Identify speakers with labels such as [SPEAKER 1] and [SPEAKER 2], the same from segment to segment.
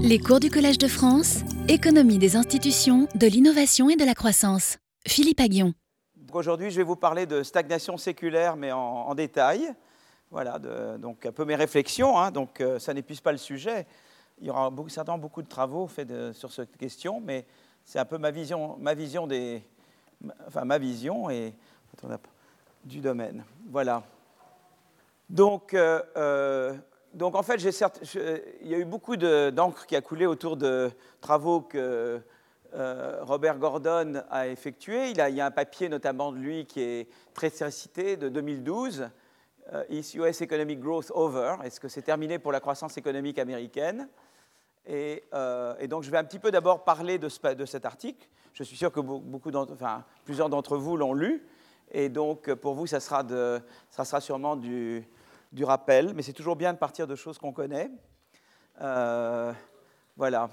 [SPEAKER 1] Les cours du Collège de France, économie des institutions, de l'innovation et de la croissance. Philippe Aguillon.
[SPEAKER 2] Aujourd'hui, je vais vous parler de stagnation séculaire, mais en, détail. Voilà, donc un peu mes réflexions. Hein. donc euh, ça n'épuise pas le sujet. Il y aura beaucoup, certainement beaucoup de travaux faits sur cette question, mais c'est un peu ma vision, ma vision des, enfin ma vision et du domaine. Voilà. Donc, euh, euh, donc en fait, il y a eu beaucoup d'encre qui a coulé autour de travaux que euh, Robert Gordon a effectués. Il, y a un papier notamment de lui qui est très cité de 2012, Is US Economic Growth Over? Est-ce que c'est terminé pour la croissance économique américaine? Et, donc je vais un petit peu d'abord parler de, cet article. Je suis sûr que beaucoup plusieurs d'entre vous l'ont lu. Et donc, pour vous, ça sera sûrement du, du rappel, mais c'est toujours bien de partir de choses qu'on connaît. Euh, voilà.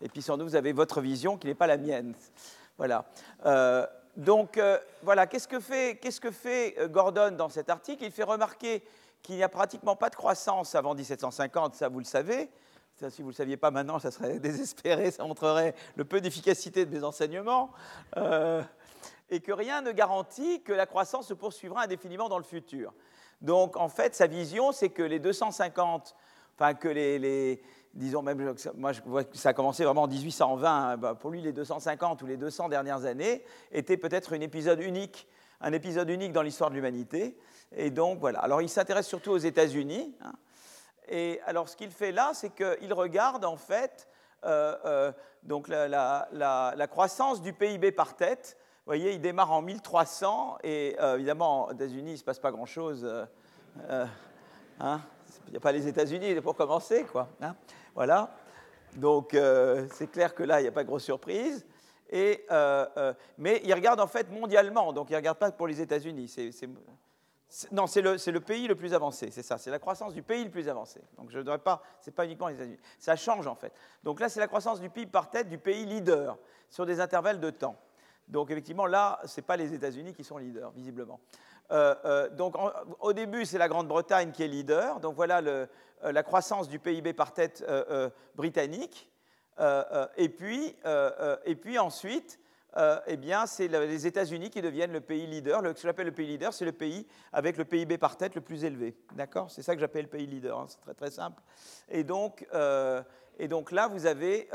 [SPEAKER 2] Et puis, sans doute, vous avez votre vision qui n'est pas la mienne. Voilà. Euh, donc, euh, voilà, qu'est-ce que fait Gordon dans cet article? Il fait remarquer qu'il n'y a pratiquement pas de croissance avant 1750, ça vous le savez. si vous ne le saviez pas maintenant, ça serait désespéré, ça montrerait le peu d'efficacité de mes enseignements et que rien ne garantit que la croissance se poursuivra indéfiniment dans le futur. Donc, en fait, sa vision, c'est que les 250, enfin, que les, disons même, moi je vois que ça a commencé vraiment en 1820, hein, bah, pour lui, les 250 ou les 200 dernières années étaient peut-être un épisode unique, un épisode unique dans l'histoire de l'humanité. Et donc, voilà. Alors, il s'intéresse surtout aux États-Unis. Hein. Et alors, ce qu'il fait là, c'est qu'il regarde, en fait, euh, euh, donc la, la, croissance du PIB par tête vous voyez, il démarre en 1300 et euh, évidemment, aux États-Unis, il ne se passe pas grand-chose. Euh, euh, hein. il n'y a pas les États-Unis pour commencer, quoi. Hein. voilà. Donc, c'est clair que là, il n'y a pas de grosse surprise. Mais il regarde en fait mondialement, donc il ne regarde pas pour les États-Unis. non, c'est le, le, pays le plus avancé, c'est ça, c'est la croissance du pays le plus avancé. Donc je ne devrais pas, c'est pas uniquement les États-Unis. Ça change en fait. Donc là, c'est la croissance du PIB par tête du pays leader sur des intervalles de temps. Donc effectivement, là, ce n'est pas les États-Unis qui sont leaders, visiblement. Euh, euh, donc au début, c'est la Grande-Bretagne qui est leader. Donc voilà euh, la croissance du PIB par tête britannique. et, puis, et puis ensuite, eh bien, c'est les États-Unis qui deviennent le pays leader. ce que j'appelle le pays leader, c'est le pays avec le PIB par tête le plus élevé. D'accord? C'est ça que j'appelle le pays leader. Hein. c'est très très simple. Et donc, et donc là, vous avez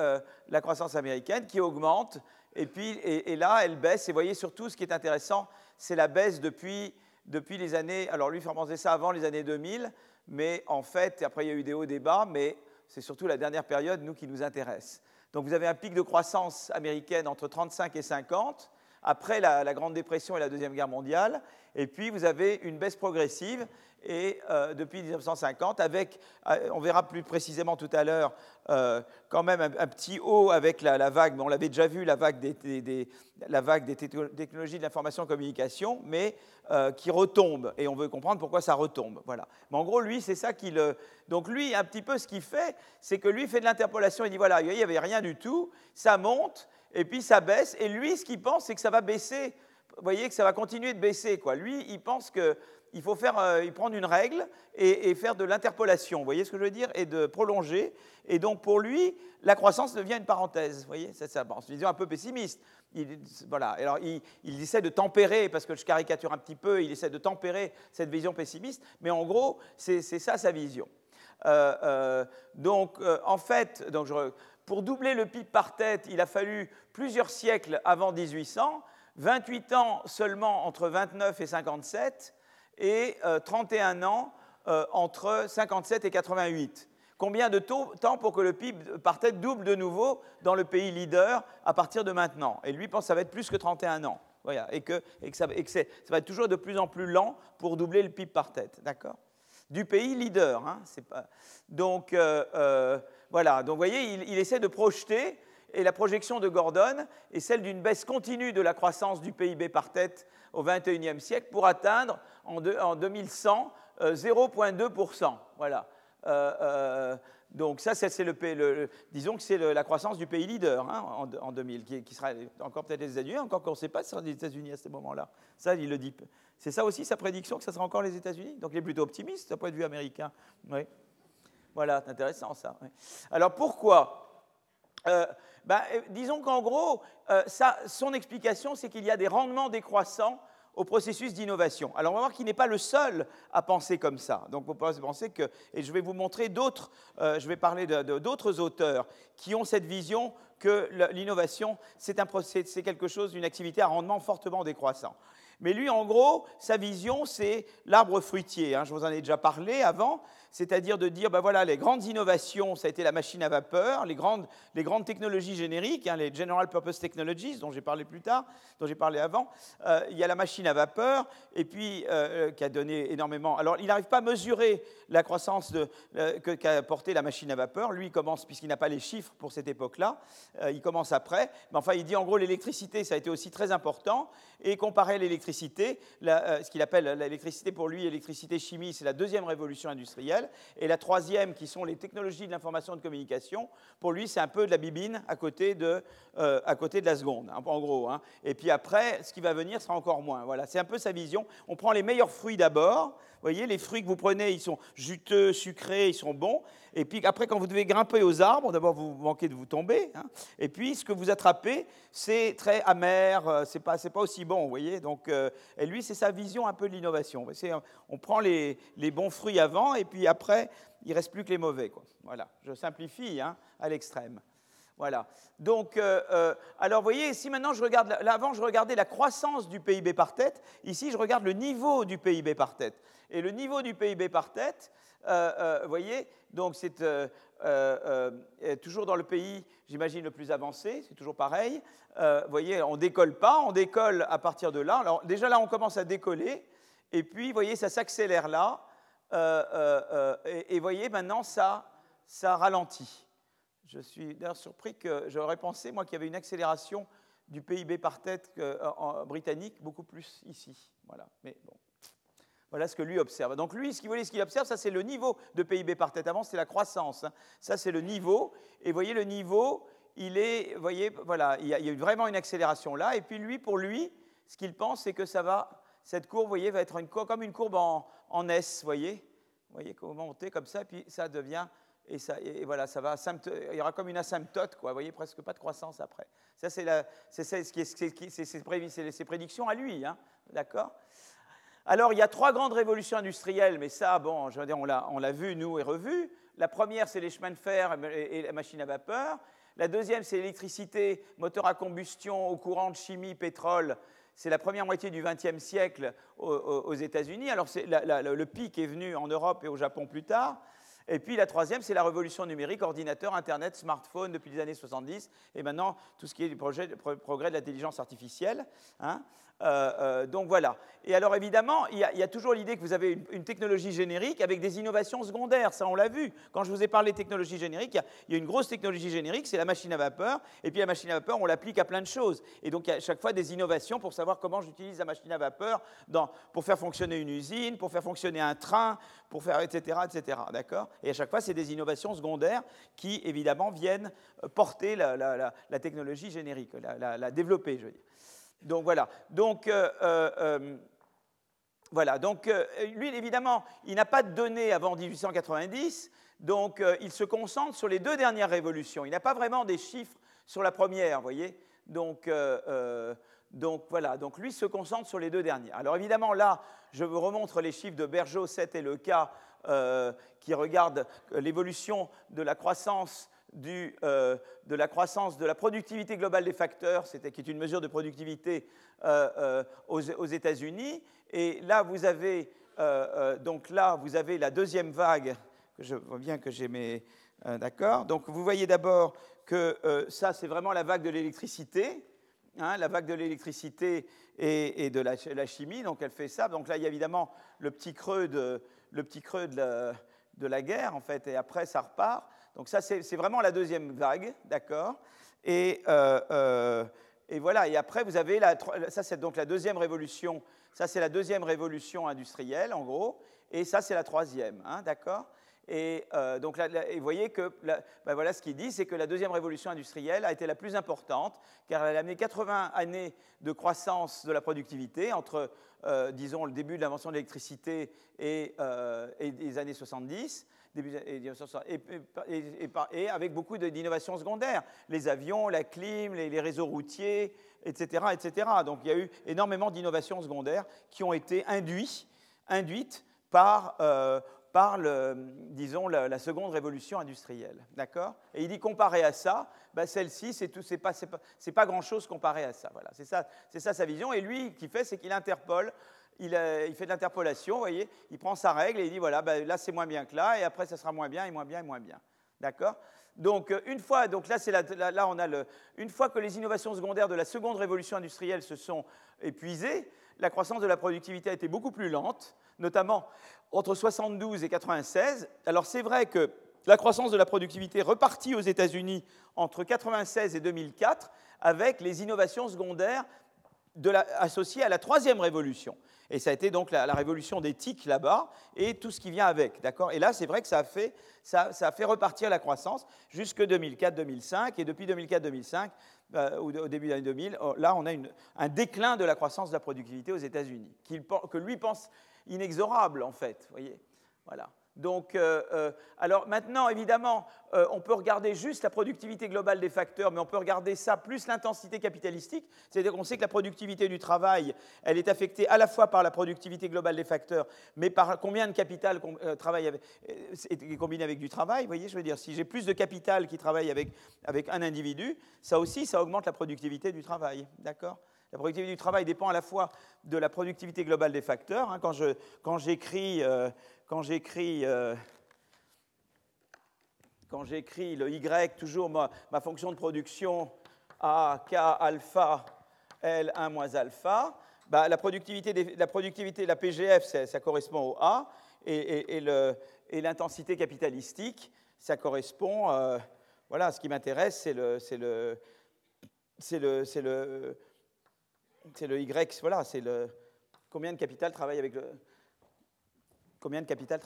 [SPEAKER 2] la croissance américaine qui augmente et puis et, là, elle baisse. Et voyez surtout, ce qui est intéressant, c'est la baisse depuis, depuis les années. Alors lui, il ça avant les années 2000, mais en fait, après il y a eu des hauts, des bas, mais c'est surtout la dernière période, nous, qui nous intéresse. Donc vous avez un pic de croissance américaine entre 35 et 50, après la, la Grande Dépression et la Deuxième Guerre mondiale, et puis vous avez une baisse progressive et euh, depuis 1950, avec, euh, on verra plus précisément tout à l'heure, euh, quand même un, petit haut avec la, vague, mais on l'avait déjà vu, la vague des, la technologies de l'information et communication, mais qui retombe, et on veut comprendre pourquoi ça retombe. Voilà. Mais en gros, lui, c'est ça qu'il... Donc lui, un petit peu ce qu'il fait, c'est que lui fait de l'interpolation, il dit, voilà, il n'y avait rien du tout, ça monte, et puis ça baisse, et lui, ce qu'il pense, c'est que ça va baisser vous voyez que ça va continuer de baisser. Lui, il pense que il faut faire, euh, il prendre une règle et, faire de l'interpolation, vous voyez ce que je veux dire, et de prolonger. Et donc pour lui, la croissance devient une parenthèse, vous voyez, c'est ça. une vision un peu pessimiste. Il, voilà. Alors il, essaie de tempérer, parce que je caricature un petit peu, il essaie de tempérer cette vision pessimiste, mais en gros, c'est ça sa vision. Euh, euh, donc en fait, donc pour doubler le PIB par tête, il a fallu plusieurs siècles avant 1800, 28 ans seulement entre 29 et 57 et 31 euh, ans euh, entre 57 et 88. Combien de temps pour que le PIB par tête double de nouveau dans le pays leader à partir de maintenant? Et lui pense que ça va être plus que 31 ans. et que, ça, va être toujours de plus en plus lent pour doubler le PIB par tête. D'accord? Du pays leader. Hein. Donc, euh, voilà. Donc, vous voyez, il, essaie de projeter et la projection de Gordon est celle d'une baisse continue de la croissance du PIB par tête au XXIe siècle pour atteindre en, 2100 0,2%. Euh, voilà. Euh, euh, donc ça, c'est le, disons que c'est la croissance du pays leader hein, en, 2000, qui, sera encore peut-être les États-Unis, encore qu'on ne sait pas si ce sera les États-Unis à ce moment-là. Ça, il le dit. C'est ça aussi sa prédiction que ce sera encore les États-Unis? Donc il est plutôt optimiste d'un point de vue américain. Oui. Voilà, c'est intéressant ça. Alors pourquoi? Ben, disons qu'en gros, son explication, c'est qu'il y a des rendements décroissants au processus d'innovation. Alors on va voir qu'il n'est pas le seul à penser comme ça. Donc vous pouvez penser que, et je vais vous montrer d'autres, euh, je vais parler d'autres auteurs qui ont cette vision que l'innovation, c'est quelque chose, une activité à rendement fortement décroissant. Mais lui, en gros, sa vision, c'est l'arbre fruitier. Hein. je vous en ai déjà parlé avant, c'est-à-dire de dire, ben voilà, les grandes innovations, ça a été la machine à vapeur, les grandes, les grandes technologies génériques, hein, les General Purpose Technologies, dont j'ai parlé plus tard, dont j'ai parlé avant. Euh, il y a la machine à vapeur, et puis euh, euh, qui a donné énormément. Alors, il n'arrive pas à mesurer la croissance qu'a apporté la machine à vapeur. Lui, il commence, puisqu'il n'a pas les chiffres pour cette époque-là, il commence après. Mais enfin, il dit en gros, l'électricité, ça a été aussi très important, et comparé à l'électricité, euh, ce qu'il appelle l'électricité pour lui, l'électricité chimie, c'est la deuxième révolution industrielle. Et la troisième, qui sont les technologies de l'information et de communication, pour lui, c'est un peu de la bibine à côté de, euh, à côté de la seconde, hein, en gros. Hein. Et puis après, ce qui va venir sera encore moins. Voilà, c'est un peu sa vision. On prend les meilleurs fruits d'abord. Voyez, les fruits que vous prenez, ils sont juteux, sucrés, ils sont bons. Et puis après, quand vous devez grimper aux arbres, d'abord vous manquez de vous tomber. Hein. Et puis ce que vous attrapez, c'est très amer, euh, c'est pas, pas aussi bon, vous voyez. Donc, euh, et lui, c'est sa vision un peu de l'innovation. On prend les, les, bons fruits avant, et puis après, il reste plus que les mauvais. Voilà, je simplifie hein, à l'extrême. Voilà. Donc, euh, alors, vous voyez, ici maintenant, je regarde, là, avant, je regardais la croissance du PIB par tête. Ici, je regarde le niveau du PIB par tête. Et le niveau du PIB par tête, euh, euh, vous voyez, donc c'est euh, toujours dans le pays, j'imagine, le plus avancé, c'est toujours pareil. vous voyez, on décolle pas, on décolle à partir de là. Alors déjà là, on commence à décoller, et puis, vous voyez, ça s'accélère là, et vous voyez, maintenant, ça, ça ralentit. Je suis d'ailleurs surpris que j'aurais pensé, moi, qu'il y avait une accélération du PIB par tête en britannique beaucoup plus ici. Voilà, mais bon. Voilà ce que lui observe. Donc lui, ce qu'il ce qu'il observe, ça c'est le niveau de PIB par tête. Avant, c'est la croissance. Hein. Ça, c'est le niveau. Et voyez, le niveau, il est, voyez, voilà, il y, a, vraiment une accélération là. Et puis lui, pour lui, ce qu'il pense, c'est que ça va, cette courbe, voyez, va être comme une courbe en, en S, voyez. Vous voyez, comment monter comme ça, puis ça devient et, voilà, ça va il y aura comme une asymptote, quoi. Vous voyez, presque pas de croissance après. Ça, c'est ses prédictions à lui, hein, d'accord? Alors, il y a trois grandes révolutions industrielles, mais ça, bon, je veux on l'a vu, nous, et revu. La première, c'est les chemins de fer et la machine à vapeur. La deuxième, c'est l'électricité, moteur à combustion, au courant de chimie, pétrole. C'est la première moitié du XXe siècle aux, États-Unis. Alors, le pic est venu en Europe et au Japon plus tard. Et puis la troisième, c'est la révolution numérique, ordinateur, Internet, smartphone depuis les années 70, et maintenant tout ce qui est du progrès de l'intelligence artificielle. Hein. Euh, euh, donc voilà. Et alors évidemment, il y a, toujours l'idée que vous avez une, technologie générique avec des innovations secondaires. Ça, on l'a vu. Quand je vous ai parlé de technologie générique, il y, a, une grosse technologie générique, c'est la machine à vapeur. Et puis la machine à vapeur, on l'applique à plein de choses. Et donc il y a à chaque fois des innovations pour savoir comment j'utilise la machine à vapeur pour faire fonctionner une usine, pour faire fonctionner un train, pour faire etc. etc. D'accord? Et à chaque fois, c'est des innovations secondaires qui évidemment viennent porter la, technologie générique, la, développer, je veux dire. Donc voilà. Donc, euh, euh, euh, lui, évidemment, il n'a pas de données avant 1890, donc il se concentre sur les deux dernières révolutions. Il n'a pas vraiment des chiffres sur la première, vous voyez. Donc, donc voilà, donc lui se concentre sur les deux dernières. Alors évidemment, là, je vous remontre les chiffres de Bergeau, 7 et le cas qui regardent l'évolution de la croissance euh, de la croissance de la productivité globale des facteurs, c'était qui est une mesure de productivité euh, euh, aux, États-Unis. Et là, vous avez donc là, vous avez la deuxième vague. Je vois bien que j'ai mes d'accord. Donc, vous voyez d'abord que ça, c'est vraiment la vague de l'électricité. Hein, la vague de l'électricité et, de la, chimie, donc elle fait ça. Donc là, il y a évidemment le petit creux de, le petit creux la, de la guerre, en fait, et après, ça repart. Donc ça, c'est vraiment la deuxième vague, d'accord? Et, euh, euh, et, voilà, et après, vous avez, la, ça c'est donc la deuxième révolution, ça c'est la deuxième révolution industrielle, en gros, et ça c'est la troisième, hein, d'accord? Et euh, donc, vous voyez que, ben voilà ce qu'il dit, c'est que la deuxième révolution industrielle a été la plus importante, car elle a amené 80 années de croissance de la productivité entre, disons, le début de l'invention de l'électricité et, et, les années 70. Et, avec beaucoup d'innovations secondaires, les avions, la clim, les, réseaux routiers, etc., etc. Donc il y a eu énormément d'innovations secondaires qui ont été induites par, euh, disons, la, seconde révolution industrielle. D'accord? Et il dit comparé à ça, bah, celle-ci, c'est tout, c'est pas, grand-chose comparé à ça. Voilà, c'est ça, ça sa vision. Et lui, ce qu'il fait, c'est qu'il interpole. Il, il, fait de l'interpolation, vous voyez, il prend sa règle et il dit voilà, bah, là c'est moins bien que là, et après ça sera moins bien et moins bien et moins bien. D'accord? Donc euh, une fois, donc là, là, on a le, une fois que les innovations secondaires de la seconde révolution industrielle se sont épuisées, la croissance de la productivité a été beaucoup plus lente, notamment entre 72 et 96. Alors c'est vrai que la croissance de la productivité repartit aux États-Unis entre 96 et 2004 avec les innovations secondaires associées à la troisième révolution. Et ça a été donc la, révolution des TIC là-bas et tout ce qui vient avec. D'accord? Et là, c'est vrai que ça a, fait, ça, a fait repartir la croissance jusque 2004-2005. Et depuis 2004-2005, euh, au début de l'année 2000, là, on a un déclin de la croissance de la productivité aux États-Unis, que lui pense inexorable, en fait. Voyez? Voilà. Donc, euh, euh, alors maintenant, évidemment, euh, on peut regarder juste la productivité globale des facteurs, mais on peut regarder ça plus l'intensité capitalistique. C'est-à-dire qu'on sait que la productivité du travail, elle est affectée à la fois par la productivité globale des facteurs, mais par combien de capital travaille est combiné avec du travail. Vous voyez, je veux dire, si j'ai plus de capital qui travaille avec, avec un individu, ça aussi, ça augmente la productivité du travail. D'accord? La productivité du travail dépend à la fois de la productivité globale des facteurs. Hein. quand j'écris quand j'écris euh, quand j'écris le Y, toujours ma, fonction de production A, K, alpha, L, 1 moins alpha, bah, la, productivité la productivité, la PGF, ça, correspond au A, et, l'intensité capitalistique, ça correspond, euh, voilà, ce qui m'intéresse, c'est le, c'est le, c'est le, c'est le, c'est le Y, voilà, c'est le, combien de capital travaille avec le, combien de capital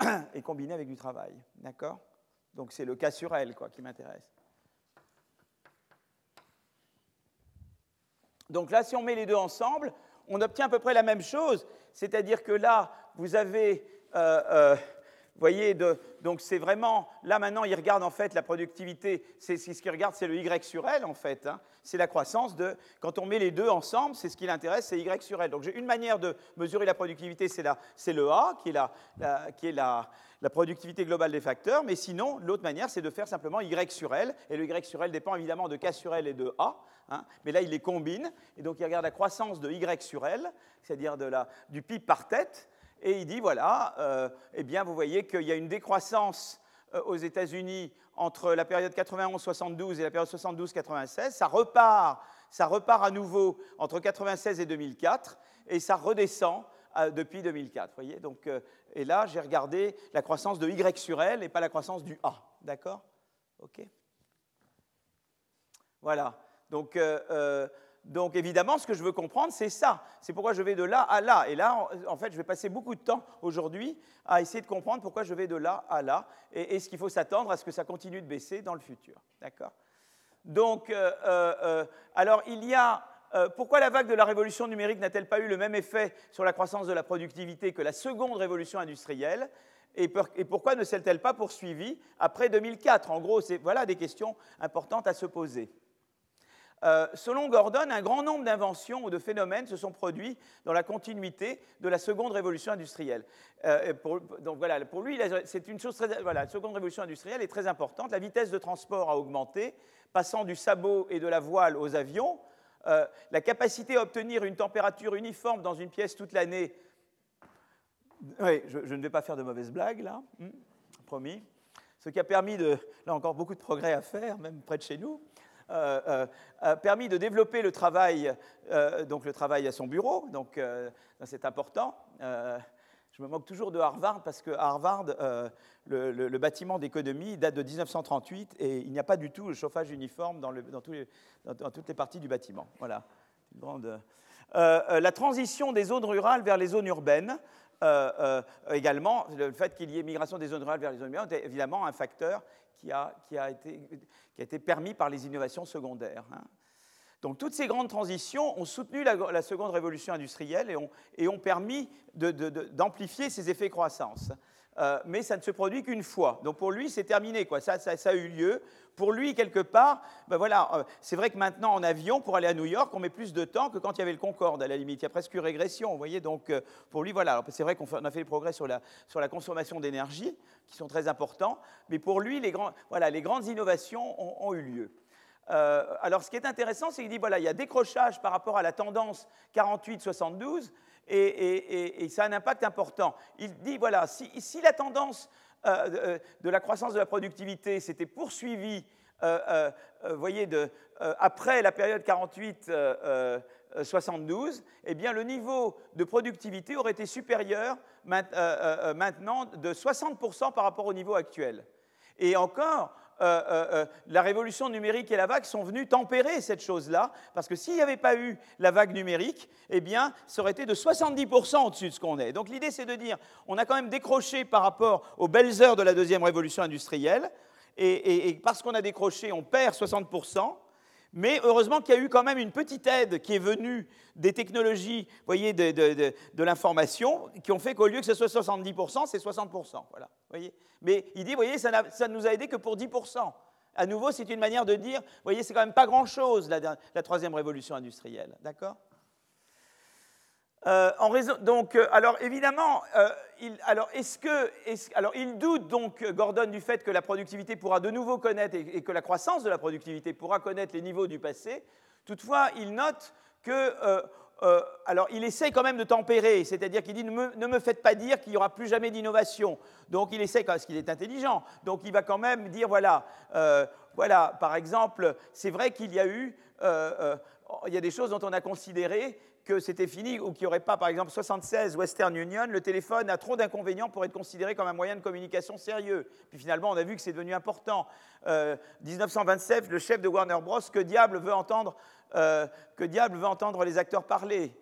[SPEAKER 2] est combiné avec du travail. D'accord? Donc c'est le cas sur elle quoi, qui m'intéresse. Donc là, si on met les deux ensemble, on obtient à peu près la même chose. C'est-à-dire que là, vous avez euh, euh, voyez, donc c'est vraiment, là maintenant, il regarde en fait la productivité, c'est ce qu'il regarde, c'est le Y sur L en fait. Hein. c'est la croissance de, quand on met les deux ensemble, c'est ce qui l'intéresse, c'est Y sur L. Donc j'ai une manière de mesurer la productivité, c'est le A, qui est, la, qui est la, productivité globale des facteurs, mais sinon, l'autre manière, c'est de faire simplement Y sur L, et le Y sur L dépend évidemment de K sur L et de A, hein. mais là, il les combine, et donc il regarde la croissance de Y sur L, c'est-à-dire du PIB par tête, et il dit, voilà, euh, eh bien, vous voyez qu'il y a une décroissance euh, aux États-Unis entre la période 91-72 et la période 72-96. Ça repart, ça repart à nouveau entre 96 et 2004, et ça redescend euh, depuis 2004. Voyez Donc, et là, j'ai regardé la croissance de Y sur L et pas la croissance du A. D'accord? OK? Voilà. Donc, donc évidemment, ce que je veux comprendre, c'est ça. C'est pourquoi je vais de là à là. Et là, en fait, je vais passer beaucoup de temps aujourd'hui à essayer de comprendre pourquoi je vais de là à là. Et est-ce qu'il faut s'attendre à ce que ça continue de baisser dans le futur D'accord? Donc, euh, euh, euh, alors il y a... pourquoi la vague de la révolution numérique n'a-t-elle pas eu le même effet sur la croissance de la productivité que la seconde révolution industrielle? Et, pourquoi ne s'est-elle pas poursuivie après 2004 En gros, c'est voilà des questions importantes à se poser. Euh, selon Gordon, un grand nombre d'inventions ou de phénomènes se sont produits dans la continuité de la seconde révolution industrielle. Euh, pour, donc voilà, pour lui, c'est une chose très, voilà, la seconde révolution industrielle est très importante. La vitesse de transport a augmenté, passant du sabot et de la voile aux avions. Euh, la capacité à obtenir une température uniforme dans une pièce toute l'année. Oui, je, ne vais pas faire de mauvaises blagues là, hmm, promis. Ce qui a permis de, là encore beaucoup de progrès à faire, même près de chez nous. Euh, euh, a permis de développer le travail, euh, donc le travail à son bureau, donc c'est important. je me moque toujours de Harvard parce que Harvard, le, bâtiment d'économie date de 1938 et il n'y a pas du tout le chauffage uniforme dans, dans, toutes les parties du bâtiment. Voilà. la transition des zones rurales vers les zones urbaines, également, le fait qu'il y ait migration des zones rurales vers les zones urbaines est évidemment un facteur qui a, qui a, été, qui a été, permis par les innovations secondaires. Hein. Donc toutes ces grandes transitions ont soutenu la, seconde révolution industrielle et ont, et ont permis d'amplifier ces effets croissance. Euh, mais ça ne se produit qu'une fois. Donc pour lui, c'est terminé, quoi. Ça, ça, a eu lieu. Pour lui, quelque part, ben voilà, euh, c'est vrai que maintenant, en avion, pour aller à New York, on met plus de temps que quand il y avait le Concorde, à la limite. Il y a presque une régression, vous voyez. Donc euh, pour lui, voilà. C'est vrai qu'on a fait des progrès sur la, sur la consommation d'énergie, qui sont très importants, mais pour lui, les, grands, voilà, les grandes innovations ont, eu lieu. alors, ce qui est intéressant, c'est qu'il dit voilà, il y a décrochage par rapport à la tendance 48-72, et, ça a un impact important. Il dit, voilà, si, la tendance euh, de, la croissance de la productivité s'était poursuivie, euh, euh, voyez, après la période 48-72, eh bien, le niveau de productivité aurait été supérieur maintenant de 60% par rapport au niveau actuel. Et encore, euh, euh, euh, la révolution numérique et la vague sont venues tempérer cette chose-là, parce que s'il n'y avait pas eu la vague numérique, eh bien, ça aurait été de 70% au-dessus de ce qu'on est. Donc l'idée, c'est de dire, on a quand même décroché par rapport aux belles heures de la deuxième révolution industrielle, et parce qu'on a décroché, on perd 60%, mais heureusement qu'il y a eu quand même une petite aide qui est venue des technologies, voyez, de, l'information, qui ont fait qu'au lieu que ce soit 70%, c'est 60%. Voilà, voyez. Mais il dit, voyez, ça, ne nous a aidé que pour 10%. À nouveau, c'est une manière de dire, voyez, c'est quand même pas grand-chose, la, la troisième révolution industrielle. D'accord? Euh, donc, euh, alors évidemment, euh, il, alors, est-ce que, alors, il doute donc, Gordon, du fait que la productivité pourra de nouveau connaître et, que la croissance de la productivité pourra connaître les niveaux du passé. Toutefois, il note que, alors, il essaye quand même de tempérer, c'est-à-dire qu'il dit ne me, ne me, faites pas dire qu'il n'y aura plus jamais d'innovation. Donc, il essaye, parce qu'il est intelligent, donc il va quand même dire voilà, voilà, par exemple, c'est vrai qu'il y a eu, il y a des choses dont on a considéré que c'était fini ou qu'il n'y aurait pas, par exemple, 76 Western Union, le téléphone a trop d'inconvénients pour être considéré comme un moyen de communication sérieux. Puis finalement, on a vu que c'est devenu important. 1927, euh, le chef de Warner Bros, que diable veut entendre, euh, que diable veut entendre les acteurs parler?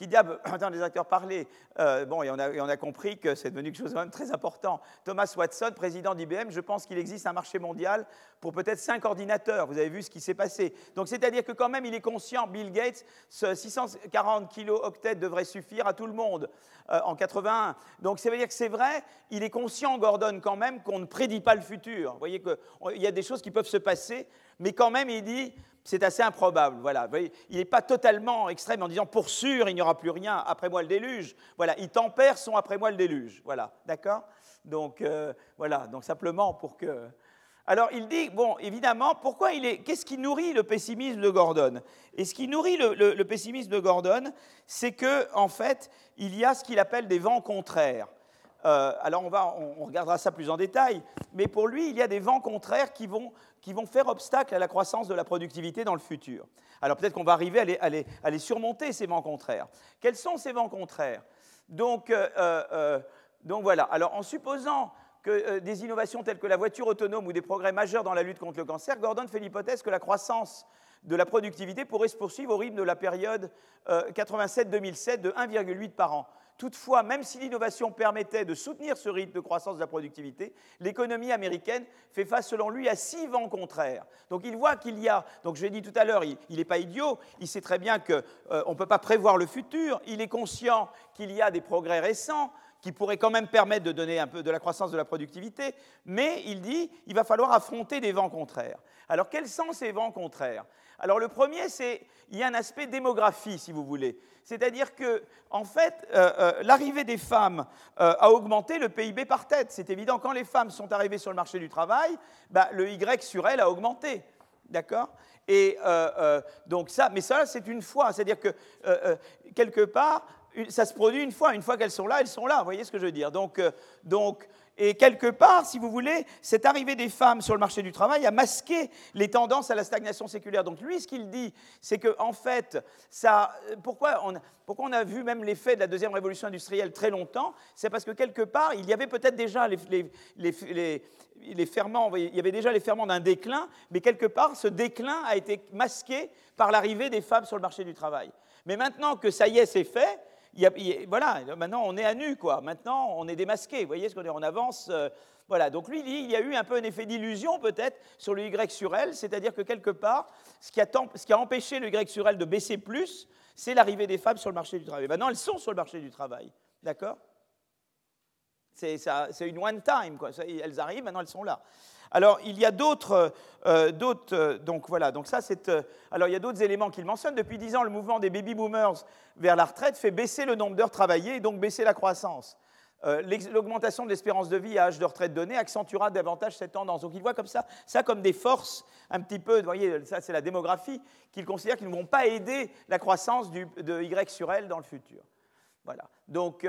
[SPEAKER 2] Qui diable entend les acteurs parler euh, Bon, et on, a, compris que c'est devenu quelque chose de même très important. Thomas Watson, président d'IBM, je pense qu'il existe un marché mondial pour peut-être 5 ordinateurs. Vous avez vu ce qui s'est passé. Donc, c'est-à-dire que quand même, il est conscient, Bill Gates, ce 640 kilo-octets devrait suffire à tout le monde euh, en 81. Donc, ça veut dire que c'est vrai, il est conscient, Gordon, quand même, qu'on ne prédit pas le futur. Vous voyez qu'il y a des choses qui peuvent se passer, mais quand même, il dit, c'est assez improbable. Voilà. il n'est pas totalement extrême en disant pour sûr, il n'y aura plus rien après moi le déluge. Voilà, il tempère son après moi le déluge. Voilà, d'accord? Donc euh, voilà, donc simplement pour que. Alors il dit bon, évidemment, pourquoi il est Qu'est-ce qui nourrit le pessimisme de Gordon? Et ce qui nourrit le, pessimisme de Gordon, c'est que en fait, il y a ce qu'il appelle des vents contraires. Euh, alors on, va, on regardera ça plus en détail, mais pour lui, il y a des vents contraires qui vont qui vont faire obstacle à la croissance de la productivité dans le futur. Alors peut-être qu'on va arriver à les, surmonter, ces vents contraires. Quels sont ces vents contraires? Donc, euh, euh, euh, donc, voilà, alors en supposant que des innovations telles que la voiture autonome ou des progrès majeurs dans la lutte contre le cancer, Gordon fait l'hypothèse que la croissance de la productivité pourrait se poursuivre au rythme de la période 87-2007 de 1,8 par an. Toutefois, même si l'innovation permettait de soutenir ce rythme de croissance de la productivité, l'économie américaine fait face, selon lui, à six vents contraires. Donc il voit qu'il y a, donc je l'ai dit tout à l'heure, il n'est pas idiot, il sait très bien qu'on euh, ne peut pas prévoir le futur, il est conscient qu'il y a des progrès récents, qui pourraient quand même permettre de donner un peu de la croissance de la productivité, mais il dit il va falloir affronter des vents contraires. Alors quels sont ces vents contraires? Alors le premier, c'est il y a un aspect démographie, si vous voulez. C'est-à-dire que, en fait, euh, euh, l'arrivée des femmes euh, a augmenté le PIB par tête. C'est évident, quand les femmes sont arrivées sur le marché du travail, bah, le Y sur L a augmenté. D'accord? Et donc ça, mais ça, c'est une fois. C'est-à-dire que, quelque part, ça se produit une fois. Une fois qu'elles sont là, elles sont là. Vous voyez ce que je veux dire donc, donc, et quelque part, si vous voulez, cette arrivée des femmes sur le marché du travail a masqué les tendances à la stagnation séculaire. Donc lui, ce qu'il dit, c'est que en fait, ça, pourquoi, on, pourquoi on a vu même l'effet de la deuxième révolution industrielle très longtemps? C'est parce que quelque part, il y avait peut-être déjà les, les, il y avait déjà les ferments d'un déclin, mais quelque part, ce déclin a été masqué par l'arrivée des femmes sur le marché du travail. Mais maintenant que ça y est, c'est fait, voilà, maintenant on est à nu, quoi. Maintenant on est démasqué. Vous voyez ce qu'on est, on avance. Euh, voilà, donc lui, il y a eu un peu un effet d'illusion peut-être sur le Y sur L, c'est-à-dire que quelque part, ce qui, a, ce qui, a, empêché le Y sur L de baisser plus, c'est l'arrivée des femmes sur le marché du travail. Maintenant, elles sont sur le marché du travail, d'accord? C'est une one time, quoi. elles arrivent, maintenant elles sont là. Alors, il y a d'autres, euh, euh, donc voilà, donc ça c'est, euh, alors il y a d'autres éléments qu'il mentionne. Depuis 10 ans, le mouvement des baby boomers vers la retraite fait baisser le nombre d'heures travaillées et donc baisser la croissance. L'augmentation de l'espérance de vie à âge de retraite donné accentuera davantage cette tendance. Donc il voit comme ça, ça comme des forces un petit peu, vous voyez, ça c'est la démographie, qu'il considère qu'ils ne vont pas aider la croissance de Y sur L dans le futur. Voilà. Donc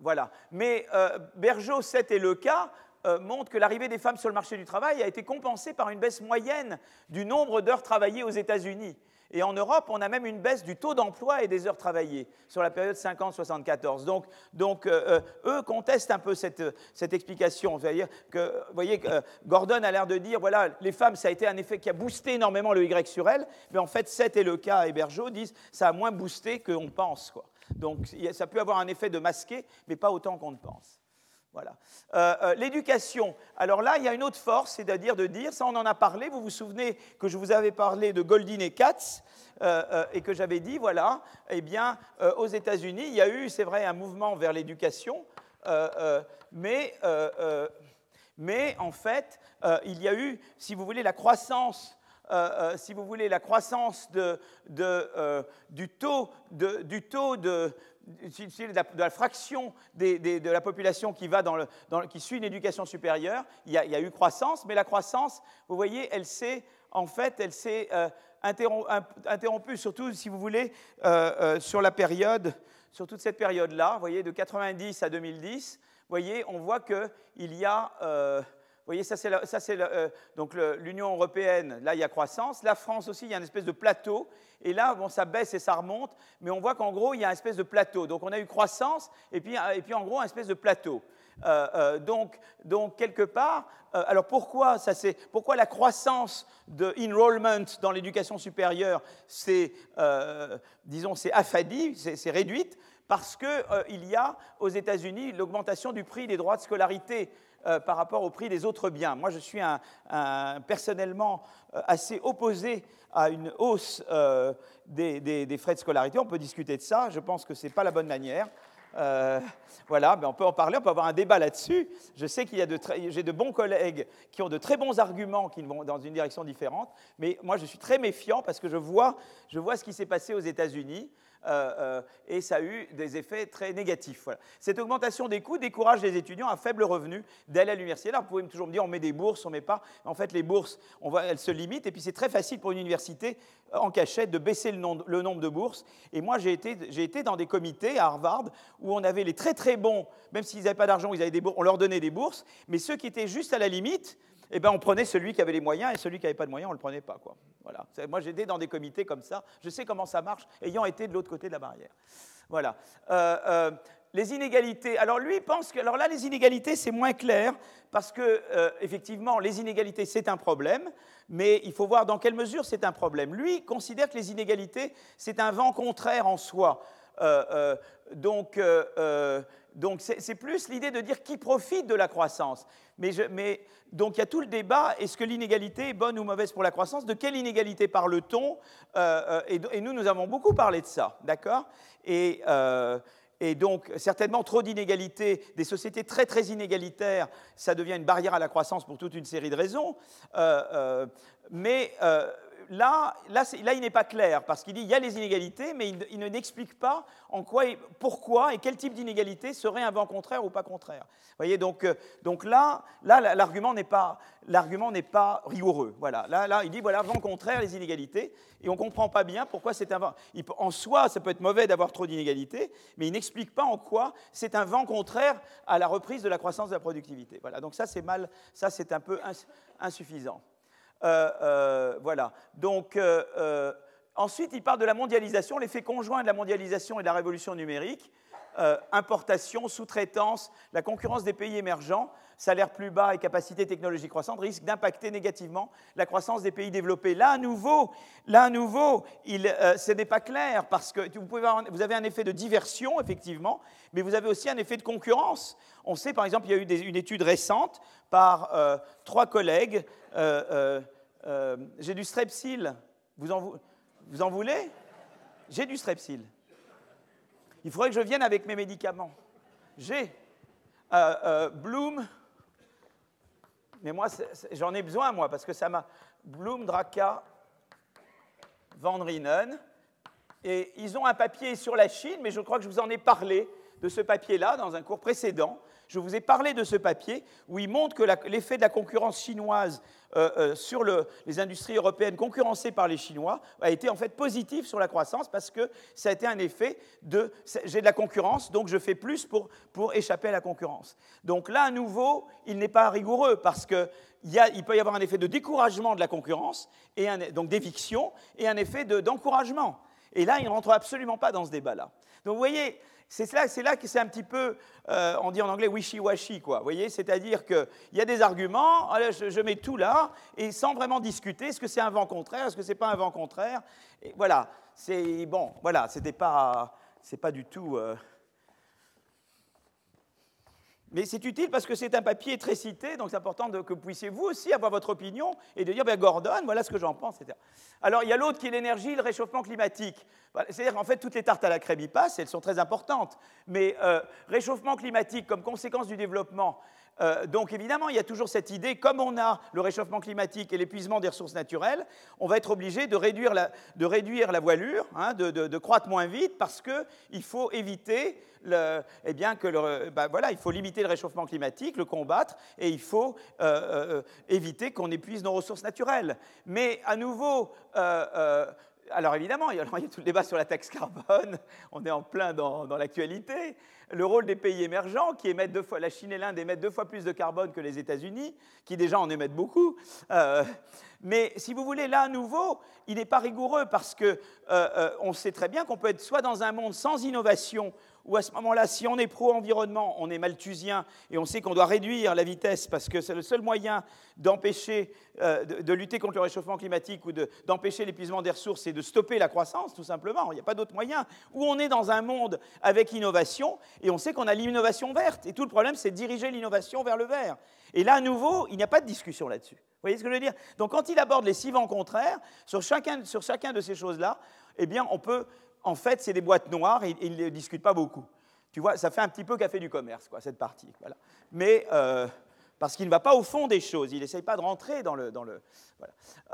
[SPEAKER 2] voilà. Mais Bergeau, c'était le cas. Euh, montre que l'arrivée des femmes sur le marché du travail a été compensée par une baisse moyenne du nombre d'heures travaillées aux États-Unis. Et en Europe, on a même une baisse du taux d'emploi et des heures travaillées sur la période 50-74. Donc, donc euh, euh, eux contestent un peu cette, cette explication. -dire que, vous voyez, que Gordon a l'air de dire, voilà, les femmes, ça a été un effet qui a boosté énormément le Y sur L, mais en fait, c'était le cas, et Bergeau disent, ça a moins boosté qu'on pense. Quoi. Donc, ça peut avoir un effet de masquer, mais pas autant qu'on ne pense. Voilà. Euh, euh, l'éducation. Alors là, il y a une autre force, c'est-à-dire de dire, ça on en a parlé, vous vous souvenez que je vous avais parlé de Goldin et Katz, euh, et que j'avais dit, voilà, eh bien, aux États-Unis, il y a eu, c'est vrai, un mouvement vers l'éducation, mais, mais, en fait, il y a eu, si vous voulez, la croissance si vous voulez, la croissance de, de, du taux, de, du taux de, de la fraction de la population qui, va dans le, qui suit une éducation supérieure, il y, a, eu croissance, mais la croissance, vous voyez, elle s'est en fait, elle euh, interrompue, surtout si vous voulez, euh, euh, sur la période, sur toute cette période-là, voyez, de 90 à 2010, vous voyez, on voit qu'il y a voyez, ça c'est donc l'Union européenne, là il y a croissance. La France aussi, il y a une espèce de plateau. Et là, bon, ça baisse et ça remonte, mais on voit qu'en gros, il y a une espèce de plateau. Donc on a eu croissance, et puis, puis en gros, une espèce de plateau. Euh, euh, donc, quelque part, euh, alors pourquoi la croissance de enrollment dans l'éducation supérieure, c'est, disons, c'est affadie, c'est réduite? Parce qu'il y a aux États-Unis l'augmentation du prix des droits de scolarité. Par rapport au prix des autres biens. Moi, je suis personnellement assez opposé à une hausse euh, des, frais de scolarité. On peut discuter de ça. Je pense que ce n'est pas la bonne manière. Euh, voilà, mais on peut en parler, on peut avoir un débat là-dessus. Je sais qu'il y a de j'ai de bons collègues qui ont de très bons arguments qui vont dans une direction différente, mais moi je suis très méfiant parce que je vois, je vois ce qui s'est passé aux États-Unis. Euh, euh, et ça a eu des effets très négatifs. Cette augmentation des coûts décourage les étudiants à faible revenu d'aller à l'université. Alors, vous pouvez toujours me dire, on met des bourses, on ne met pas. En fait, les bourses, elles se limitent, et puis c'est très facile pour une université en cachette de baisser le, nombre, de bourses. Et moi, j'ai été, dans des comités à Harvard où on avait les très très bons, même s'ils n'avaient pas d'argent, on leur donnait des bourses, mais ceux qui étaient juste à la limite, eh ben, on prenait celui qui avait les moyens et celui qui n'avait pas de moyens, on ne le prenait pas. Quoi. Voilà. Moi, j'étais dans des comités comme ça. Je sais comment ça marche, ayant été de l'autre côté de la barrière. Voilà. Euh, euh, les inégalités. Alors lui pense que, alors là, les inégalités, c'est moins clair parce que euh, effectivement, les inégalités, c'est un problème, mais il faut voir dans quelle mesure c'est un problème. Lui considère que les inégalités, c'est un vent contraire en soi. donc, donc c'est plus l'idée de dire qui profite de la croissance. Mais, donc il y a tout le débat, est-ce que l'inégalité est bonne ou mauvaise pour la croissance? De quelle inégalité parle-t-on? Euh, euh, et, nous, nous avons beaucoup parlé de ça, d'accord? Et, euh, et, donc certainement trop d'inégalités, des sociétés très très inégalitaires, ça devient une barrière à la croissance pour toute une série de raisons. mais là, là, il n'est pas clair, parce qu'il dit il y a les inégalités, mais il, ne n'explique pas en quoi, pourquoi et quel type d'inégalité serait un vent contraire ou pas contraire. Vous voyez, donc, euh, donc là, là, l'argument n'est pas, pas rigoureux. Voilà, là, là, il dit voilà, vent contraire, les inégalités, et on ne comprend pas bien pourquoi c'est un vent. en soi, ça peut être mauvais d'avoir trop d'inégalités, mais il n'explique pas en quoi c'est un vent contraire à la reprise de la croissance de la productivité. Voilà, donc ça, c'est mal, ça, c'est un peu insuffisant. Euh, euh, voilà. Donc, euh, ensuite, il parle de la mondialisation, l'effet conjoint de la mondialisation et de la révolution numérique. importation, sous-traitance, la concurrence des pays émergents, salaires plus bas et capacités technologiques croissantes risquent d'impacter négativement la croissance des pays développés. Là, à nouveau, là, à nouveau ce n'est pas clair parce que vous, avez un effet de diversion, effectivement, mais vous avez aussi un effet de concurrence. On sait, par exemple, il y a eu une étude récente par trois collègues euh, euh, euh, j'ai du strepsil. Vous en voulez? J'ai du strepsil. Il faudrait que je vienne avec mes médicaments. J'ai. Bloom, mais moi, j'en ai besoin, moi, parce que ça m'a. Bloom, Draka, Van Rienen. Et ils ont un papier sur la Chine, mais je crois que je vous en ai parlé de ce papier-là dans un cours précédent. Je vous ai parlé de ce papier où il montre que l'effet de la concurrence chinoise euh, euh, sur les industries européennes concurrencées par les Chinois a été en fait positif sur la croissance parce que ça a été un effet de j'ai de la concurrence, donc je fais plus pour, pour échapper à la concurrence. Donc là, à nouveau, il n'est pas rigoureux parce qu'il il peut y avoir un effet de découragement de la concurrence, et donc d'éviction, et un effet d'encouragement. et là, il ne rentre absolument pas dans ce débat-là. Donc vous voyez, c'est là, là, que c'est un petit peu, euh, on dit en anglais wishy-washy, quoi. Vous voyez, c'est-à-dire qu'il y a des arguments, je, mets tout là, et sans vraiment discuter, est-ce que c'est un vent contraire, est-ce que c'est pas un vent contraire? Et Voilà, c'est bon, voilà, c'était pas, c'est pas du tout. Euh, mais c'est utile parce que c'est un papier très cité, donc c'est important que vous puissiez vous aussi avoir votre opinion et de dire, ben Gordon, voilà ce que j'en pense, etc. Alors il y a l'autre qui est l'énergie, le réchauffement climatique. C'est-à-dire qu'en fait, toutes les tartes à la crème y passent, elles sont très importantes. Mais euh, réchauffement climatique comme conséquence du développement, euh, donc évidemment, il y a toujours cette idée, comme on a le réchauffement climatique et l'épuisement des ressources naturelles, on va être obligé de réduire la, voilure, hein, de, croître moins vite, parce qu'il faut éviter, le, eh bien que le, ben voilà, il faut limiter le réchauffement climatique, le combattre, et il faut euh, éviter qu'on épuise nos ressources naturelles. Mais à nouveau, alors évidemment, il y, a, tout le débat sur la taxe carbone, on est en plein dans, l'actualité. Le rôle des pays émergents, qui émettent deux fois, la Chine et l'Inde émettent deux fois plus de carbone que les États-Unis, qui déjà en émettent beaucoup. Euh, mais si vous voulez, là à nouveau, il n'est pas rigoureux parce qu'on euh, euh, sait très bien qu'on peut être soit dans un monde sans innovation où à ce moment-là, si on est pro-environnement, on est malthusien et on sait qu'on doit réduire la vitesse parce que c'est le seul moyen d'empêcher, euh, de, lutter contre le réchauffement climatique ou d'empêcher l'épuisement des ressources, c'est de stopper la croissance, tout simplement. Il n'y a pas d'autre moyen. Ou on est dans un monde avec innovation et on sait qu'on a l'innovation verte. Et tout le problème, c'est de diriger l'innovation vers le vert. Et là, à nouveau, il n'y a pas de discussion là-dessus. Vous voyez ce que je veux dire? Donc, quand il aborde les six vents contraires, sur chacun, sur chacun de ces choses-là, eh bien, on peut en fait, c'est des boîtes noires et, ils ne discutent pas beaucoup. Tu vois, ça fait un petit peu café du commerce, quoi, cette partie. Voilà. Mais euh, parce qu'il ne va pas au fond des choses, il n'essaye pas de rentrer dans le. Euh,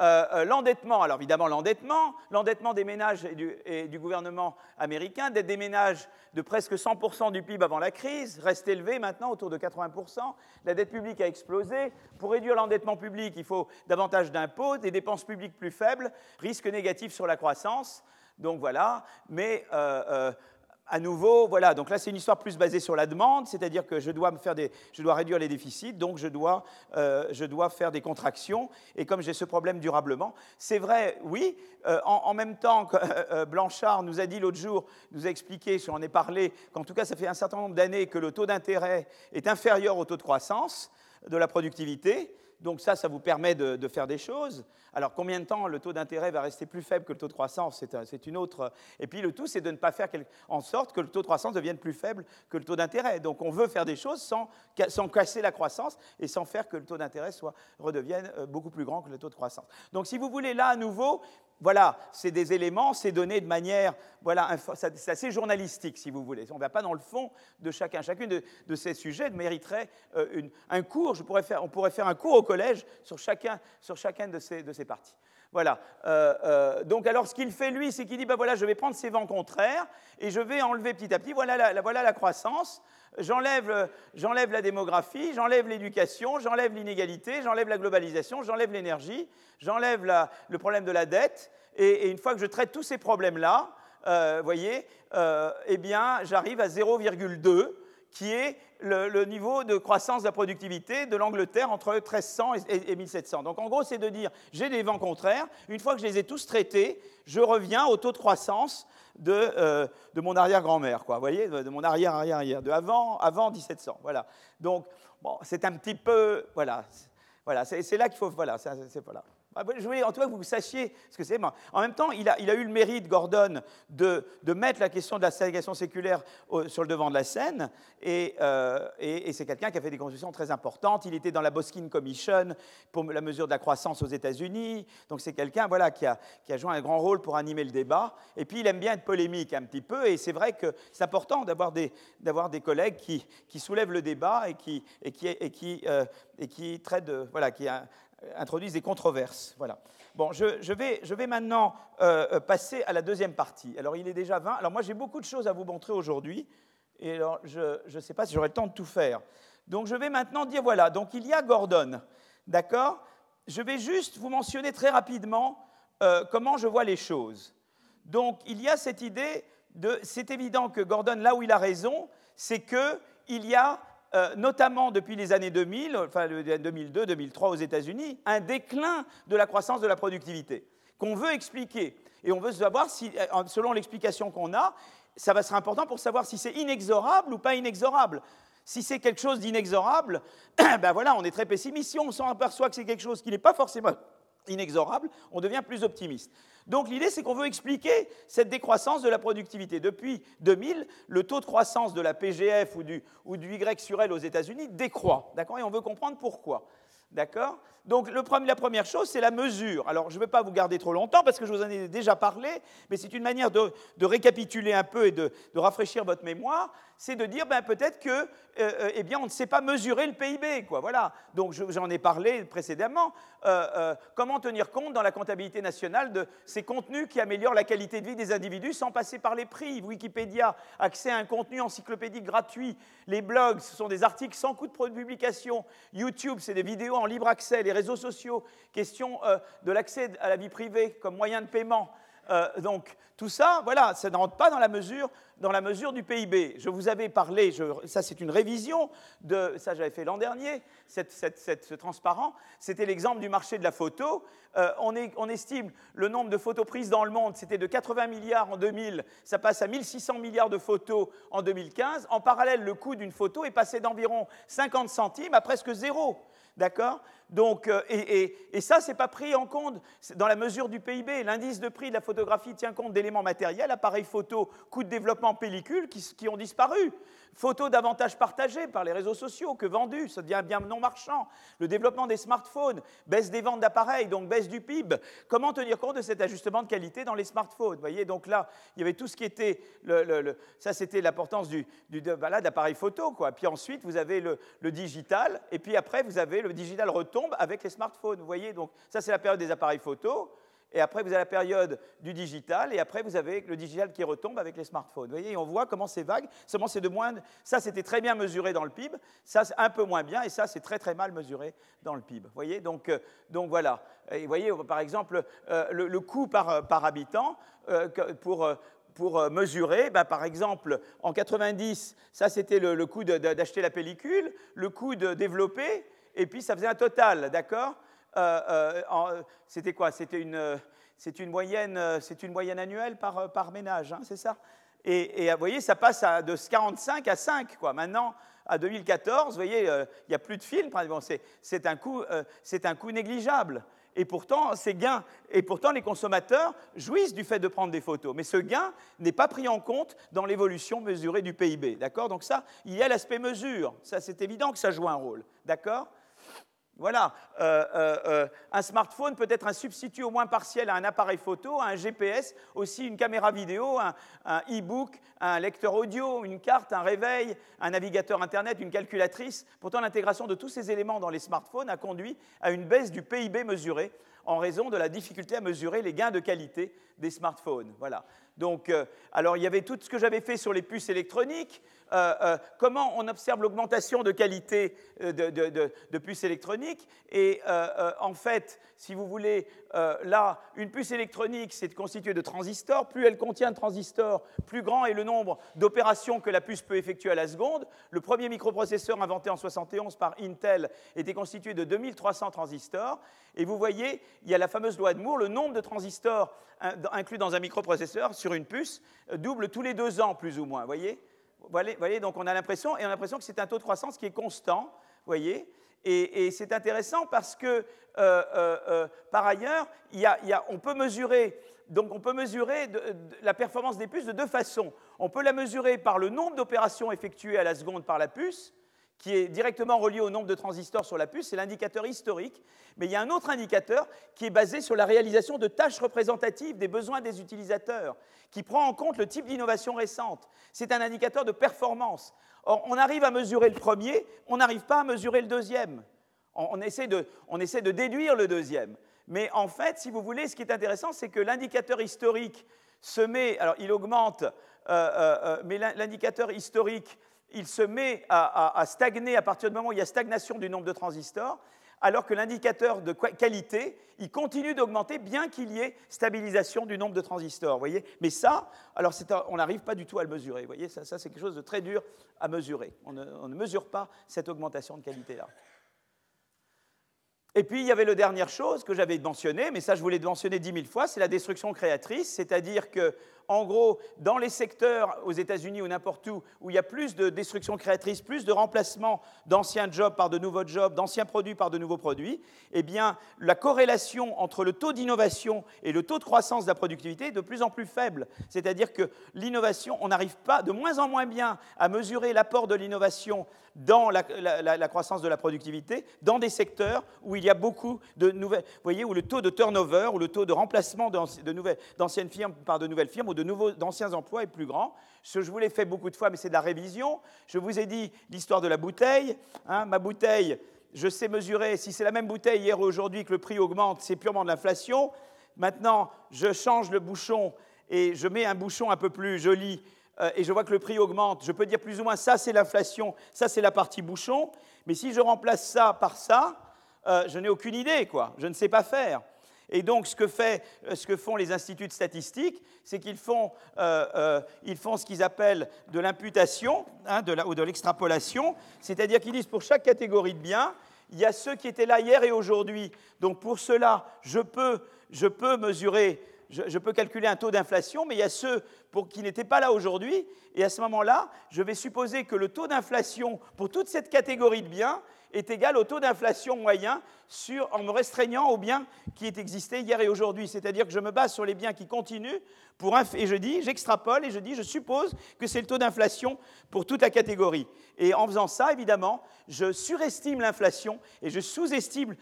[SPEAKER 2] euh, l'endettement, alors évidemment l'endettement, l'endettement des ménages et du, et du gouvernement américain, d'être des ménages de presque 100% du PIB avant la crise, reste élevé maintenant autour de 80%. La dette publique a explosé. Pour réduire l'endettement public, il faut davantage d'impôts, des dépenses publiques plus faibles, risque négatif sur la croissance. Donc voilà, mais euh, euh, à nouveau, voilà, donc là c'est une histoire plus basée sur la demande, c'est-à-dire que je dois, me faire des, je dois réduire les déficits, donc je dois, euh, je dois faire des contractions, et comme j'ai ce problème durablement, c'est vrai, oui, en, même temps que Blanchard nous a dit l'autre jour, nous a expliqué, on en ai parlé, qu'en tout cas ça fait un certain nombre d'années que le taux d'intérêt est inférieur au taux de croissance de la productivité, donc ça, ça vous permet de, faire des choses. Alors combien de temps le taux d'intérêt va rester plus faible que le taux de croissance C'est une autre. Et puis le tout, c'est de ne pas faire en sorte que le taux de croissance devienne plus faible que le taux d'intérêt. Donc on veut faire des choses sans, sans casser la croissance et sans faire que le taux d'intérêt redevienne euh, beaucoup plus grand que le taux de croissance. Donc si vous voulez là à nouveau voilà, c'est des éléments, c'est donné de manière, voilà, c'est assez journalistique si vous voulez. On ne va pas dans le fond de chacun. Chacune de, ces sujets mériterait euh, un cours. Faire, on pourrait faire un cours au collège sur chacun, sur chacun de, ces, de ces parties. Voilà. Euh, euh, donc, alors, ce qu'il fait, lui, c'est qu'il dit ben voilà, je vais prendre ces vents contraires et je vais enlever petit à petit. Voilà la, croissance. J'enlève la démographie, j'enlève l'éducation, j'enlève l'inégalité, j'enlève la globalisation, j'enlève l'énergie, j'enlève le problème de la dette. Et, une fois que je traite tous ces problèmes-là, euh, voyez, eh bien, j'arrive à 0,2 qui est le, niveau de croissance de la productivité de l'Angleterre entre 1300 et, 1700. Donc en gros, c'est de dire, j'ai des vents contraires, une fois que je les ai tous traités, je reviens au taux de croissance de, euh, de mon arrière-grand-mère, quoi, vous voyez, de, mon arrière-arrière-arrière, de avant, avant 1700, voilà. Donc, bon, c'est un petit peu, voilà, Voilà, c'est là qu'il faut. Voilà, c'est voilà. Ah, je voulais en tout cas que vous sachiez ce que c'est. En même temps, il a, eu le mérite, Gordon, de, mettre la question de la ségrégation séculaire sur le devant de la scène. Euh, et, c'est quelqu'un qui a fait des contributions très importantes. Il était dans la Boskin Commission pour la mesure de la croissance aux États-Unis. Donc c'est quelqu'un voilà, qui, a, joué un grand rôle pour animer le débat. Et puis il aime bien être polémique un petit peu. Et c'est vrai que c'est important d'avoir des, collègues qui, soulèvent le débat et qui, et euh, traitent de, voilà, qui introduisent des controverses. Voilà. Bon, je, vais, maintenant euh, passer à la deuxième partie. Alors, il est déjà 20. Alors, moi, j'ai beaucoup de choses à vous montrer aujourd'hui. Et je ne sais pas si j'aurai le temps de tout faire. Donc, je vais maintenant dire, voilà, donc il y a Gordon. D'accord? Je vais juste vous mentionner très rapidement euh, comment je vois les choses. Donc, il y a cette idée de, c'est évident que Gordon, là où il a raison, c'est qu'il y a euh, notamment depuis les années 2000, enfin 2002, 2003 aux États-Unis, un déclin de la croissance de la productivité qu'on veut expliquer. Et on veut savoir si, euh, selon l'explication qu'on a, ça va être important pour savoir si c'est inexorable ou pas inexorable. Si c'est quelque chose d'inexorable, ben voilà, on est très pessimiste. Si on s'en aperçoit que c'est quelque chose qui n'est pas forcément inexorable, on devient plus optimiste. Donc l'idée, c'est qu'on veut expliquer cette décroissance de la productivité. Depuis 2000, le taux de croissance de la PGF ou du, Y sur L aux États-Unis décroît. D'accord? Et on veut comprendre pourquoi. D'accord? Donc la première chose, c'est la mesure. Alors je ne vais pas vous garder trop longtemps parce que je vous en ai déjà parlé, mais c'est une manière de, récapituler un peu et de, rafraîchir votre mémoire. C'est de dire ben, peut-être que, euh, euh, eh on ne sait pas mesurer le PIB. Voilà. Donc j'en ai parlé précédemment. Euh, comment tenir compte dans la comptabilité nationale de ces contenus qui améliorent la qualité de vie des individus sans passer par les prix? Wikipédia, accès à un contenu encyclopédique gratuit. Les blogs, ce sont des articles sans coût de publication. YouTube, c'est des vidéos en libre accès. Les réseaux sociaux, question de l'accès à la vie privée comme moyen de paiement. Euh, donc tout ça, voilà, ça ne rentre pas dans la mesure, dans la mesure du PIB. Je vous avais parlé, ça c'est une révision de, ça j'avais fait l'an dernier, ce transparent, c'était l'exemple du marché de la photo. Euh, on, on, estime le nombre de photos prises dans le monde, c'était de 80 milliards en 2000, ça passe à 1600 milliards de photos en 2015. En parallèle, le coût d'une photo est passé d'environ 50 centimes à presque zéro. D'accord? Donc, euh, et, ça, ce n'est pas pris en compte dans la mesure du PIB. L'indice de prix de la photographie tient compte d'éléments matériels, appareils photo, coûts de développement pellicule qui, ont disparu. Photos davantage partagées par les réseaux sociaux que vendues, ça devient bien non marchand. Le développement des smartphones, baisse des ventes d'appareils, donc baisse du PIB. Comment tenir compte de cet ajustement de qualité dans les smartphones? Voyez, donc là, il y avait tout ce qui était. Ça, c'était l'importance du, du bah d'appareil photo. Quoi. Puis ensuite, vous avez le, le digital, et puis après, vous avez le digital retombe avec les smartphones. Vous voyez, donc ça c'est la période des appareils photo. Et après, vous avez la période du digital, et après, vous avez le digital qui retombe avec les smartphones. Vous voyez, on voit comment c'est vague. Seulement, c'est de moins. Ça, c'était très bien mesuré dans le PIB. Ça, c'est un peu moins bien, et ça, c'est très très mal mesuré dans le PIB. Vous voyez, donc, euh, donc voilà. Vous voyez, par exemple, euh, le, coût par, par habitant euh, pour pour mesurer, ben, par exemple, en 90, ça c'était le, coût d'acheter la pellicule, le coût de développer, et puis ça faisait un total, d'accord? euh, euh, C'était quoi? C'était une, moyenne, une moyenne annuelle par, ménage, hein, c'est ça? Et, vous voyez, ça passe de 45 à 5, quoi. Maintenant, à 2014, vous voyez, euh, il n'y a plus de films, c'est un, un coût négligeable. Et pourtant, ces gains, et pourtant, les consommateurs jouissent du fait de prendre des photos. Mais ce gain n'est pas pris en compte dans l'évolution mesurée du PIB. D'accord? Donc ça, il y a l'aspect mesure. Ça, c'est évident que ça joue un rôle. D'accord? Voilà, euh, euh, euh, un smartphone peut être un substitut au moins partiel à un appareil photo, à un GPS, aussi une caméra vidéo, un e-book, un, lecteur audio, une carte, un réveil, un navigateur Internet, une calculatrice. Pourtant, l'intégration de tous ces éléments dans les smartphones a conduit à une baisse du PIB mesuré en raison de la difficulté à mesurer les gains de qualité des smartphones. Voilà. Donc, alors il y avait tout ce que j'avais fait sur les puces électroniques, euh, euh, comment on observe l'augmentation de qualité euh, de, puces électroniques? Et en fait, si vous voulez, là, une puce électronique, c'est constitué de transistors. Plus elle contient de transistors, plus grand est le nombre d'opérations que la puce peut effectuer à la seconde. Le premier microprocesseur inventé en 71 par Intel était constitué de 2300 transistors. Et vous voyez, il y a la fameuse loi de Moore, le nombre de transistors inclus dans un microprocesseur sur une puce double tous les deux ans, plus ou moins. Voyez? Voyez, donc on a l'impression, et on a l'impression que c'est un taux de croissance qui est constant, voyez, Et, c'est intéressant parce que, par ailleurs, on peut mesurer donc on peut mesurer la performance des puces de deux façons. On peut la mesurer par le nombre d'opérations effectuées à la seconde par la puce, qui est directement relié au nombre de transistors sur la puce, c'est l'indicateur historique. Mais il y a un autre indicateur qui est basé sur la réalisation de tâches représentatives des besoins des utilisateurs, qui prend en compte le type d'innovation récente. C'est un indicateur de performance. Or, on arrive à mesurer le premier, on n'arrive pas à mesurer le deuxième. On, essaie de, déduire le deuxième. Mais en fait, si vous voulez, ce qui est intéressant, c'est que l'indicateur historique se met, alors il augmente, euh, euh, euh, mais l'indicateur historique, il se met à, stagner à partir du moment où il y a stagnation du nombre de transistors, alors que l'indicateur de qualité, il continue d'augmenter bien qu'il y ait stabilisation du nombre de transistors. Voyez Mais ça, alors on n'arrive pas du tout à le mesurer. Ça, c'est quelque chose de très dur à mesurer. On ne, mesure pas cette augmentation de qualité-là. Et puis, il y avait la dernière chose que j'avais mentionnée, mais ça, je voulais mentionner dix mille fois, c'est la destruction créatrice, c'est-à-dire que en gros, dans les secteurs aux États-Unis ou n'importe où, où il y a plus de destruction créatrice, plus de remplacement d'anciens jobs par de nouveaux jobs, d'anciens produits par de nouveaux produits, eh bien, la corrélation entre le taux d'innovation et le taux de croissance de la productivité est de plus en plus faible. C'est-à-dire que l'innovation, on n'arrive pas de moins en moins bien à mesurer l'apport de l'innovation dans la, croissance de la productivité, dans des secteurs où il y a beaucoup de nouvelles, vous voyez, où le taux de turnover, ou le taux de remplacement d'anciennes firmes par de nouvelles firmes, nouveaux, d'anciens emplois est plus grand. Ce je vous l'ai fait beaucoup de fois, mais c'est de la révision. Je vous ai dit l'histoire de la bouteille. Hein. ma bouteille, je sais mesurer, si c'est la même bouteille hier ou aujourd'hui que le prix augmente, c'est purement de l'inflation. Maintenant, je change le bouchon et je mets un bouchon un peu plus joli euh, et je vois que le prix augmente. Je peux dire plus ou moins ça c'est l'inflation, ça c'est la partie bouchon. Mais si je remplace ça par ça, euh, je n'ai aucune idée, quoi. Je ne sais pas faire. Et donc, ce que, fait, euh, ce que font les instituts de statistiques, c'est qu'ils font, euh, euh, ils font ce qu'ils appellent de l'imputation hein, ou de l'extrapolation, c'est-à-dire qu'ils disent pour chaque catégorie de biens, il y a ceux qui étaient là hier et aujourd'hui. Donc, pour cela, je peux, je peux mesurer, je, je, peux calculer un taux d'inflation, mais il y a ceux pour, qui n'étaient pas là aujourd'hui. Et à ce moment-là, je vais supposer que le taux d'inflation pour toute cette catégorie de biens est égal au taux d'inflation moyen sur, en me restreignant aux biens qui existaient hier et aujourd'hui. C'est-à-dire que je me base sur les biens qui continuent pour et je dis, j'extrapole et je dis, je suppose que c'est le taux d'inflation pour toute la catégorie. Et en faisant ça, évidemment, je surestime l'inflation et je sous-estime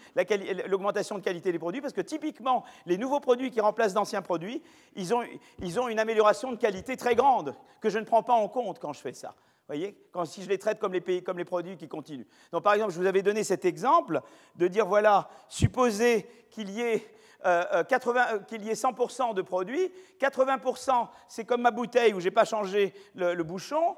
[SPEAKER 2] l'augmentation de qualité des produits parce que typiquement, les nouveaux produits qui remplacent d'anciens produits, ils ont, ils ont une amélioration de qualité très grande que je ne prends pas en compte quand je fais ça voyez Quand, Si je les traite comme les, produits qui continuent. Donc, par exemple, je vous avais donné cet exemple de dire, voilà, supposez qu'il y ait euh, euh, euh, 100% de produits. 80%, c'est comme ma bouteille où je n'ai pas changé le, bouchon.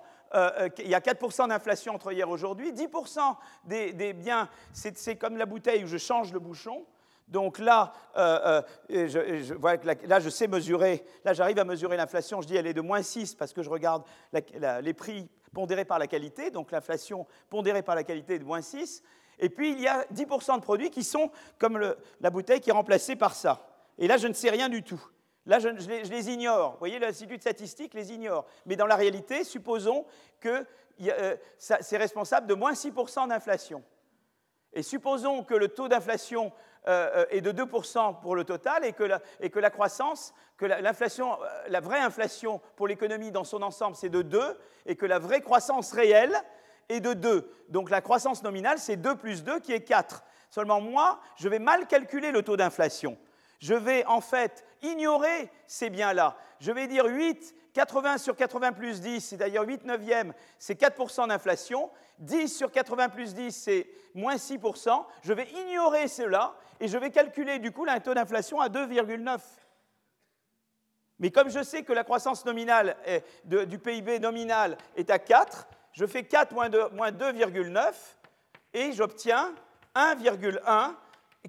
[SPEAKER 2] il y a 4% d'inflation entre hier et aujourd'hui. 10% des, biens, c'est comme la bouteille où je change le bouchon. Donc là, je, là, je sais mesurer, là j'arrive à mesurer l'inflation, je dis elle est de moins 6 parce que je regarde les prix pondéré par la qualité, donc l'inflation pondérée par la qualité de moins 6. Et puis il y a 10% de produits qui sont comme la bouteille qui est remplacée par ça. Et là, je ne sais rien du tout. Là, je, les, ignore. Vous voyez, l'Institut de statistique les ignore. Mais dans la réalité, supposons que euh, c'est responsable de moins 6% d'inflation. Et supposons que le taux d'inflation euh, euh, est de 2% pour le total et que la, et que la croissance, que l'inflation, euh, la, vraie inflation pour l'économie dans son ensemble, c'est de 2 et que la vraie croissance réelle est de 2. Donc la croissance nominale, c'est 2 plus 2 qui est 4. Seulement moi, je vais mal calculer le taux d'inflation. Je vais en fait ignorer ces biens-là. Je vais dire 8 80 sur 80 plus 10, c'est d'ailleurs 8 neuvièmes, c'est 4% d'inflation. 10 sur 80 plus 10, c'est moins 6%. Je vais ignorer cela et je vais calculer du coup un taux d'inflation à 2,9. Mais comme je sais que la croissance nominale du PIB nominal est à 4, je fais 4 moins 2,9 et j'obtiens 1,1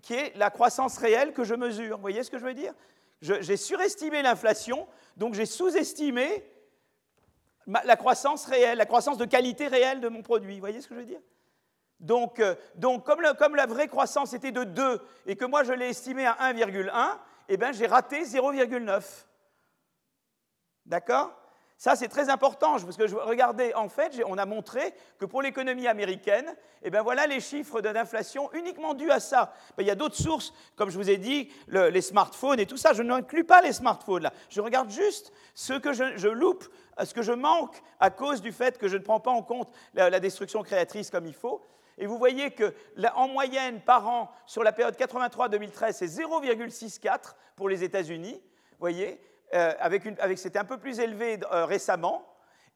[SPEAKER 2] qui est la croissance réelle que je mesure. Vous voyez ce que je veux dire? J'ai surestimé l'inflation, donc j'ai sous-estimé la croissance réelle, la croissance de qualité réelle de mon produit. Vous voyez ce que je veux dire? Donc, euh, comme, la vraie croissance était de 2 et que moi je l'ai estimé à 1,1, eh bien j'ai raté 0,9. D'accord? Ça, c'est très important, parce que je, regardez, en fait, on a montré que pour l'économie américaine, eh bien voilà les chiffres d'inflation uniquement dus à ça. Ben, il y a d'autres sources, comme je vous ai dit, les smartphones et tout ça. Je n'inclus pas les smartphones là. Je regarde juste ce que je, loupe, ce que je manque à cause du fait que je ne prends pas en compte la, destruction créatrice comme il faut. Et vous voyez que en moyenne par an, sur la période 83-2013, c'est 0,64 pour les États-Unis. Voyez euh, avec, c'était un peu plus élevé euh, récemment.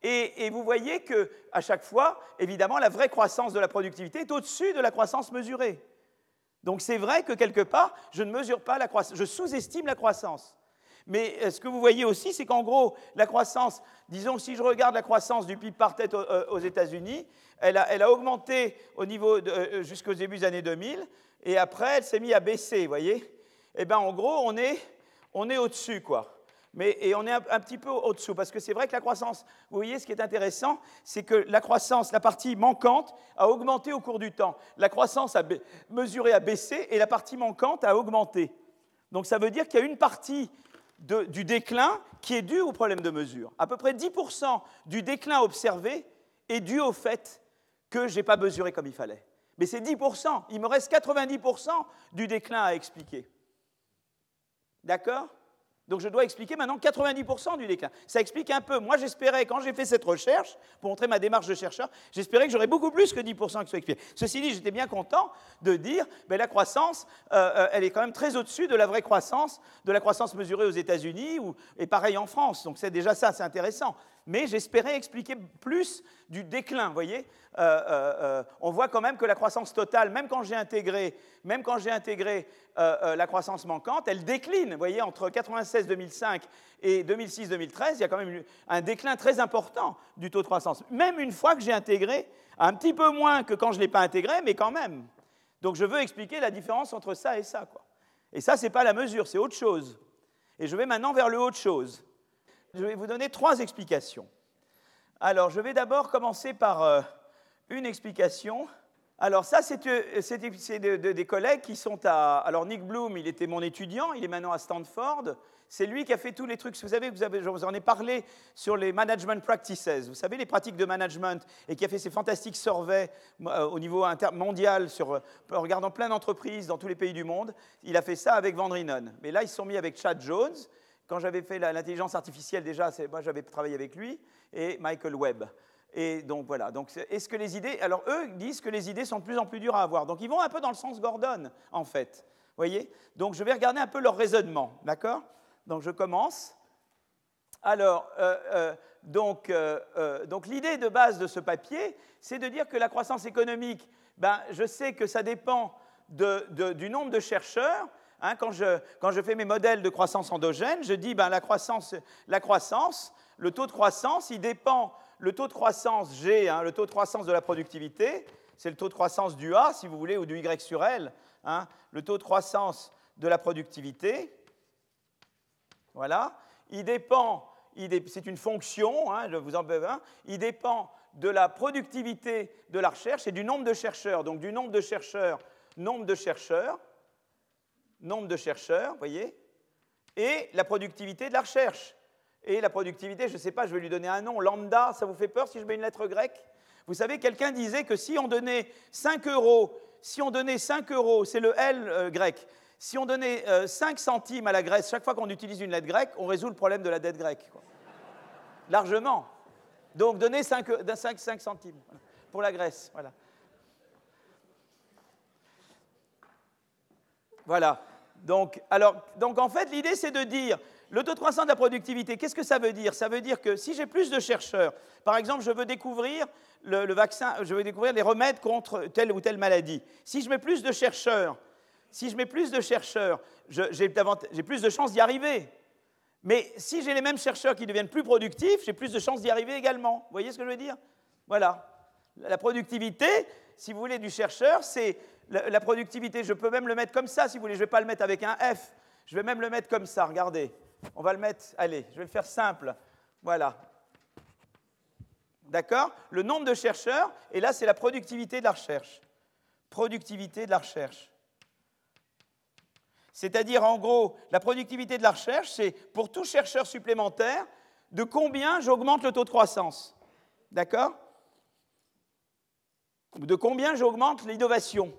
[SPEAKER 2] Et, vous voyez qu'à chaque fois, évidemment, la vraie croissance de la productivité est au-dessus de la croissance mesurée. Donc c'est vrai que quelque part, je ne mesure pas la croissance, je sous-estime la croissance. Mais euh, ce que vous voyez aussi, c'est qu'en gros, la croissance, disons, si je regarde la croissance du PIB par tête aux États-Unis, elle a, augmenté au niveau jusqu'au début des années 2000, et après, elle s'est mise à baisser, vous voyez Eh bien, en gros, on est, on est au-dessus, quoi mais, et on est un, petit peu au-dessous, parce que c'est vrai que la croissance, vous voyez, ce qui est intéressant, c'est que la croissance, la partie manquante, a augmenté au cours du temps. La croissance a mesurée a baissé et la partie manquante a augmenté. Donc ça veut dire qu'il y a une partie du déclin qui est due au problème de mesure. À peu près 10% du déclin observé est dû au fait que je n'ai pas mesuré comme il fallait. Mais c'est 10%, il me reste 90% du déclin à expliquer. D'accord? Donc je dois expliquer maintenant 90% du déclin. Ça explique un peu. Moi, j'espérais, quand j'ai fait cette recherche, pour montrer ma démarche de chercheur, j'espérais que j'aurais beaucoup plus que 10% qui soit expliqué. Ceci dit, j'étais bien content de dire ben, la croissance, euh, euh, elle est quand même très au-dessus de la vraie croissance, de la croissance mesurée aux États-Unis et pareil en France. Donc c'est déjà ça, c'est intéressant mais j'espérais expliquer plus du déclin. Vous voyez, euh, on voit quand même que la croissance totale, même quand j'ai intégré, même quand j'ai intégré la croissance manquante, elle décline. Vous voyez, entre 96-2005 et 2006-2013, il y a quand même un déclin très important du taux de croissance. Même une fois que j'ai intégré, un petit peu moins que quand je ne l'ai pas intégré, mais quand même. Donc je veux expliquer la différence entre ça et ça. Et ça, ce n'est pas la mesure, c'est autre chose. Et je vais maintenant vers le autre chose. Je vais vous donner trois explications. Alors, je vais d'abord commencer par euh, une explication. Alors, ça, c'est euh, des collègues qui sont à... Alors, Nick Bloom, il était mon étudiant, il est maintenant à Stanford. C'est lui qui a fait tous les trucs. Vous savez, vous avez, je vous en ai parlé sur les management practices. Vous savez, les pratiques de management, et qui a fait ces fantastiques surveys euh, au niveau mondial, sur, en regardant plein d'entreprises dans tous les pays du monde. Il a fait ça avec Van Mais là, ils se sont mis avec Chad Jones. Quand j'avais fait l'intelligence artificielle, déjà, moi j'avais travaillé avec lui, et Michael Webb. Et donc voilà. Donc, est-ce que les idées. Alors, eux disent que les idées sont de plus en plus dures à avoir. Donc, ils vont un peu dans le sens Gordon, en fait. Voyez? Donc, je vais regarder un peu leur raisonnement. D'accord? Donc, je commence. Alors, euh, euh, donc, euh, donc l'idée de base de ce papier, c'est de dire que la croissance économique, ben, je sais que ça dépend du nombre de chercheurs, Hein, quand, je, fais mes modèles de croissance endogène, je dis ben, la, croissance, la croissance, le taux de croissance, il dépend, le taux de croissance G, hein, le taux de croissance de la productivité, c'est le taux de croissance du A, si vous voulez, ou du Y sur L, hein, le taux de croissance de la productivité. Voilà. Il dépend, c'est une fonction, je vous en veux un, il dépend de la productivité de la recherche et du nombre de chercheurs. Donc du nombre de chercheurs, nombre de chercheurs, nombre de chercheurs, voyez, et la productivité de la recherche. Et la productivité, je ne sais pas, je vais lui donner un nom, lambda, ça vous fait peur si je mets une lettre grecque? Vous savez, quelqu'un disait que si on donnait 5 euros, si on donnait 5 euros, c'est le L euh, grec, si on donnait 5 euh, centimes à la Grèce chaque fois qu'on utilise une lettre grecque, on résout le problème de la dette grecque. Largement. Donc donnez 5, 5, 5 centimes pour la Grèce. Voilà. Voilà. Donc, alors, donc en fait, l'idée, c'est de dire, le taux de croissance de la productivité, qu'est-ce que ça veut dire? Ça veut dire que si j'ai plus de chercheurs, par exemple, je veux découvrir le, vaccin, je veux découvrir les remèdes contre telle ou telle maladie. Si je mets plus de chercheurs, si je mets plus de chercheurs, j'ai plus de chances d'y arriver. Mais si j'ai les mêmes chercheurs qui deviennent plus productifs, j'ai plus de chances d'y arriver également. Vous voyez ce que je veux dire? Voilà. La productivité, si vous voulez, du chercheur, c'est la, productivité, je peux même le mettre comme ça, si vous voulez. Je ne vais pas le mettre avec un F. Je vais même le mettre comme ça, regardez. On va le mettre, allez, je vais le faire simple. Voilà. D'accord? Le nombre de chercheurs, et là, c'est la productivité de la recherche. Productivité de la recherche. C'est-à-dire, en gros, la productivité de la recherche, c'est pour tout chercheur supplémentaire, de combien j'augmente le taux de croissance. D'accord? De combien j'augmente l'innovation.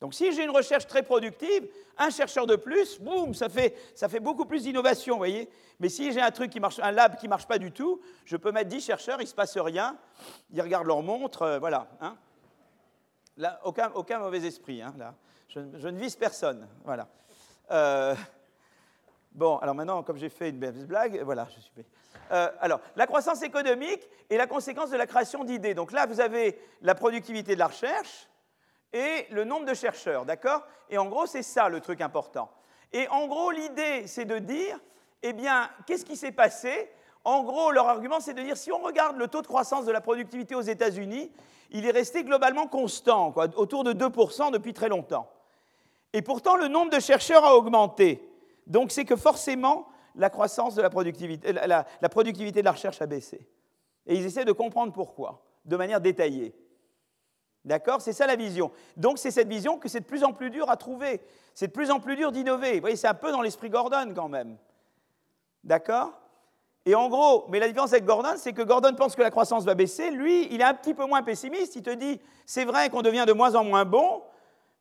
[SPEAKER 2] Donc si j'ai une recherche très productive, un chercheur de plus, boum, ça fait, ça fait beaucoup plus d'innovation, vous voyez. Mais si j'ai un truc qui marche, un lab qui marche pas du tout, je peux mettre 10 chercheurs, il ne se passe rien, ils regardent leur montre, euh, voilà. Hein. Là, aucun, mauvais esprit, hein, là. Je, ne vise personne, voilà. Euh, bon, alors maintenant, comme j'ai fait une blague, voilà, je suis... Euh, alors, la croissance économique est la conséquence de la création d'idées. Donc là, vous avez la productivité de la recherche, et le nombre de chercheurs, d'accord? Et en gros, c'est ça le truc important. Et en gros, l'idée, c'est de dire, eh bien, qu'est-ce qui s'est passé? En gros, leur argument, c'est de dire, si on regarde le taux de croissance de la productivité aux États-Unis, il est resté globalement constant, autour de 2% depuis très longtemps. Et pourtant, le nombre de chercheurs a augmenté. Donc, c'est que forcément, la croissance de la productivité, la, la productivité de la recherche a baissé. Et ils essaient de comprendre pourquoi, de manière détaillée. D'accord? C'est ça la vision. Donc c'est cette vision que c'est de plus en plus dur à trouver. C'est de plus en plus dur d'innover. Vous voyez, c'est un peu dans l'esprit Gordon quand même. D'accord? Et en gros, mais la différence avec Gordon, c'est que Gordon pense que la croissance va baisser. Lui, il est un petit peu moins pessimiste. Il te dit, c'est vrai qu'on devient de moins en moins bon,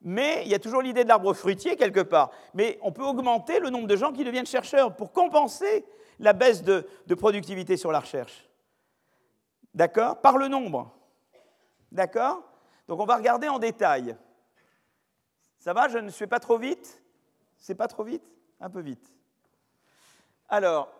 [SPEAKER 2] mais il y a toujours l'idée de l'arbre fruitier quelque part. Mais on peut augmenter le nombre de gens qui deviennent chercheurs pour compenser la baisse de, de productivité sur la recherche. D'accord? Par le nombre. D'accord? Donc on va regarder en détail. Ça va, je ne suis pas trop vite? C'est pas trop vite? Un peu vite. Alors,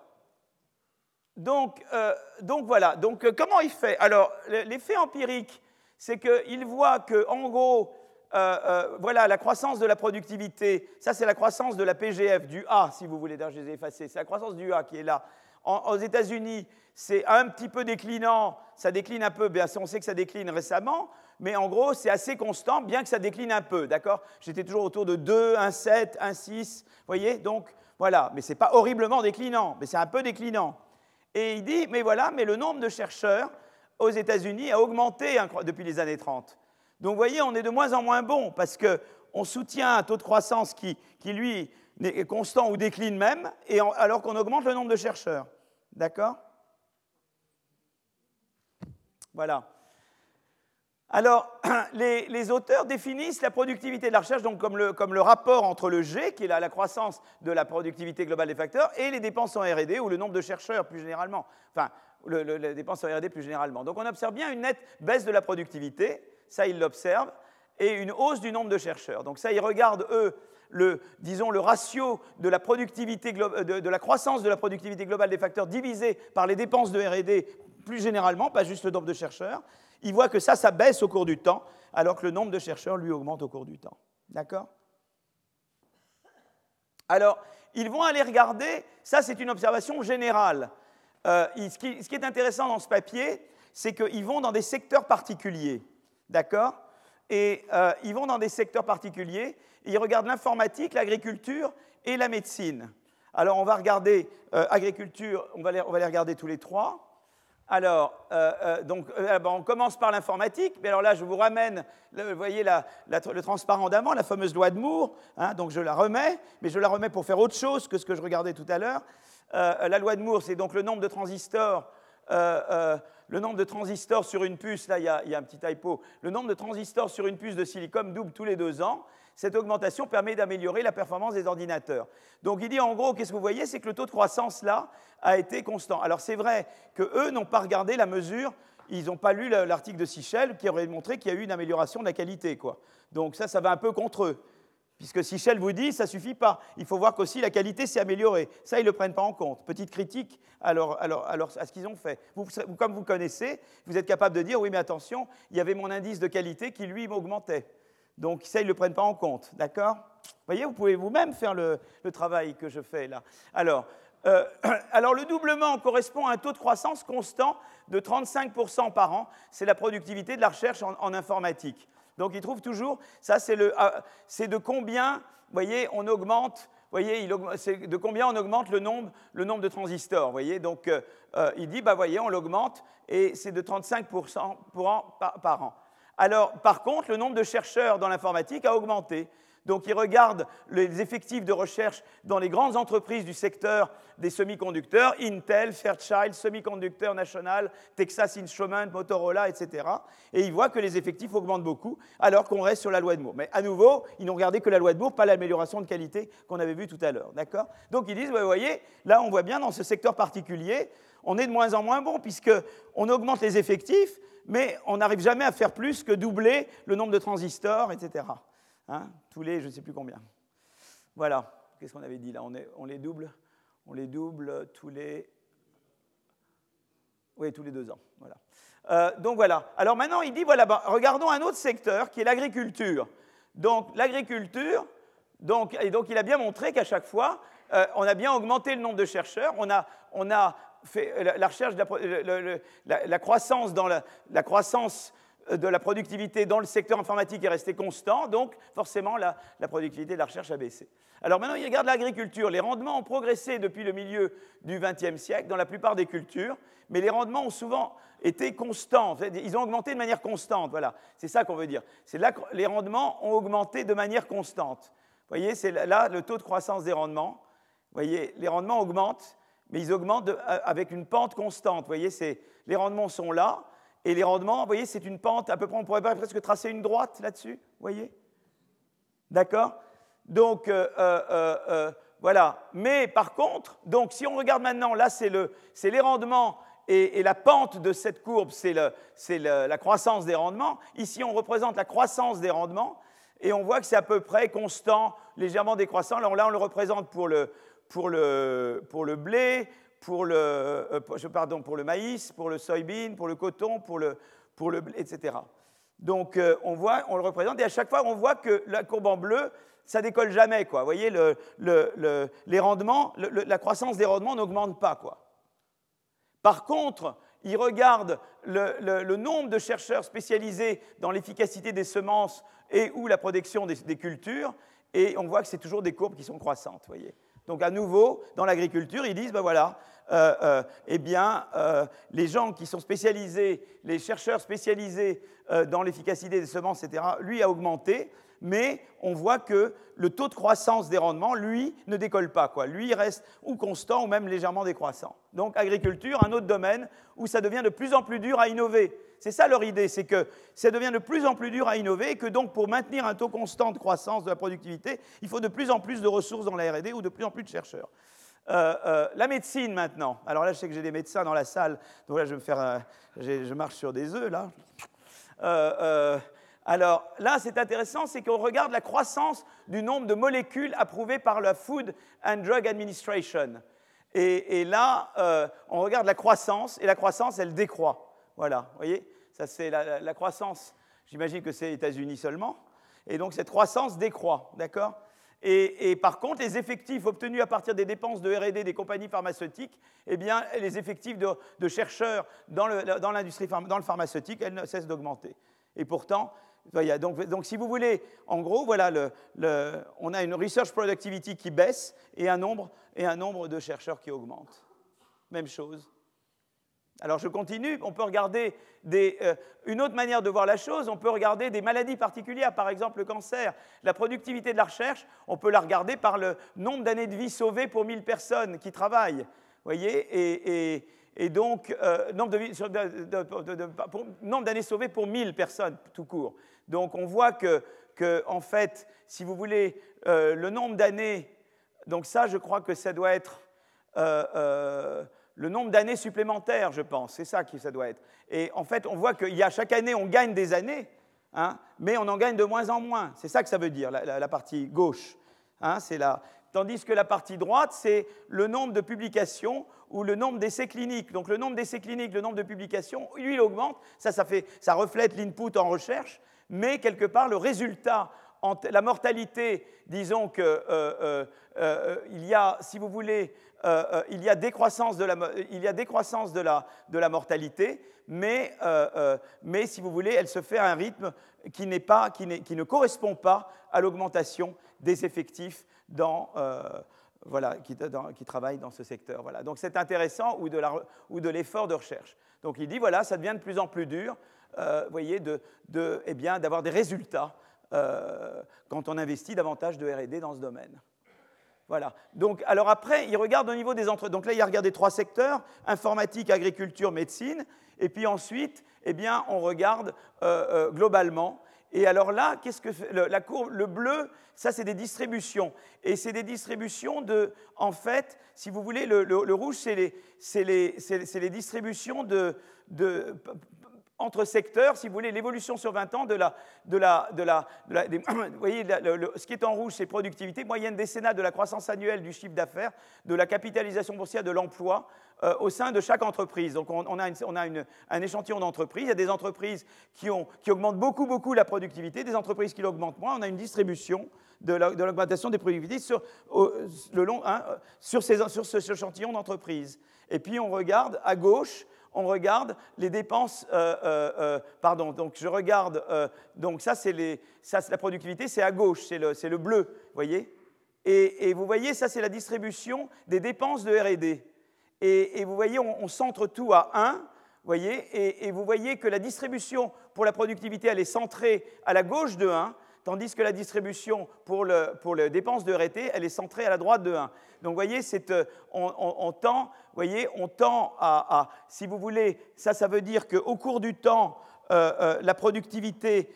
[SPEAKER 2] donc, euh, donc voilà, donc euh, comment il fait? Alors, l'effet empirique, c'est qu'il voit que, en gros, euh, voilà, la croissance de la productivité, ça c'est la croissance de la PGF, du A, si vous voulez, je les ai effacés, c'est la croissance du A qui est là. aux États-Unis, c'est un petit peu déclinant, ça décline un peu, bien, on sait que ça décline récemment mais en gros, c'est assez constant, bien que ça décline un peu, d'accord? J'étais toujours autour de 2, 1, 7, 1, 6, vous voyez? Donc, voilà, mais ce n'est pas horriblement déclinant, mais c'est un peu déclinant. Et il dit, mais voilà, mais le nombre de chercheurs aux États-Unis a augmenté depuis les années 30. Donc, vous voyez, on est de moins en moins bon, parce qu'on soutient un taux de croissance qui, qui lui, est constant ou décline même, et alors qu'on augmente le nombre de chercheurs. D'accord? Voilà. Alors, les, auteurs définissent la productivité de la recherche donc comme, le, rapport entre le G, qui est la, croissance de la productivité globale des facteurs, et les dépenses en R&D, ou le nombre de chercheurs plus généralement, enfin, les dépenses en R&D plus généralement. Donc on observe bien une nette baisse de la productivité, ça ils l'observent, et une hausse du nombre de chercheurs. Donc ça, ils regardent, eux, le, disons, le ratio de la, productivité, de la croissance de la productivité globale des facteurs divisé par les dépenses de R&D plus généralement, pas juste le nombre de chercheurs, il voit que ça, ça baisse au cours du temps, alors que le nombre de chercheurs, lui, augmente au cours du temps. D'accord? Alors, ils vont aller regarder, ça c'est une observation générale. Euh, ce, qui, est intéressant dans ce papier, c'est qu'ils vont dans des secteurs particuliers. D'accord? Et euh, ils vont dans des secteurs particuliers, et ils regardent l'informatique, l'agriculture et la médecine. Alors, on va regarder euh, agriculture, on va, on va les regarder tous les trois. Alors, euh, euh, donc, euh, on commence par l'informatique, mais alors là, je vous ramène, vous voyez le transparent d'avant, la fameuse loi de Moore, hein, donc je la remets, mais je la remets pour faire autre chose que ce que je regardais tout à l'heure. la loi de Moore, c'est donc le nombre de transistors, le nombre de transistors sur une puce, là, il y, y, a, un petit typo, le nombre de transistors sur une puce de silicone double tous les deux ans. Cette augmentation permet d'améliorer la performance des ordinateurs. Donc il dit en gros, qu'est-ce que vous voyez? C'est que le taux de croissance là a été constant. Alors c'est vrai qu'eux n'ont pas regardé la mesure, ils n'ont pas lu l'article de Sichel qui aurait montré qu'il y a eu une amélioration de la qualité. Donc ça, ça va un peu contre eux. Puisque Sichel vous dit, ça suffit pas. Il faut voir qu'aussi la qualité s'est améliorée. Ça, ils ne le prennent pas en compte. Petite critique à, à ce qu'ils ont fait. Comme vous connaissez, vous êtes capable de dire, oui, mais attention, il y avait mon indice de qualité qui, lui, m'augmentait. Donc ça, ils ne le prennent pas en compte, d'accord? Vous voyez, vous pouvez vous-même faire le, travail que je fais là. Alors, euh, alors, le doublement correspond à un taux de croissance constant de 35% par an. C'est la productivité de la recherche en, informatique. Donc ils trouvent toujours, ça ah, c'est de combien, voyez, on augmente, voyez, de combien on augmente le nombre, le nombre de transistors, voyez. Donc euh, euh, il dit, bah voyez, on l'augmente et c'est de 35% par an. Alors, par contre, le nombre de chercheurs dans l'informatique a augmenté. Donc il regarde les effectifs de recherche dans les grandes entreprises du secteur des semi-conducteurs, Intel, Fairchild, Semiconductor National, Texas Instruments, Motorola, etc. Et il voit que les effectifs augmentent beaucoup alors qu'on reste sur la loi de Moore. Mais à nouveau, ils n'ont regardé que la loi de Moore, pas l'amélioration de qualité qu'on avait vue tout à l'heure. D'accord? Donc ils disent, vous voyez, là on voit bien dans ce secteur particulier, on est de moins en moins bon puisqu'on augmente les effectifs, mais on n'arrive jamais à faire plus que doubler le nombre de transistors, etc. Hein, tous les, je ne sais plus combien. Voilà. Qu'est-ce qu'on avait dit là? On, les double On les double tous les. Oui, tous les deux ans. Voilà. Euh, donc voilà. Alors maintenant, il dit voilà, bah, regardons un autre secteur qui est l'agriculture. Donc l'agriculture, donc, et donc il a bien montré qu'à chaque fois, euh, on a bien augmenté le nombre de chercheurs, on a, on a fait la, recherche, la, croissance dans la croissance euh, de la productivité dans le secteur informatique est resté constant, donc forcément la, productivité de la recherche a baissé. Alors maintenant, il regarde l'agriculture. Les rendements ont progressé depuis le milieu du XXe siècle dans la plupart des cultures, mais les rendements ont souvent été constants. Ils ont augmenté de manière constante. Voilà, c'est ça qu'on veut dire. C'est là que les rendements ont augmenté de manière constante. Vous voyez, c'est là le taux de croissance des rendements. Vous voyez, les rendements augmentent, mais ils augmentent euh, avec une pente constante. Vous voyez, les rendements sont là, et les rendements, vous voyez, c'est une pente, à peu près, on pourrait presque tracer une droite là-dessus, vous voyez? D'accord? Donc, euh, euh, voilà. Mais par contre, donc, si on regarde maintenant, là, c'est les rendements et, la pente de cette courbe, c'est la croissance des rendements. Ici, on représente la croissance des rendements et on voit que c'est à peu près constant, légèrement décroissant. Alors là, on le représente pour le, pour le, pour le blé, pour le, euh, pardon, pour le maïs, pour le soybean, pour le coton, pour le, pour le etc. Donc euh, on voit, on le représente, et à chaque fois on voit que la courbe en bleu, ça décolle jamais. Quoi. Vous voyez, le, le, les rendements, la croissance des rendements n'augmente pas. Quoi. Par contre, il regarde le, nombre de chercheurs spécialisés dans l'efficacité des semences et ou la production des, des cultures, et on voit que c'est toujours des courbes qui sont croissantes. Voyez. Donc à nouveau, dans l'agriculture, ils disent, ben voilà, euh, euh, eh bien, euh, les gens qui sont spécialisés, les chercheurs spécialisés dans l'efficacité des semences, etc., lui a augmenté, mais on voit que le taux de croissance des rendements, lui, ne décolle pas. Lui, il reste ou constant ou même légèrement décroissant. Donc agriculture, un autre domaine où ça devient de plus en plus dur à innover. C'est ça leur idée, c'est que ça devient de plus en plus dur à innover et que donc pour maintenir un taux constant de croissance de la productivité, il faut de plus en plus de ressources dans la RD ou de plus en plus de chercheurs. Euh, euh, la médecine maintenant. Alors là, je sais que j'ai des médecins dans la salle, donc là, je, vais me faire, euh, je marche sur des œufs, là. Alors là, c'est intéressant, c'est qu'on regarde la croissance du nombre de molécules approuvées par la Food and Drug Administration. Et, là, on regarde la croissance, et la croissance, elle décroît. Voilà, vous voyez Ça, c'est la, croissance. J'imagine que c'est États-Unis seulement. Et donc, cette croissance décroît, d'accord? Et, par contre, les effectifs obtenus à partir des dépenses de RD des compagnies pharmaceutiques, eh bien, les effectifs de, chercheurs dans, l'industrie, dans le pharmaceutique, elles ne cessent d'augmenter. Et pourtant, donc, si vous voulez, en gros, voilà, le, on a une research productivity qui baisse et un nombre, et un nombre de chercheurs qui augmente. Même chose. Alors je continue, on peut regarder euh, une autre manière de voir la chose, on peut regarder des maladies particulières, par exemple le cancer. La productivité de la recherche, on peut la regarder par le nombre d'années de vie sauvées pour 1000 personnes qui travaillent. voyez et, donc, nombre d'années sauvées pour 1000 personnes, tout court. Donc on voit que, en fait, si vous voulez, euh, le nombre d'années, donc ça, je crois que ça doit être... Euh, le nombre d'années supplémentaires, je pense. C'est ça qui ça doit être. Et en fait, on voit qu'il y a chaque année, on gagne des années, hein, mais on en gagne de moins en moins. C'est ça que ça veut dire, la, partie gauche. Hein, c'est là. Tandis que la partie droite, c'est le nombre de publications ou le nombre d'essais cliniques. Donc le nombre d'essais cliniques, le nombre de publications, lui, il augmente. Ça, fait, ça reflète l'input en recherche, mais quelque part, le résultat la mortalité, disons qu'il euh, euh, euh, y a, si vous voulez, il y a décroissance de la, il mortalité, mais, si vous voulez, elle se fait à un rythme qui ne correspond pas à l'augmentation des effectifs dans, voilà, qui, qui, travaillent dans ce secteur. Voilà. Donc c'est intéressant, ou de l'effort de, de recherche. Donc il dit, voilà, ça devient de plus en plus dur, voyez, de, de, eh d'avoir des résultats quand on investit davantage de RD dans ce domaine. Voilà. Donc, alors après, il regarde au niveau des entreprises. Donc là, il a regardé trois secteurs informatique, agriculture, médecine. Et puis ensuite, eh bien, on regarde globalement. Et alors là, qu'est-ce que la courbe, le bleu, ça c'est des distributions. Et c'est des distributions de, en fait, si vous voulez, le, rouge, c'est les, distributions de, entre secteurs, si vous voulez, l'évolution sur 20 ans de la... De la, de la, vous voyez, ce qui est en rouge, c'est productivité, moyenne décennale de la croissance annuelle du chiffre d'affaires, de la capitalisation boursière, de l'emploi euh, au sein de chaque entreprise. Donc on, a, on a une, un échantillon d'entreprises. Il y a des entreprises qui, ont, qui, augmentent beaucoup, beaucoup la productivité, des entreprises qui l'augmentent moins. On a une distribution de l'augmentation des productivités sur, le long, hein, sur, ces, sur ce échantillon d'entreprises. Et puis on regarde à gauche on regarde les dépenses, euh, euh, euh, pardon, donc je regarde, donc ça c'est la productivité, c'est à gauche, c'est le, bleu, vous voyez et, vous voyez, ça c'est la distribution des dépenses de R&D. Et, vous voyez, on, centre tout à 1, voyez, et, vous voyez que la distribution pour la productivité, elle est centrée à la gauche de 1, tandis que la distribution pour, les dépenses de RT, elle est centrée à la droite de 1. Donc, vous voyez, euh, on, tend, voyez, on tend à, si vous voulez, ça, ça veut dire qu'au cours du temps, euh, euh, la productivité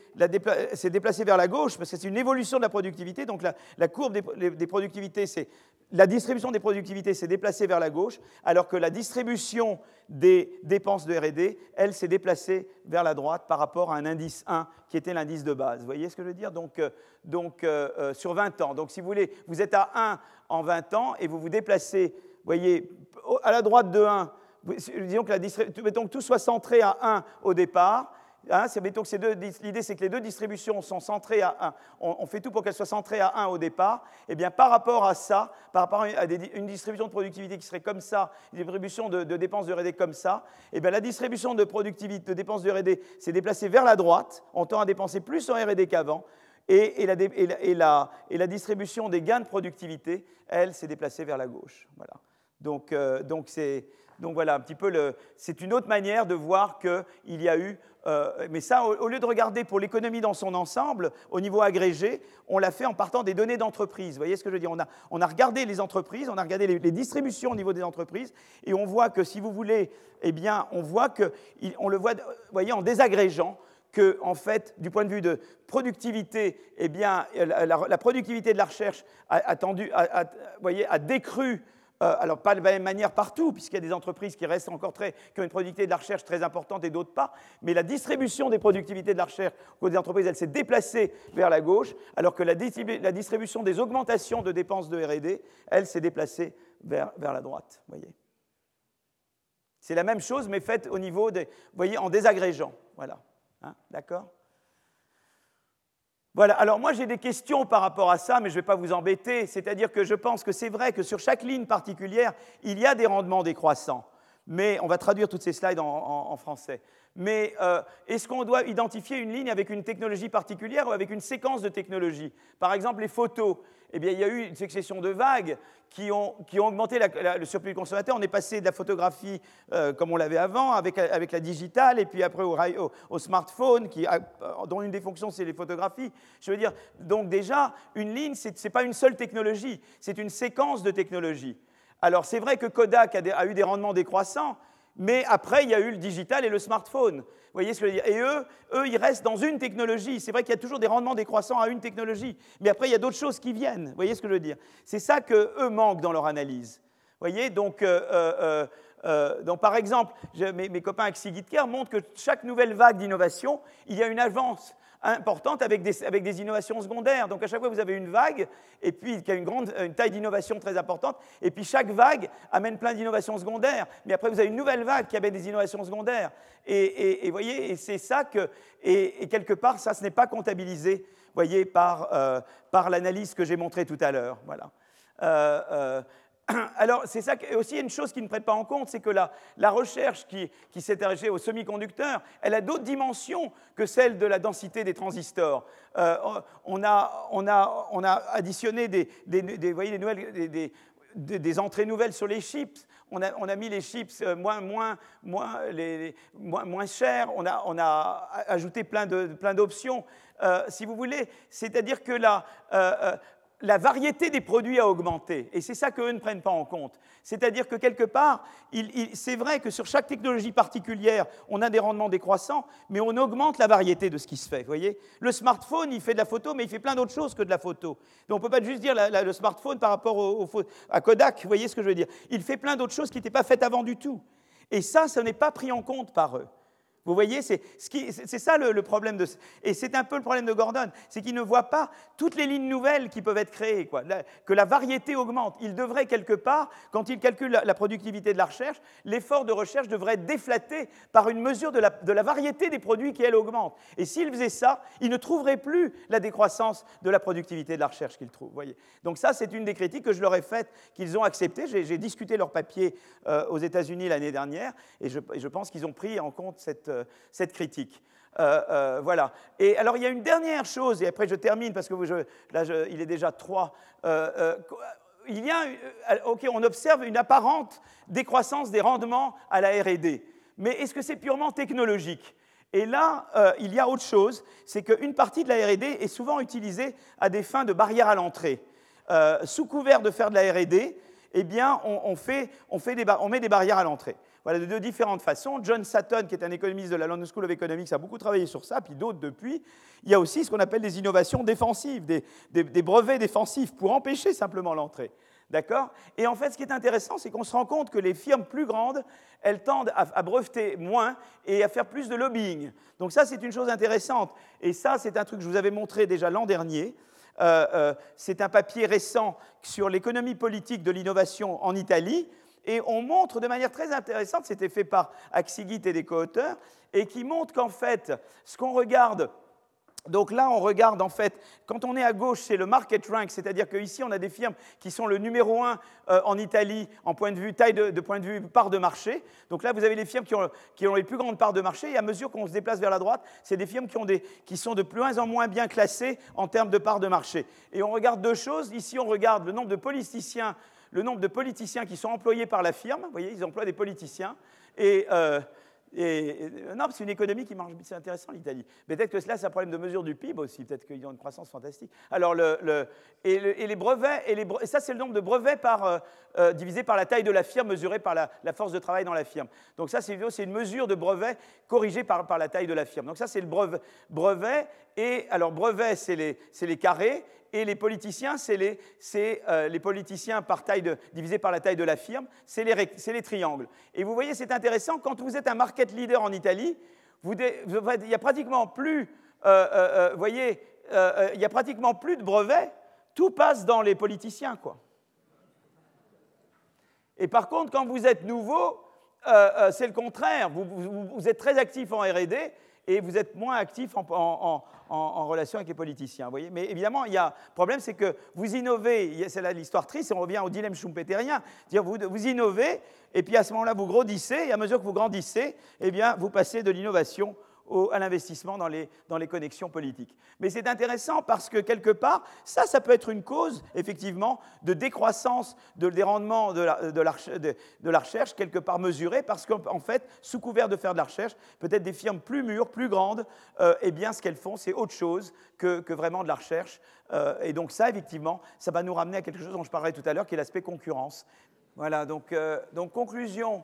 [SPEAKER 2] s'est déplacée vers la gauche, parce que c'est une évolution de la productivité. Donc la, courbe des, productivités, c'est la distribution des productivités s'est déplacée vers la gauche, alors que la distribution des dépenses de RD, elle s'est déplacée vers la droite par rapport à un indice 1 qui était l'indice de base. Vous voyez ce que je veux dire? Donc, euh, donc sur 20 ans. Donc si vous voulez, vous êtes à 1 en 20 ans et vous vous déplacez, voyez, à la droite de 1, disons mettons que tout soit centré à 1 au départ, Hein, l'idée, c'est que les deux distributions sont centrées à 1. On, fait tout pour qu'elles soient centrées à 1 au départ. Et eh bien, par rapport à ça, par rapport à une distribution de productivité qui serait comme ça, une distribution de, dépenses de R&D comme ça, et eh bien, la distribution de productivité, de dépenses de R&D s'est déplacée vers la droite. On tend à dépenser plus en R&D qu'avant. Et, la, distribution des gains de productivité, elle, s'est déplacée vers la gauche. Voilà. Donc, euh, donc c'est donc voilà un petit peu. C'est une autre manière de voir qu'il y a eu euh, mais ça, au, lieu de regarder pour l'économie dans son ensemble, au niveau agrégé, on l'a fait en partant des données d'entreprise. Vous voyez ce que je veux dire? On a, on a, regardé les entreprises, on a regardé les, distributions au niveau des entreprises, et on voit que, si vous voulez, eh bien, on voit que, on le voit, voyez, en désagrégeant, que, en fait, du point de vue de productivité, eh bien, la, productivité de la recherche a, voyez, a décru euh, alors pas de la même manière partout, puisqu'il y a des entreprises qui restent encore très, qui ont une productivité de la recherche très importante et d'autres pas, mais la distribution des productivités de la recherche au des entreprises, elle s'est déplacée vers la gauche, alors que la, distribution des augmentations de dépenses de R&D, elle s'est déplacée vers, la droite. Voyez. C'est la même chose, mais faite au niveau des, voyez, en désagrégeant. Voilà. Hein, d'accord? Voilà, alors moi j'ai des questions par rapport à ça, mais je ne vais pas vous embêter. C'est-à-dire que je pense que c'est vrai que sur chaque ligne particulière, il y a des rendements décroissants. Mais on va traduire toutes ces slides en, français. Mais euh, est-ce qu'on doit identifier une ligne avec une technologie particulière ou avec une séquence de technologies? Par exemple, les photos eh bien, il y a eu une succession de vagues qui ont, augmenté le surplus du consommateur. On est passé de la photographie euh, comme on l'avait avant, avec, la digitale, et puis après au, au, smartphone, qui dont une des fonctions, c'est les photographies. Je veux dire, donc déjà, une ligne, ce n'est pas une seule technologie, c'est une séquence de technologies. Alors c'est vrai que Kodak a eu des rendements décroissants, mais après, il y a eu le digital et le smartphone. Vous voyez ce que je veux dire? Et eux, eux, ils restent dans une technologie. C'est vrai qu'il y a toujours des rendements décroissants à une technologie, mais après, il y a d'autres choses qui viennent. Vous voyez ce que je veux dire? C'est ça qu'eux manquent dans leur analyse. Vous voyez? Donc, euh, euh, euh, donc, par exemple, mes, mes, copains avec Sigitker montrent que chaque nouvelle vague d'innovation, il y a une avance importante avec des, avec des, innovations secondaires. Donc à chaque fois, vous avez une vague, et puis qui a une, grande, une taille d'innovation très importante, et puis chaque vague amène plein d'innovations secondaires. Mais après, vous avez une nouvelle vague qui amène des innovations secondaires. Et, vous voyez, et c'est ça que, et, quelque part, ça, ce n'est pas comptabilisé, voyez, par, euh, par l'analyse que j'ai montrée tout à l'heure. Voilà. Euh, euh, alors, c'est ça aussi une chose qui ne prête pas en compte, c'est que la, recherche qui, s'est intéressée aux semi-conducteurs, elle a d'autres dimensions que celle de la densité des transistors. Euh, on, a, on, additionné des, voyez, entrées nouvelles sur les chips. On a, mis les chips moins, moins, moins, moins, chers, on a, on a, ajouté plein d'options. Si vous voulez, c'est-à-dire que là, la variété des produits a augmenté. Et c'est ça qu'eux ne prennent pas en compte. C'est-à-dire que quelque part, c'est vrai que sur chaque technologie particulière, on a des rendements décroissants, mais on augmente la variété de ce qui se fait. voyez le smartphone, il fait de la photo, mais il fait plein d'autres choses que de la photo. Donc on ne peut pas juste dire le smartphone par rapport au, à Kodak. Vous voyez ce que je veux dire Il fait plein d'autres choses qui n'étaient pas faites avant du tout. Et ça, ce n'est pas pris en compte par eux. Vous voyez, c'est ça le, problème de... Et c'est un peu le problème de Gordon, c'est qu'il ne voit pas toutes les lignes nouvelles qui peuvent être créées, que la variété augmente. Il devrait quelque part, quand il calcule la, productivité de la recherche, l'effort de recherche devrait être déflaté par une mesure de la, variété des produits qui, elle, augmente. Et s'il faisait ça, il ne trouverait plus la décroissance de la productivité de la recherche qu'il trouve. Donc ça, c'est une des critiques que je leur ai faites, qu'ils ont acceptées. J'ai discuté leur papier euh, aux États-Unis l'année dernière, et je, je pense qu'ils ont pris en compte cette euh, cette critique. Euh, euh, voilà. Et alors, il y a une dernière chose, et après je termine parce que là, il est déjà trois. il y a, ok, on observe une apparente décroissance des rendements à la R&D, mais est-ce que c'est purement technologique? Et là, il y a autre chose, c'est qu'une partie de la R&D est souvent utilisée à des fins de barrière à l'entrée. sous couvert de faire de la R&D, eh bien, on, fait, on, fait des, on met des barrières à l'entrée. Voilà, de différentes façons. John Sutton, qui est un économiste de la London School of Economics, a beaucoup travaillé sur ça, puis d'autres depuis. Il y a aussi ce qu'on appelle des innovations défensives, des, brevets défensifs pour empêcher simplement l'entrée. D'accord? Et en fait, ce qui est intéressant, c'est qu'on se rend compte que les firmes plus grandes, elles tendent à, breveter moins et à faire plus de lobbying. Donc ça, c'est une chose intéressante. Et ça, c'est un truc que je vous avais montré déjà l'an dernier. Euh, euh, c'est un papier récent sur l'économie politique de l'innovation en Italie. Et on montre de manière très intéressante, c'était fait par Axigit et des co-auteurs, et qui montre qu'en fait, ce qu'on regarde donc là, on regarde en fait, quand on est à gauche, c'est le market rank, c'est-à-dire qu'ici, on a des firmes qui sont le numéro un euh, en Italie en point de vue taille de, point de vue part de marché. Donc là, vous avez les firmes qui ont, qui ont les plus grandes parts de marché, et à mesure qu'on se déplace vers la droite, c'est des firmes qui, ont des, qui sont de plus en moins bien classées en termes de parts de marché. Et on regarde deux choses. Ici, on regarde le nombre de politiciens le nombre de politiciens qui sont employés par la firme. Vous voyez, ils emploient des politiciens. Et, euh, non, c'est une économie qui marche, c'est intéressant l'Italie. Peut-être que cela, c'est un problème de mesure du PIB aussi, peut-être qu'ils ont une croissance fantastique. Alors, et, les brevets, et, ça, c'est le nombre de brevets euh, euh, divisé par la taille de la firme, mesuré par la, force de travail dans la firme. Donc, ça, c'est une mesure de brevet corrigée par, la taille de la firme. Donc, ça, c'est le brevet et alors, brevet, c'est les, les carrés, et les politiciens, c'est les, euh, politiciens par taille de, divisé par la taille de la firme, c'est les, les, triangles. Et vous voyez, c'est intéressant, quand vous êtes un market leader en Italie, vous, il n'y a pratiquement plus, euh, euh, voyez, il y a pratiquement plus de brevets, tout passe dans les politiciens, quoi. Et par contre, quand vous êtes nouveau, c'est le contraire. Vous, vous, êtes très actif en R&D et vous êtes moins actif en, relation avec les politiciens. Mais évidemment, il y a un problème, c'est que vous innovez, c'est là l'histoire triste, on revient au dilemme schumpeterien, vous, vous innovez, et puis à ce moment-là, vous grandissez, et à mesure que vous grandissez, eh bien, vous passez de l'innovation à l'investissement dans les, dans les connexions politiques. Mais c'est intéressant parce que quelque part, ça, ça peut être une cause, effectivement, de décroissance de, des rendements de la, de, la, recherche, quelque part mesurée, parce qu'en fait, sous couvert de faire de la recherche, peut-être des firmes plus mûres, plus grandes, euh, eh bien, ce qu'elles font, c'est autre chose que, que, vraiment de la recherche. Euh, et donc ça, effectivement, ça va nous ramener à quelque chose dont je parlais tout à l'heure, qui est l'aspect concurrence. Voilà, donc, euh, donc conclusion.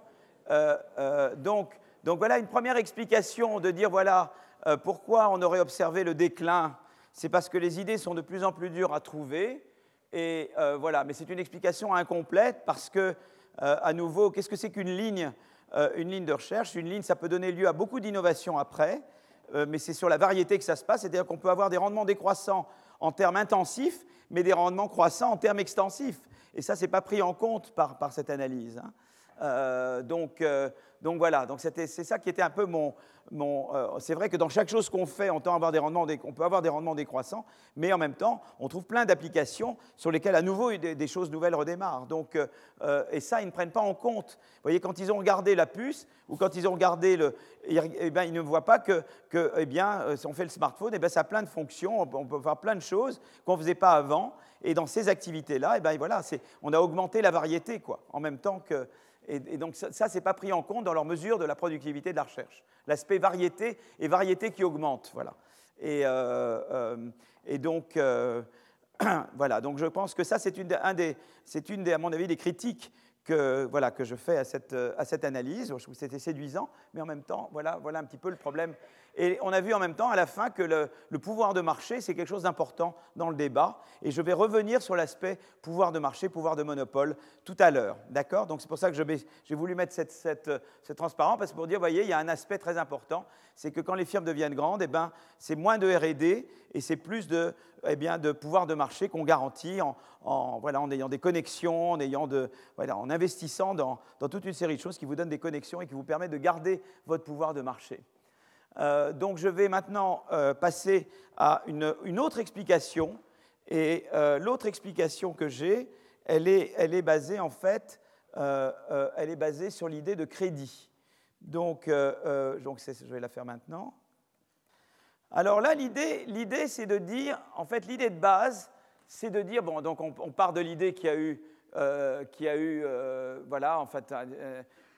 [SPEAKER 2] donc, donc voilà une première explication de dire voilà euh, pourquoi on aurait observé le déclin. C'est parce que les idées sont de plus en plus dures à trouver. Et euh, voilà, mais c'est une explication incomplète parce que, euh, à nouveau, qu'est-ce que c'est qu'une ligne Une ligne de recherche, une ligne, ça peut donner lieu à beaucoup d'innovations après, mais c'est sur la variété que ça se passe. C'est-à-dire qu'on peut avoir des rendements décroissants en termes intensifs, mais des rendements croissants en termes extensifs. Et ça, ce n'est pas pris en compte par, par cette analyse. Hein. donc, donc voilà, donc c'est ça qui était un peu mon. Euh, c'est vrai que dans chaque chose qu'on fait, on, peut avoir des rendements décroissants, mais en même temps, on trouve plein d'applications sur lesquelles à nouveau des, choses nouvelles redémarrent. Donc, euh, euh, et ça, ils ne prennent pas en compte. Vous voyez, quand ils ont regardé la puce ou quand ils ont regardé le, eh bien, ils ne voient pas que, que eh bien, si on fait le smartphone, eh bien, ça a plein de fonctions, on peut faire plein de choses qu'on ne faisait pas avant. Et dans ces activités-là, eh ben, voilà, on a augmenté la variété, quoi, en même temps que. Et, donc ça, ça c'est pas pris en compte dans leur mesure de la productivité de la recherche. L'aspect variété et variété qui augmente, voilà. Et, euh, euh, donc, voilà, donc je pense que ça, c'est une, une des, à mon avis, des critiques que, voilà, que je fais à cette, à cette analyse. Je trouve que c'était séduisant, mais en même temps, voilà, voilà un petit peu le problème et on a vu en même temps à la fin que le, pouvoir de marché, c'est quelque chose d'important dans le débat. Et je vais revenir sur l'aspect pouvoir de marché, pouvoir de monopole tout à l'heure. D'accord? Donc c'est pour ça que j'ai voulu mettre cette, cette, transparent, parce que pour dire, vous voyez, il y a un aspect très important, c'est que quand les firmes deviennent grandes, eh ben, c'est moins de RD et c'est plus de, eh bien, de pouvoir de marché qu'on garantit en, voilà, en ayant des connexions, en, ayant de, voilà, en investissant dans, dans toute une série de choses qui vous donnent des connexions et qui vous permettent de garder votre pouvoir de marché. Euh, donc je vais maintenant euh, passer à une, autre explication. Et euh, l'autre explication que j'ai, elle est, elle est, basée en fait, elle est basée sur l'idée de crédit. Donc, donc je vais la faire maintenant. Alors là, l'idée, c'est de dire, en fait, l'idée de base, c'est de dire, bon, donc on, part de l'idée qu'il y a eu, qui a eu voilà, en fait,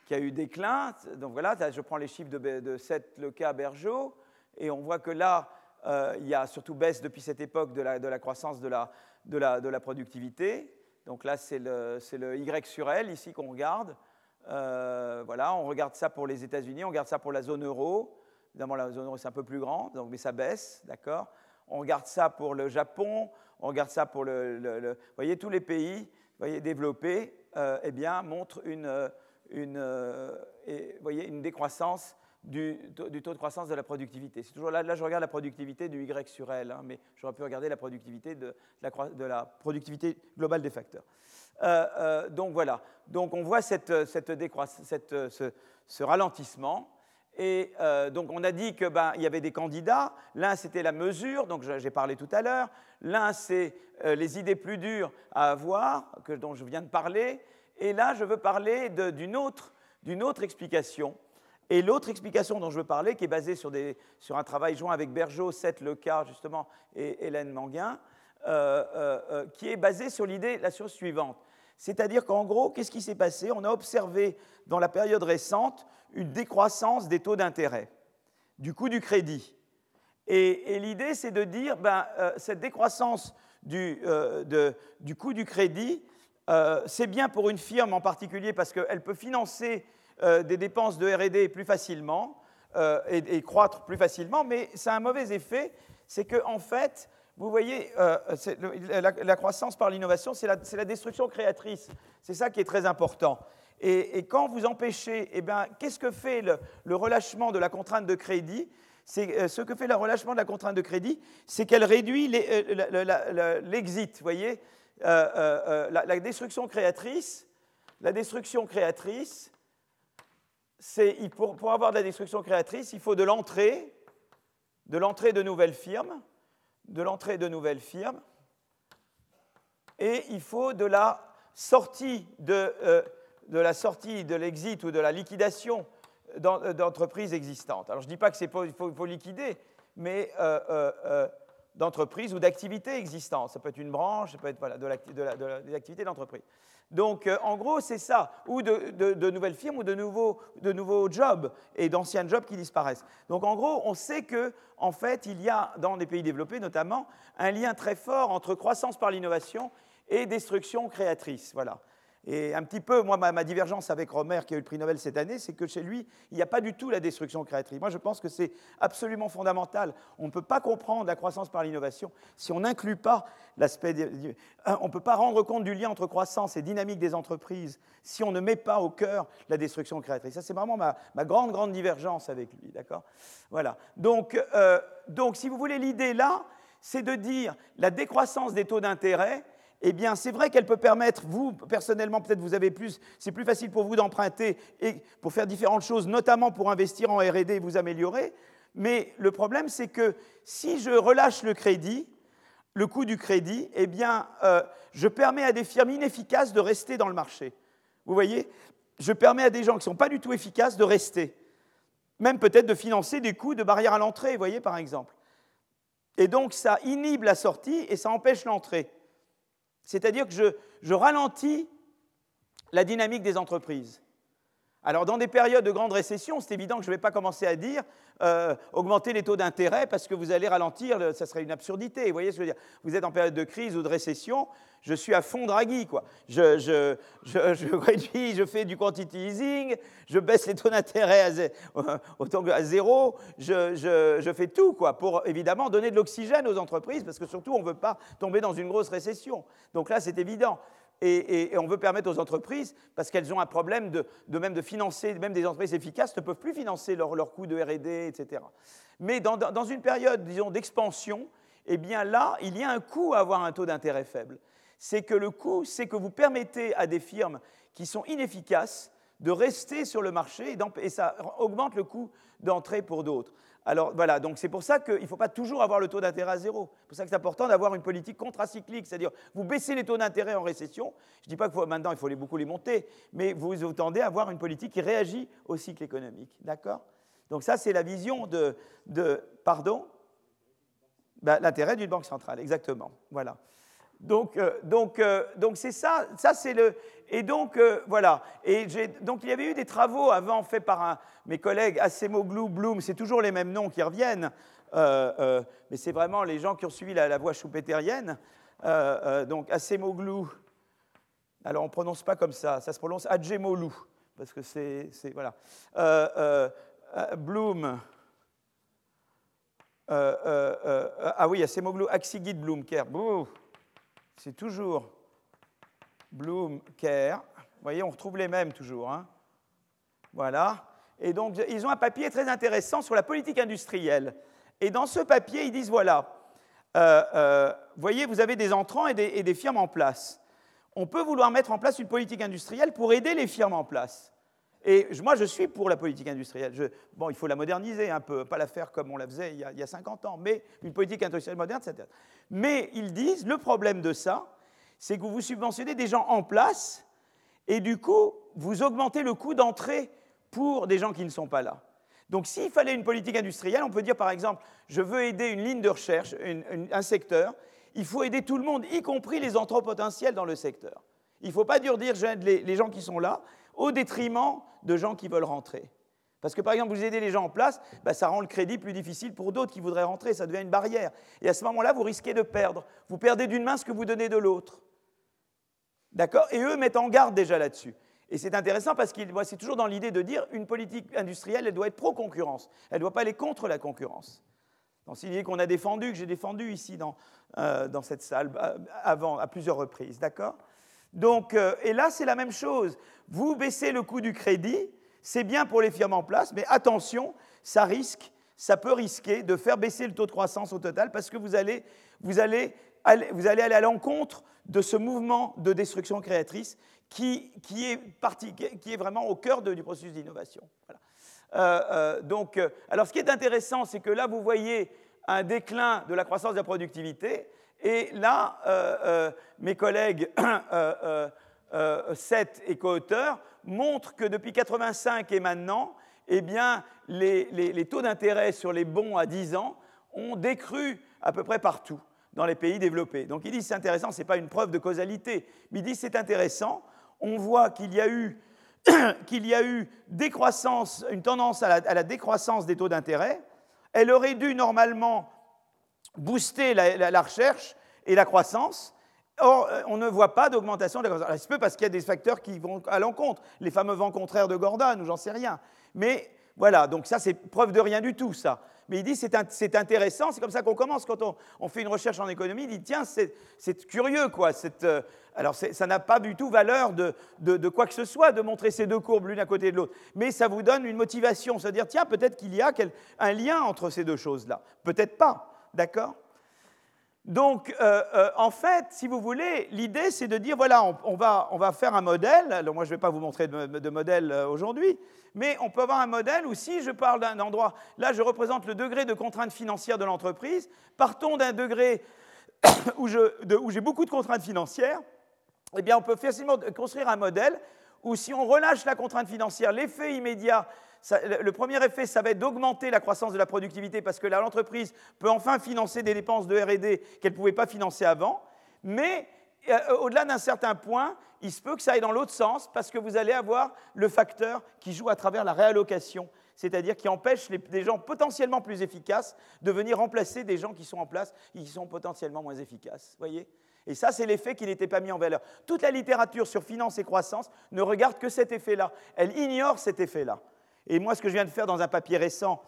[SPEAKER 2] qui a eu déclin. Donc voilà, je prends les chiffres de, de 7 le cas Bergeau, et on voit que là, euh, il y a surtout baisse depuis cette époque de la, croissance de la, de, la, de la, productivité. Donc là, c'est le, Y sur L ici qu'on regarde. Euh, voilà, on regarde ça pour les États-Unis, on regarde ça pour la zone euro. Évidemment, la zone euro, c'est un peu plus grand, donc, mais ça baisse, d'accord On regarde ça pour le Japon, on regarde ça pour le... vous voyez, tous les pays voyez, développés euh, eh bien, montrent une une, euh, voyez, une décroissance du, taux de croissance de la productivité. C'est toujours là, là, je regarde la productivité du Y sur L, hein, mais j'aurais pu regarder la productivité de, la, productivité globale des facteurs. Euh, euh, donc voilà, donc on voit cette, cette, cette ce, ce, ralentissement. Et donc on a dit qu'il ben, y avait des candidats. L'un c'était la mesure, donc j'ai parlé tout à l'heure. L'un c'est les idées plus dures à avoir, que, dont je viens de parler. Et là, je veux parler d'une autre, autre, explication. Et l'autre explication dont je veux parler, qui est basée sur, des, sur un travail joint avec Bergeau, Seth Leca, justement, et Hélène Manguin, euh, euh, euh, qui est basée sur l'idée, la chose suivante. C'est-à-dire qu'en gros, qu'est-ce qui s'est passé? On a observé dans la période récente une décroissance des taux d'intérêt, du coût du crédit. Et, l'idée, c'est de dire, ben, cette décroissance du, du coût du crédit, euh, c'est bien pour une firme en particulier parce qu'elle peut financer euh, des dépenses de RD plus facilement euh, et, croître plus facilement, mais ça a un mauvais effet, c'est qu'en en fait, vous voyez, la, croissance par l'innovation, c'est la, destruction créatrice. C'est ça qui est très important. Et, quand vous empêchez, eh bien, qu'est-ce que fait le, relâchement de la contrainte de crédit? Ce que fait le relâchement de la contrainte de crédit, c'est qu'elle réduit l'exit, vous voyez? Euh, euh, euh, la, destruction créatrice, la destruction créatrice, pour, pour, avoir de la destruction créatrice, il faut de l'entrée, de l'entrée de nouvelles firmes, de l'entrée de nouvelles firmes, et il faut de la sortie de, de la sortie de l'exit ou de la liquidation d'entreprises existantes. Alors je ne dis pas qu'il faut, faut, liquider, mais d'entreprise ou d'activités existantes. Ça peut être une branche, ça peut être voilà, de, des activités d'entreprise. Donc, euh, en gros, c'est ça, ou de, nouvelles firmes ou de nouveaux, de nouveaux jobs et d'anciens jobs qui disparaissent. Donc, en gros, on sait que, en fait, il y a, dans des pays développés notamment, un lien très fort entre croissance par l'innovation et destruction créatrice. Voilà. Et un petit peu, moi, ma, divergence avec Romer, qui a eu le prix Nobel cette année, c'est que chez lui, il n'y a pas du tout la destruction créatrice. Moi, je pense que c'est absolument fondamental. On ne peut pas comprendre la croissance par l'innovation si on n'inclut pas l'aspect. On ne peut pas rendre compte du lien entre croissance et dynamique des entreprises si on ne met pas au cœur la destruction créatrice. Ça, c'est vraiment ma, grande, grande divergence avec lui. D'accord? Voilà. Donc, euh, donc, si vous voulez, l'idée là, c'est de dire la décroissance des taux d'intérêt eh bien, c'est vrai qu'elle peut permettre, vous, personnellement, peut-être vous avez plus, c'est plus facile pour vous d'emprunter et pour faire différentes choses, notamment pour investir en RD et vous améliorer. Mais le problème, c'est que si je relâche le crédit, le coût du crédit, eh bien, euh, je permets à des firmes inefficaces de rester dans le marché. Vous voyez? Je permets à des gens qui ne sont pas du tout efficaces de rester. Même peut-être de financer des coûts de barrière à l'entrée, vous voyez, par exemple. Et donc, ça inhibe la sortie et ça empêche l'entrée. C'est-à-dire que je, je ralentis la dynamique des entreprises. Alors, dans des périodes de grande récession, c'est évident que je ne vais pas commencer à dire euh, augmenter les taux d'intérêt parce que vous allez ralentir, ça serait une absurdité. Vous voyez ce que je veux dire? Vous êtes en période de crise ou de récession, je suis à fond Draghi, quoi. Je, réduis, je fais du quantity easing, je baisse les taux d'intérêt à, à zéro, je, fais tout, quoi, pour évidemment donner de l'oxygène aux entreprises parce que surtout, on ne veut pas tomber dans une grosse récession. Donc là, c'est évident et, on veut permettre aux entreprises, parce qu'elles ont un problème de, même de financer, même des entreprises efficaces ne peuvent plus financer leurs leur coûts de RD, etc. Mais dans, une période, disons, d'expansion, eh bien là, il y a un coût à avoir un taux d'intérêt faible. C'est que le coût, c'est que vous permettez à des firmes qui sont inefficaces de rester sur le marché et ça augmente le coût d'entrée pour d'autres. Alors voilà, donc c'est pour ça qu'il ne faut pas toujours avoir le taux d'intérêt à zéro. C'est pour ça que c'est important d'avoir une politique contracyclique, c'est-à-dire vous baissez les taux d'intérêt en récession. Je ne dis pas que maintenant il faut les, beaucoup les monter, mais vous, tendez à avoir une politique qui réagit au cycle économique. D'accord? Donc ça, c'est la vision de, pardon? Ben, L'intérêt d'une banque centrale, exactement. Voilà. Donc, euh, donc, euh, donc c'est ça, ça c'est le. Et donc, euh, voilà. Et donc, il y avait eu des travaux avant faits par mes collègues Acemoglu, Bloom, c'est toujours les mêmes noms qui reviennent, mais c'est vraiment les gens qui ont suivi la, voie choupétérienne. donc, Acemoglu, alors on ne prononce pas comme ça, ça se prononce Adjemolu, parce que c'est. Voilà. Bloom. ah oui, Acemoglu, Axigid Bloom, Kerr c'est toujours Bloom, Kerr. Vous voyez, on retrouve les mêmes toujours. Hein. voilà. Et donc, ils ont un papier très intéressant sur la politique industrielle. Et dans ce papier, ils disent voilà, euh, euh, voyez, vous avez des entrants et des, firmes en place. On peut vouloir mettre en place une politique industrielle pour aider les firmes en place. Et moi, je suis pour la politique industrielle. bon, il faut la moderniser un peu, pas la faire comme on la faisait il y, a, il y a 50 ans, mais une politique industrielle moderne, etc. Mais ils disent, le problème de ça, c'est que vous subventionnez des gens en place, et du coup, vous augmentez le coût d'entrée pour des gens qui ne sont pas là. Donc s'il fallait une politique industrielle, on peut dire par exemple, je veux aider une ligne de recherche, un secteur, il faut aider tout le monde, y compris les entrants potentiels dans le secteur. Il ne faut pas dire, dire j'aide les gens qui sont là, au détriment de gens qui veulent rentrer. Parce que par exemple, vous aidez les gens en place, bah, ça rend le crédit plus difficile pour d'autres qui voudraient rentrer, ça devient une barrière. Et à ce moment-là, vous risquez de perdre. Vous perdez d'une main ce que vous donnez de l'autre. D'accord? Et eux mettent en garde déjà là-dessus. Et c'est intéressant parce que c'est toujours dans l'idée de dire une politique industrielle, elle doit être pro-concurrence. Elle ne doit pas aller contre la concurrence. C'est l'idée qu'on a défendu, que j'ai défendu ici dans, euh, dans cette salle euh, avant, à plusieurs reprises. D'accord? Donc, euh, et là, c'est la même chose. Vous baissez le coût du crédit, c'est bien pour les firmes en place, mais attention, ça risque, ça peut risquer de faire baisser le taux de croissance au total parce que vous allez, vous allez, vous allez aller à l'encontre de ce mouvement de destruction créatrice qui, qui, est, qui est, vraiment au cœur du processus d'innovation. Euh, euh, donc, alors, ce qui est intéressant, c'est que là, vous voyez un déclin de la croissance de la productivité, et là, euh, euh, mes collègues euh, Seth et co-auteurs montrent que depuis 85 et maintenant, eh bien, les, taux d'intérêt sur les bons à 10 ans ont décru à peu près partout dans les pays développés. Donc ils disent c'est intéressant, ce n'est pas une preuve de causalité, mais ils disent c'est intéressant. On voit qu'il y a eu qu'il y a eu une tendance à la décroissance des taux d'intérêt. Elle aurait dû normalement booster la, recherche et la croissance. Or, euh, on ne voit pas d'augmentation de la croissance. C'est peu parce qu'il y a des facteurs qui vont à l'encontre, les fameux vents contraires de Gordon, ou j'en sais rien. Mais voilà, donc ça, c'est preuve de rien du tout, ça. Mais il dit, c'est intéressant, c'est comme ça qu'on commence. Quand on, fait une recherche en économie, il dit, tiens, c'est curieux, quoi. Euh, alors, ça n'a pas du tout valeur de, de, quoi que ce soit de montrer ces deux courbes l'une à côté de l'autre. Mais ça vous donne une motivation, se dire, tiens, peut-être qu'il y a un lien entre ces deux choses-là. Peut-être pas. D'accord? Donc, euh, euh, en fait, si vous voulez, l'idée, c'est de dire, voilà, on, va, on, va, faire un modèle. Alors, moi, je ne vais pas vous montrer de, modèle euh, aujourd'hui, mais on peut avoir un modèle où si je parle d'un endroit, là, je représente le degré de contrainte financière de l'entreprise, partons d'un degré où j'ai beaucoup de contraintes financières, eh bien, on peut facilement construire un modèle où si on relâche la contrainte financière, l'effet immédiat le premier effet, ça va être d'augmenter la croissance de la productivité parce que l'entreprise peut enfin financer des dépenses de RD qu'elle ne pouvait pas financer avant. Mais euh, au-delà d'un certain point, il se peut que ça aille dans l'autre sens parce que vous allez avoir le facteur qui joue à travers la réallocation, c'est-à-dire qui empêche des gens potentiellement plus efficaces de venir remplacer des gens qui sont en place et qui sont potentiellement moins efficaces. Voyez? Et ça, c'est l'effet qui n'était pas mis en valeur. Toute la littérature sur finance et croissance ne regarde que cet effet-là. Elle ignore cet effet-là. Et moi, ce que je viens de faire dans un papier récent,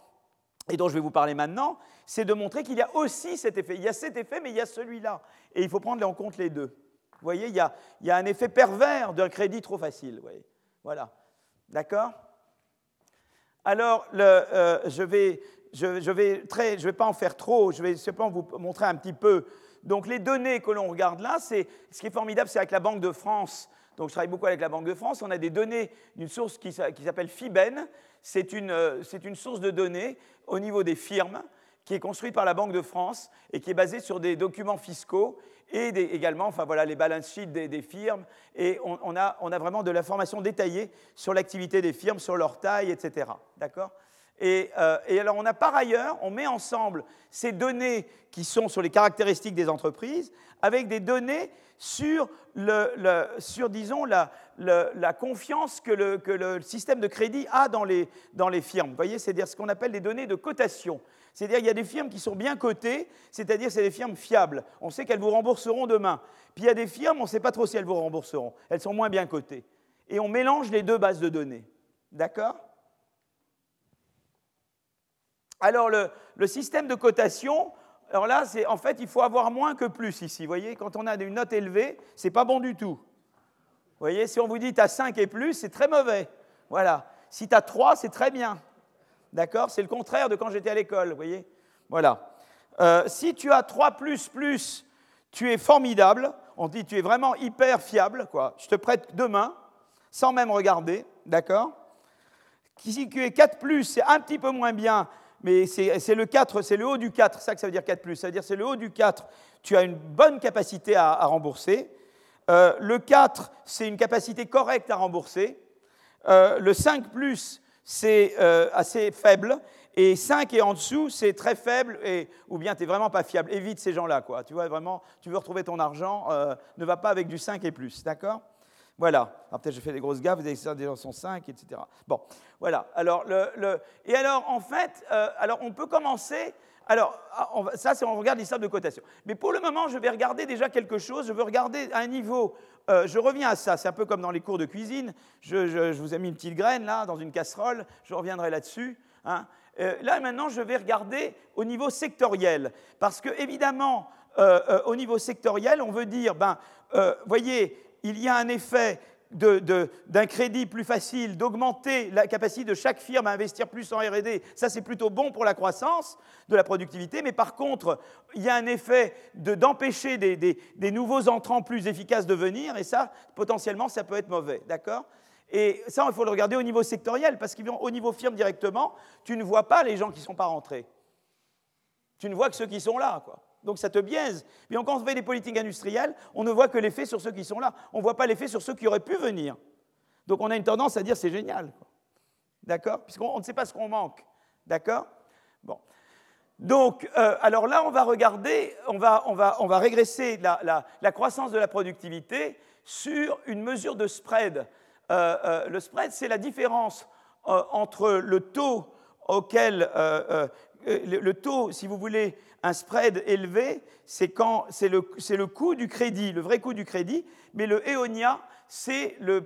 [SPEAKER 2] et dont je vais vous parler maintenant, c'est de montrer qu'il y a aussi cet effet. Il y a cet effet, mais il y a celui-là. Et il faut prendre en compte les deux. Vous voyez, il y a, un effet pervers d'un crédit trop facile. Voilà. D'accord? Alors, euh, je vais, je, vais très, je vais pas en faire trop, je vais simplement vous montrer un petit peu donc les données que l'on regarde là, ce qui est formidable, c'est avec la Banque de France. Donc je travaille beaucoup avec la Banque de France. On a des données d'une source qui, s'appelle FIBEN. C'est une, euh, une source de données au niveau des firmes qui est construite par la Banque de France et qui est basée sur des documents fiscaux et également enfin, voilà, les balance sheets des, firmes. Et on, a, on, a, vraiment de l'information détaillée sur l'activité des firmes, sur leur taille, etc. D'accord? Euh, et, alors on a par ailleurs, on met ensemble ces données qui sont sur les caractéristiques des entreprises avec des données sur, disons, la, confiance que le, système de crédit a dans les, dans les firmes. Vous voyez, c'est-à-dire ce qu'on appelle des données de cotation. C'est-à-dire qu'il y a des firmes qui sont bien cotées, c'est-à-dire c'est des firmes fiables. On sait qu'elles vous rembourseront demain. Puis il y a des firmes, on ne sait pas trop si elles vous rembourseront. Elles sont moins bien cotées. Et on mélange les deux bases de données. D'accord? Alors, le, système de cotation, alors là, c'est en fait, il faut avoir moins que plus ici. Vous voyez, quand on a une note élevée, c'est pas bon du tout. Vous voyez, si on vous dit tu as 5 et plus, c'est très mauvais. Voilà. Si tu as 3, c'est très bien. D'accord? C'est le contraire de quand j'étais à l'école, vous voyez Voilà. Euh, si tu as 3 plus plus, tu es formidable. On dit tu es vraiment hyper fiable, quoi. Je te prête demain, sans même regarder, d'accord? Si tu es 4 plus, c'est un petit peu moins bien, mais c'est le 4, c'est le haut du 4, c'est ça que ça veut dire 4 Ça veut dire c'est le haut du 4, tu as une bonne capacité à, rembourser. Euh, le 4, c'est une capacité correcte à rembourser. Euh, le 5 c'est euh, assez faible. Et 5 et en dessous, c'est très faible, et, ou bien tu n'es vraiment pas fiable. Évite ces gens-là, quoi. Tu vois, vraiment, tu veux retrouver ton argent, ne va pas avec du 5 et plus, d'accord? Voilà. Alors peut-être je fais des grosses gaffes, vous avez ça gens sont 5, etc. Bon, voilà. Alors, et alors, en fait, euh, alors on peut commencer. Alors, ah, ça, c'est on regarde l'histoire de cotation. Mais pour le moment, je vais regarder déjà quelque chose. Je veux regarder à un niveau. Euh, je reviens à ça. C'est un peu comme dans les cours de cuisine. Je, vous ai mis une petite graine là, dans une casserole. Je reviendrai là-dessus. Hein. Euh, là, maintenant, je vais regarder au niveau sectoriel. Parce que, évidemment, au niveau sectoriel, on veut dire, ben, voyez, il y a un effet d'un crédit plus facile, d'augmenter la capacité de chaque firme à investir plus en RD, ça c'est plutôt bon pour la croissance de la productivité, mais par contre, il y a un effet d'empêcher des, nouveaux entrants plus efficaces de venir, et ça, potentiellement, ça peut être mauvais, d'accord? Et ça, il faut le regarder au niveau sectoriel, parce qu'au niveau firme directement, tu ne vois pas les gens qui ne sont pas rentrés. Tu ne vois que ceux qui sont là, quoi donc ça te biaise. Mais quand on fait des politiques industrielles, on ne voit que l'effet sur ceux qui sont là. On ne voit pas l'effet sur ceux qui auraient pu venir. Donc on a une tendance à dire c'est génial. D'accord? Puisqu'on ne sait pas ce qu'on manque. D'accord? Bon. Donc, euh, alors là, on va regarder, on va, on va, on va régresser la, la, croissance de la productivité sur une mesure de spread. Euh, euh, le spread, c'est la différence entre le taux auquel le, taux, si vous voulez, un spread élevé, c'est quand c'est le, coût du crédit, le vrai coût du crédit, mais le EONIA, c'est le,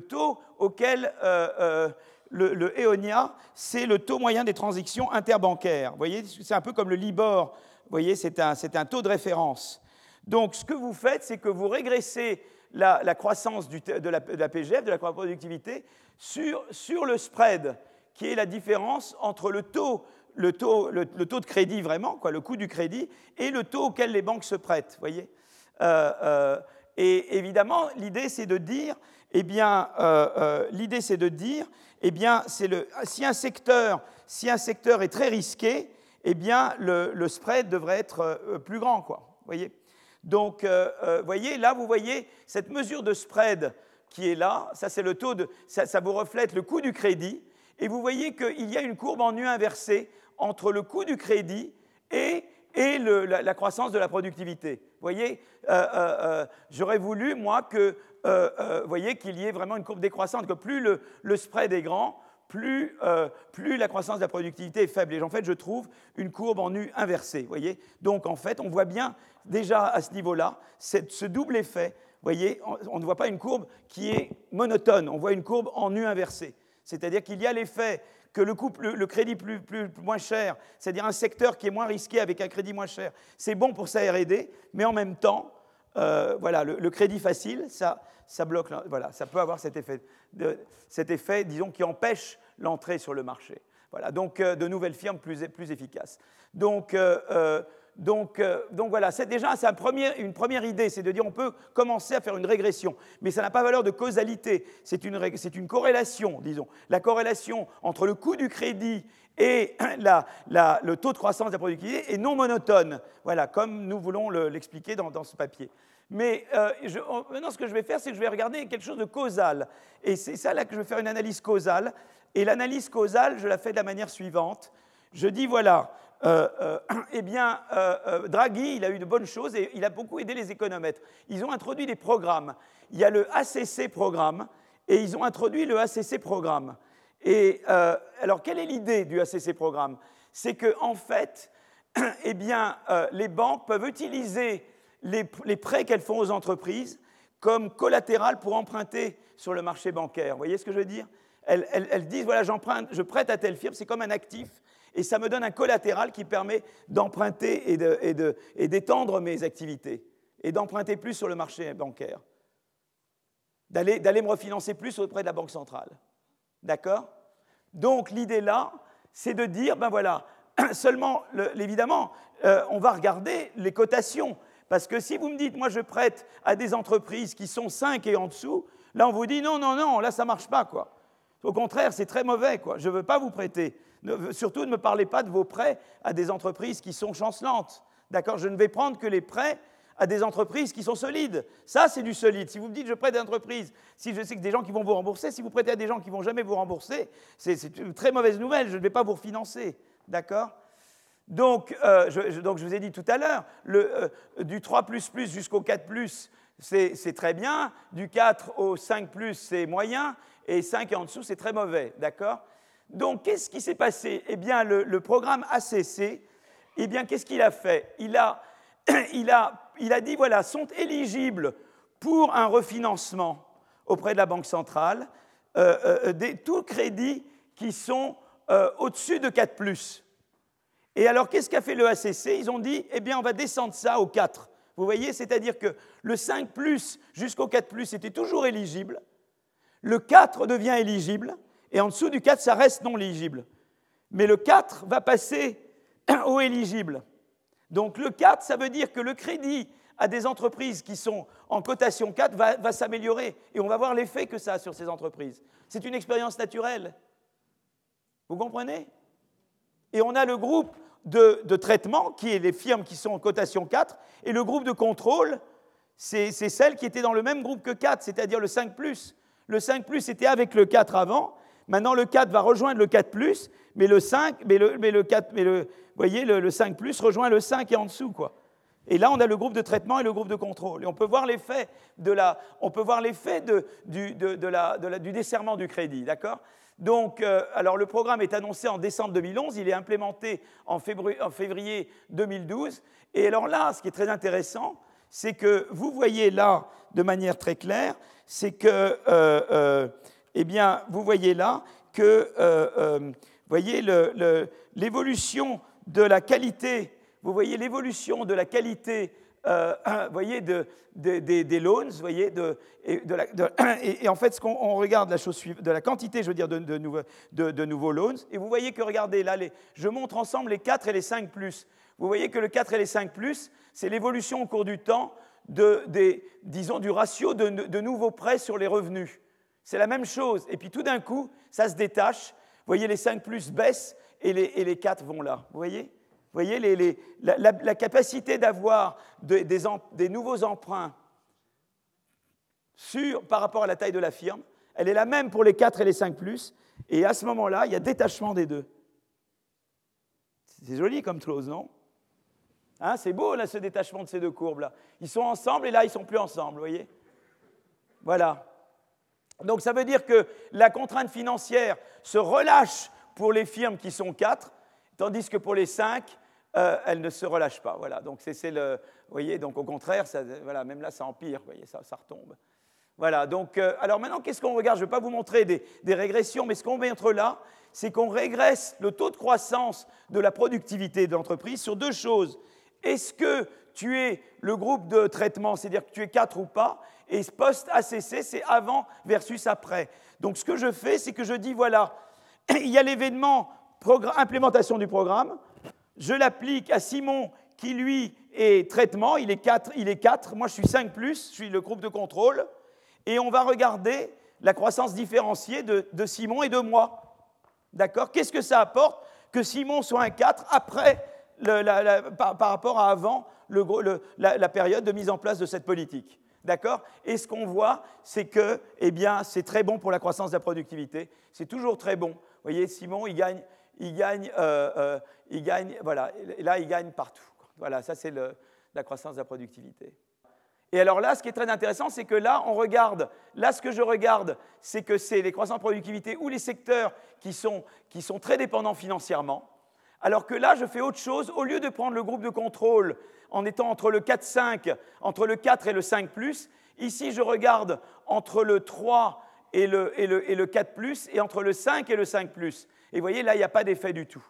[SPEAKER 2] taux auquel euh, euh, le, EONIA, c'est le taux moyen des transactions interbancaires. Vous voyez, c'est un peu comme le LIBOR. Vous voyez, c'est un, taux de référence. Donc, ce que vous faites, c'est que vous régressez la, croissance de, la, de, la, PGF, de la productivité, sur le spread, qui est la différence entre le taux de crédit vraiment, quoi, le coût du crédit, et le taux auquel les banques se prêtent. Euh, euh, et évidemment, l'idée c'est de dire, eh bien, euh, si un secteur, est très risqué, eh le, spread devrait être plus grand, quoi. Voyez Donc, voyez, là, vous voyez cette mesure de spread qui est là. Ça vous reflète le coût du crédit. Et vous voyez qu'il y a une courbe en nu inversée entre le coût du crédit et et la, croissance de la productivité. Vous voyez, euh, euh, euh, j'aurais voulu, moi, que, voyez, qu'il y ait vraiment une courbe décroissante, que plus le, spread est grand, plus, plus, la croissance de la productivité est faible. Et en fait, je trouve une courbe en U inversée. Voyez Donc, en fait, on voit bien déjà à ce niveau-là ce double effet. Voyez, on, ne voit pas une courbe qui est monotone, on voit une courbe en U inversée. C'est-à-dire qu'il y a l'effet que le, crédit plus, moins cher, c'est-à-dire un secteur qui est moins risqué avec un crédit moins cher, c'est bon pour sa RD, mais en même temps, euh, voilà, le, crédit facile, ça, bloque, ça peut avoir cet effet, disons, qui empêche l'entrée sur le marché. Voilà, donc euh, de nouvelles firmes plus, plus efficaces. Donc, euh, donc, euh, donc voilà, c'est déjà une première idée, c'est de dire on peut commencer à faire une régression, mais ça n'a pas valeur de causalité, c'est une, une, corrélation, disons. La corrélation entre le coût du crédit et le taux de croissance de la productivité est non monotone, voilà, comme nous voulons l'expliquer dans, ce papier. Mais euh, maintenant, ce que je vais faire, c'est que je vais regarder quelque chose de causal. Et c'est ça là que je vais faire une analyse causale. Et l'analyse causale, je la fais de la manière suivante. Je dis, voilà, euh, euh, eh bien, euh, Draghi, il a eu de bonnes choses et il a beaucoup aidé les économètres. Ils ont introduit des programmes. Il y a le ACC programme et ils ont introduit le ACC programme. Et alors, quelle est l'idée du ACC programme? C'est que, en fait, eh bien, les banques peuvent utiliser les, prêts qu'elles font aux entreprises comme collatéral pour emprunter sur le marché bancaire. Vous voyez ce que je veux dire? Elles, elles disent voilà, j'emprunte, je prête à telle firme, c'est comme un actif et ça me donne un collatéral qui permet d'emprunter et d'étendre mes activités, et d'emprunter plus sur le marché bancaire, d'aller me refinancer plus auprès de la Banque centrale. D'accord? Donc l'idée là, c'est de dire, ben voilà, seulement, évidemment, euh, on va regarder les cotations. Parce que si vous me dites, moi je prête à des entreprises qui sont 5 et en dessous, là on vous dit, non, non, non, là ça ne marche pas. quoi. Au contraire, c'est très mauvais. Quoi. Je ne veux pas vous prêter. Surtout, ne me parlez pas de vos prêts à des entreprises qui sont chancelantes. D'accord Je ne vais prendre que les prêts à des entreprises qui sont solides. Ça, c'est du solide. Si vous me dites je prête à des entreprises, si je sais que des gens qui vont vous rembourser, si vous prêtez à des gens qui vont jamais vous rembourser, c'est une très mauvaise nouvelle. Je ne vais pas vous refinancer. D'accord? Donc, euh, je, donc, je, vous ai dit tout à l'heure, euh, du 3 jusqu'au 4 c'est très bien. Du 4 au 5 c'est moyen et 5 et en dessous, c'est très mauvais, d'accord? Donc, qu'est-ce qui s'est passé? Eh bien, le, programme ACC, eh bien, qu'est-ce qu'il a fait? Il a, dit, voilà, sont éligibles pour un refinancement auprès de la Banque centrale euh, euh, crédits qui sont euh, au-dessus de 4 Et alors, qu'est-ce qu'a fait le ACC Ils ont dit, eh bien, on va descendre ça au 4. Vous voyez, c'est-à-dire que le 5 jusqu'au 4 était toujours éligible, le 4 devient éligible, et en dessous du 4, ça reste non éligible. Mais le 4 va passer au éligible. Donc le 4, ça veut dire que le crédit à des entreprises qui sont en cotation 4 va, s'améliorer. Et on va voir l'effet que ça a sur ces entreprises. C'est une expérience naturelle. Vous comprenez? Et on a le groupe de, traitement, qui est les firmes qui sont en cotation 4, et le groupe de contrôle, c'est celles qui étaient dans le même groupe que 4, c'est-à-dire le 5 ⁇ le 5 plus était avec le 4 avant. Maintenant, le 4 va rejoindre le 4 plus, mais le 5, mais le, mais le 4, mais le, voyez, le, 5 plus rejoint le 5 et en dessous, quoi. Et là, on a le groupe de traitement et le groupe de contrôle. Et on peut voir l'effet de la, on peut voir l'effet de, du, de, la, du desserrement du crédit, d'accord? Donc, euh, alors le programme est annoncé en décembre 2011, il est implémenté en février, en février 2012. Et alors là, ce qui est très intéressant, c'est que vous voyez là, de manière très claire, c'est que, euh, euh, eh bien, vous voyez là que, euh, voyez l'évolution de la qualité, vous voyez l'évolution de la qualité voyez, de, des loans, voyez, et, en fait, ce qu'on regarde la chose suivante, de la quantité, je veux dire, de, nouveaux loans, et vous voyez que, regardez, là, je montre ensemble les 4 et les 5 plus. Vous voyez que le 4 et les 5 plus, c'est l'évolution au cours du temps de, disons, du ratio de, nouveaux prêts sur les revenus. C'est la même chose. Et puis tout d'un coup, ça se détache. Vous voyez, les 5 plus baissent et les, et les 4 vont là. Vous voyez? Vous voyez la, capacité d'avoir des, des, nouveaux emprunts sur, par rapport à la taille de la firme, elle est la même pour les 4 et les 5 plus. Et à ce moment-là, il y a détachement des deux. C'est joli comme chose, non? Hein, c'est beau, là, ce détachement de ces deux courbes-là. Ils sont ensemble et là, ils ne sont plus ensemble, vous voyez? Voilà. Donc ça veut dire que la contrainte financière se relâche pour les firmes qui sont quatre, tandis que pour les cinq, euh, elle ne se relâche pas. Voilà. Donc c'est le, vous voyez, donc au contraire, ça, voilà, même là, ça empire, vous voyez, ça, retombe. Voilà. Donc, euh, alors maintenant, qu'est-ce qu'on regarde? Je ne vais pas vous montrer des, régressions, mais ce qu'on montre là, c'est qu'on régresse le taux de croissance de la productivité de l'entreprise sur deux choses. Est-ce que tu es le groupe de traitement, c'est-à-dire que tu es 4 ou pas, et post-ACC, c'est avant versus après. Donc ce que je fais, c'est que je dis, voilà, il y a l'événement implémentation du programme, je l'applique à Simon qui, lui, est traitement, il est 4, il est 4 moi je suis 5 +, je suis le groupe de contrôle, et on va regarder la croissance différenciée de, Simon et de moi. D'accord? Qu'est-ce que ça apporte que Simon soit un 4 après par, rapport à avant la, période de mise en place de cette politique? D'accord? Et ce qu'on voit, c'est que eh bien, c'est très bon pour la croissance de la productivité. C'est toujours très bon. Vous voyez, Simon, il gagne, il gagne, euh, euh, il gagne, voilà. Là, il gagne partout. Voilà, ça, c'est la croissance de la productivité. Et alors là, ce qui est très intéressant, c'est que là, on regarde, là, ce que je regarde, c'est que c'est les croissances de productivité ou les secteurs qui sont, qui sont très dépendants financièrement. Alors que là, je fais autre chose. Au lieu de prendre le groupe de contrôle en étant entre le 4-5, entre le 4 et le 5 ici, je regarde entre le 3 et le, et le, et le 4 et entre le 5 et le 5 Et vous voyez, là, il n'y a pas d'effet du tout.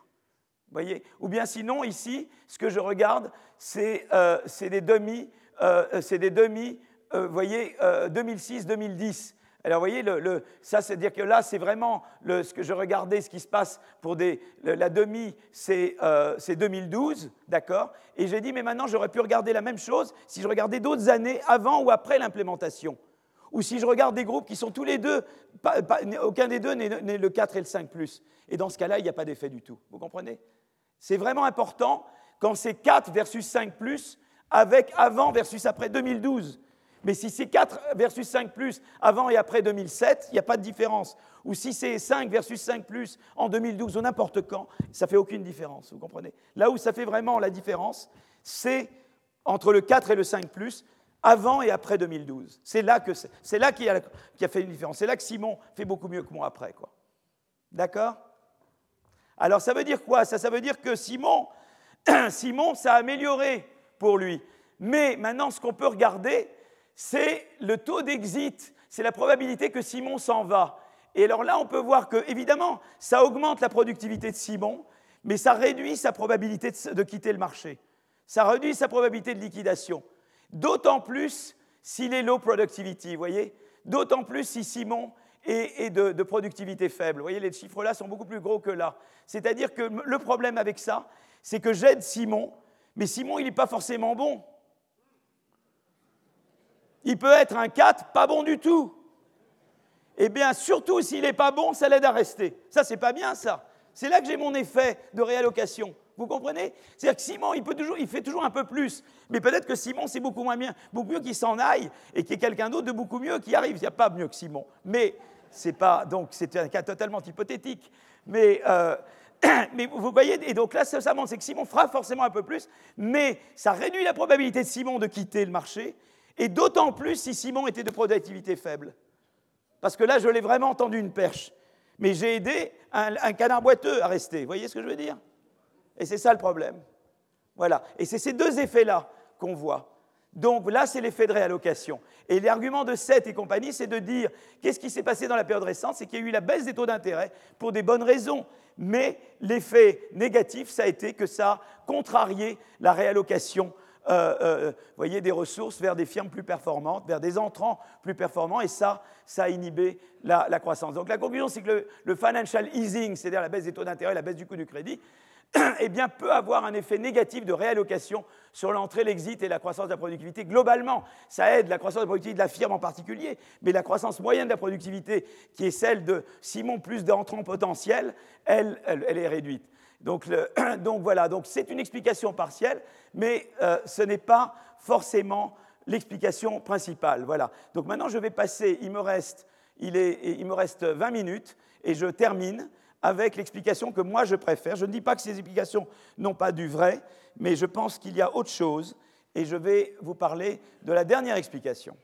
[SPEAKER 2] Voyez? Ou bien sinon, ici, ce que je regarde, c'est euh, des demi, euh, c'est des demi, euh, voyez, 2006-2010. Alors vous voyez, ça c'est dire que là c'est vraiment ce que je regardais, ce qui se passe pour la demi, c'est 2012, euh, d'accord? Et j'ai dit, mais maintenant j'aurais pu regarder la même chose si je regardais d'autres années avant ou après l'implémentation. Ou si je regarde des groupes qui sont tous les deux, aucun des deux n'est le 4 et le 5 ⁇ Et dans ce cas-là, il n'y a pas d'effet du tout. Vous comprenez? C'est vraiment important quand c'est 4 versus 5 ⁇ avec avant versus après 2012. Mais si c'est 4 versus 5 plus avant et après 2007, il n'y a pas de différence. Ou si c'est 5 versus 5 plus en 2012 ou n'importe quand, ça ne fait aucune différence, vous comprenez? Là où ça fait vraiment la différence, c'est entre le 4 et le 5 plus avant et après 2012. C'est là qu'il c'est là qui a, a, fait une différence. C'est là que Simon fait beaucoup mieux que moi après. Quoi. D'accord? Alors ça veut dire quoi ça, ça veut dire que Simon, Simon, ça a amélioré pour lui. Mais maintenant, ce qu'on peut regarder, c'est le taux d'exit, c'est la probabilité que Simon s'en va. Et alors là, on peut voir que, évidemment, ça augmente la productivité de Simon, mais ça réduit sa probabilité de, quitter le marché. Ça réduit sa probabilité de liquidation. D'autant plus s'il est low productivity, vous voyez D'autant plus si Simon est, de, de, productivité faible. Vous voyez, les chiffres là sont beaucoup plus gros que là. C'est-à-dire que le problème avec ça, c'est que j'aide Simon, mais Simon, il n'est pas forcément bon. Il peut être un 4, pas bon du tout. Eh bien, surtout s'il n'est pas bon, ça l'aide à rester. Ça, c'est pas bien, ça. C'est là que j'ai mon effet de réallocation. Vous comprenez? C'est-à-dire que Simon, il, peut toujours, il fait toujours un peu plus. Mais peut-être que Simon, c'est beaucoup moins bien. Beaucoup mieux qu'il s'en aille et qu'il y ait quelqu'un d'autre de beaucoup mieux qui arrive. Il n'y a pas mieux que Simon. Mais c'est pas. Donc, c'est un cas totalement hypothétique. Mais. Euh, mais vous voyez, et donc là, ça, montre, c'est que Simon fera forcément un peu plus, mais ça réduit la probabilité de Simon de quitter le marché, et d'autant plus si Simon était de productivité faible. Parce que là, je l'ai vraiment entendu une perche. Mais j'ai aidé un, canard boiteux à rester. Vous voyez ce que je veux dire? Et c'est ça le problème. Voilà. Et c'est ces deux effets-là qu'on voit. Donc là, c'est l'effet de réallocation. Et l'argument de Seth et compagnie, c'est de dire qu'est-ce qui s'est passé dans la période récente? C'est qu'il y a eu la baisse des taux d'intérêt pour des bonnes raisons. Mais l'effet négatif, ça a été que ça a contrarié la réallocation euh, euh, voyez, des ressources vers des firmes plus performantes, vers des entrants plus performants, et ça, ça a inhibé la, croissance. Donc la conclusion, c'est que le, financial easing, c'est-à-dire la baisse des taux d'intérêt, la baisse du coût du crédit, eh bien, peut avoir un effet négatif de réallocation sur l'entrée, l'exit et la croissance de la productivité. Globalement, ça aide la croissance de la productivité de la firme en particulier, mais la croissance moyenne de la productivité, qui est celle de Simon plus d'entrants potentiels, elle, elle est réduite. Donc, voilà, donc c'est une explication partielle, mais euh, ce n'est pas forcément l'explication principale. Voilà. Donc maintenant, je vais passer, il me reste, il, me reste 20 minutes, et je termine avec l'explication que moi je préfère. Je ne dis pas que ces explications n'ont pas du vrai, mais je pense qu'il y a autre chose, et je vais vous parler de la dernière explication.